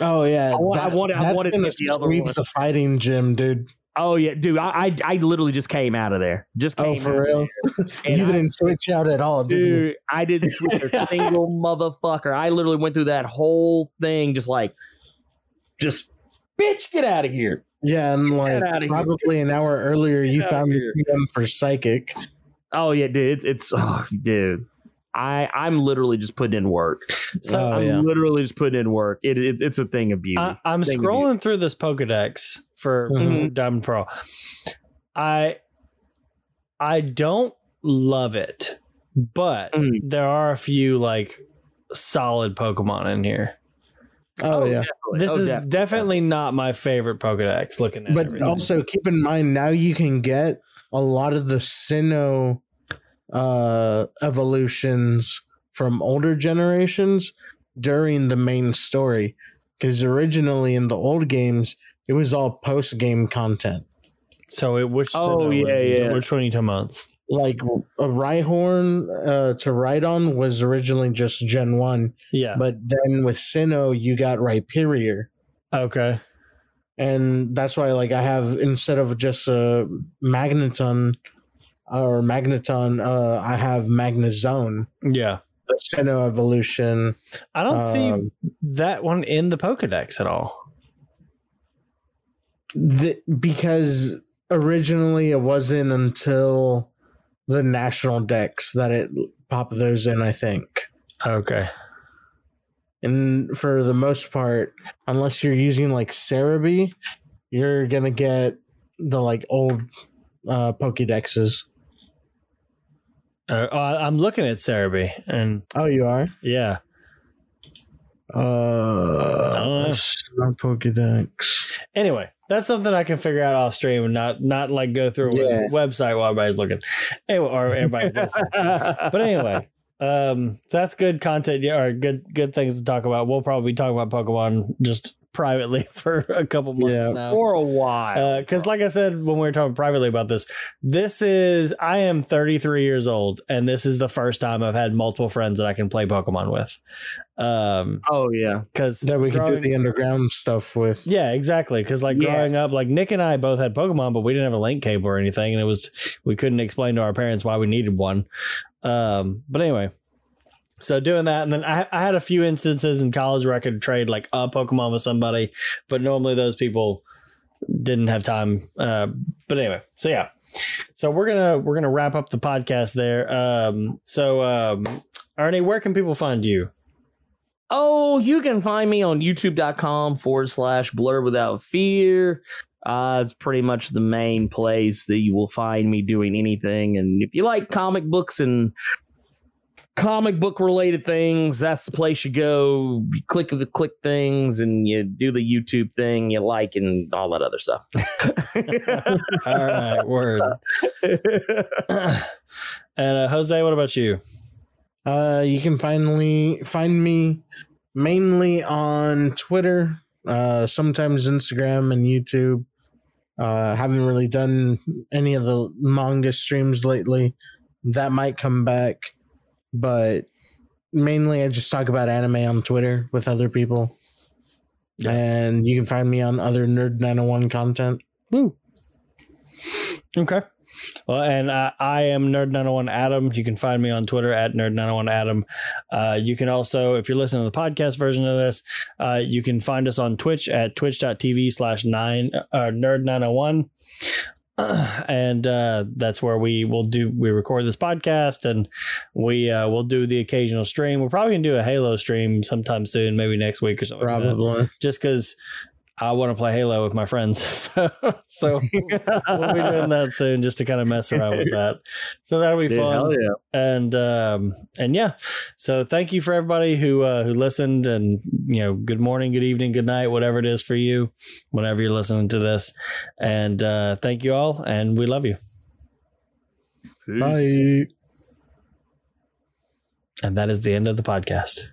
oh yeah. I wa- I wanted- I that's wanted to gonna get the other sweep one. the fighting gym, dude. Oh yeah, dude. I I, I literally just came out of there. Just Oh, for out real? of. (laughs) And you didn't switch out at all, did you? dude. I didn't switch a (laughs) single motherfucker. I literally went through that whole thing just like, just bitch, get out of here. Yeah, and like outta here. probably an hour earlier, you found here. the TM for psychic. Oh yeah, dude. It's it's oh, dude. I I'm literally just putting in work. So Oh, I'm yeah. literally just putting in work. It, it it's a thing of beauty. I, I'm Thing of beauty. scrolling through this Pokedex for Mhm. (laughs) Diamond Pearl. I I don't love it, but Mhm. there are a few like solid Pokemon in here. Oh, yeah. definitely. This Oh, is definitely. definitely not my favorite Pokedex. Looking at But everything. also keep in mind now you can get a lot of the Sinnoh uh evolutions from older generations during the main story. Because originally in the old games, it was all post game content. So it which Oh, Sinnoh yeah, was it? yeah. which one are you talking about? Like a Rhyhorn uh, to Rhydon was originally just Gen one, Yeah. but then with Sinnoh you got Rhyperior. okay. and that's why like I have instead of just a magneton or magneton, uh, I have magnezone, Yeah. the Sinnoh evolution. I don't see Um, that one in the Pokedex at all. the, because originally it wasn't until the National Dex that it pop those in. I think, Okay. and for the most part, unless you're using like Serebii, you're gonna get the like old uh Pokedexes. Uh, I- I'm looking at Serebii, and Oh, you are. yeah, Uh, not Pokedex. Anyway, that's something I can figure out off stream and not not like go through a Yeah. website while everybody's looking. Anyway, or everybody's listening. (laughs) But anyway, um, so that's good content, yeah, or good good things to talk about. We'll probably be talking about Pokemon just privately (laughs) for a couple months Yeah. now. for a while. because like i said when we were talking privately about this this is i am 33 years old and this is the first time i've had multiple friends that i can play pokemon with um oh yeah, because That we could do the underground stuff with. yeah exactly because like Yes. growing up like nick and i both had pokemon but we didn't have a link cable or anything and it was we couldn't explain to our parents why we needed one um but anyway so doing that and then I, I had a few instances in college where i could trade like a pokemon with somebody but normally those people didn't have time uh but anyway so yeah so we're gonna we're gonna wrap up the podcast there um so um ernie where can people find you Oh, you can find me on youtube.com forward slash blur without fear. Uh, it's pretty much the main place that you will find me doing anything. And if you like comic books and comic book related things, that's the place you go. You click the click things and you do the YouTube thing you like and all that other stuff. (laughs) (laughs) all right word (laughs) and uh, jose what about you Uh, you can finally find me mainly on Twitter, uh, sometimes Instagram and YouTube. Uh, haven't really done any of the manga streams lately. That might come back, but mainly I just talk about anime on Twitter with other people. Yeah. And you can find me on other Nerd 901 content. Woo. Okay. Well, and uh, I am Nerd901 Adam. You can find me on Twitter at Nerd901 Adam. Uh, you can also, if you're listening to the podcast version of this, uh, you can find us on Twitch at twitch.tv slash nine uh, Nerd901. And uh, that's where we will do. We record this podcast, and we uh, will do the occasional stream. We're probably gonna do a Halo stream sometime soon, maybe next week or something. like Probably. just because I want to play Halo with my friends. (laughs) so, so we'll be doing that soon just to kind of mess around with that. So that'll be Dude, fun. yeah. And um and yeah. So thank you for everybody who uh who listened and you know, good morning, good evening, good night, whatever it is for you, whenever you're listening to this. And uh thank you all and we love you. Bye. And that is the end of the podcast.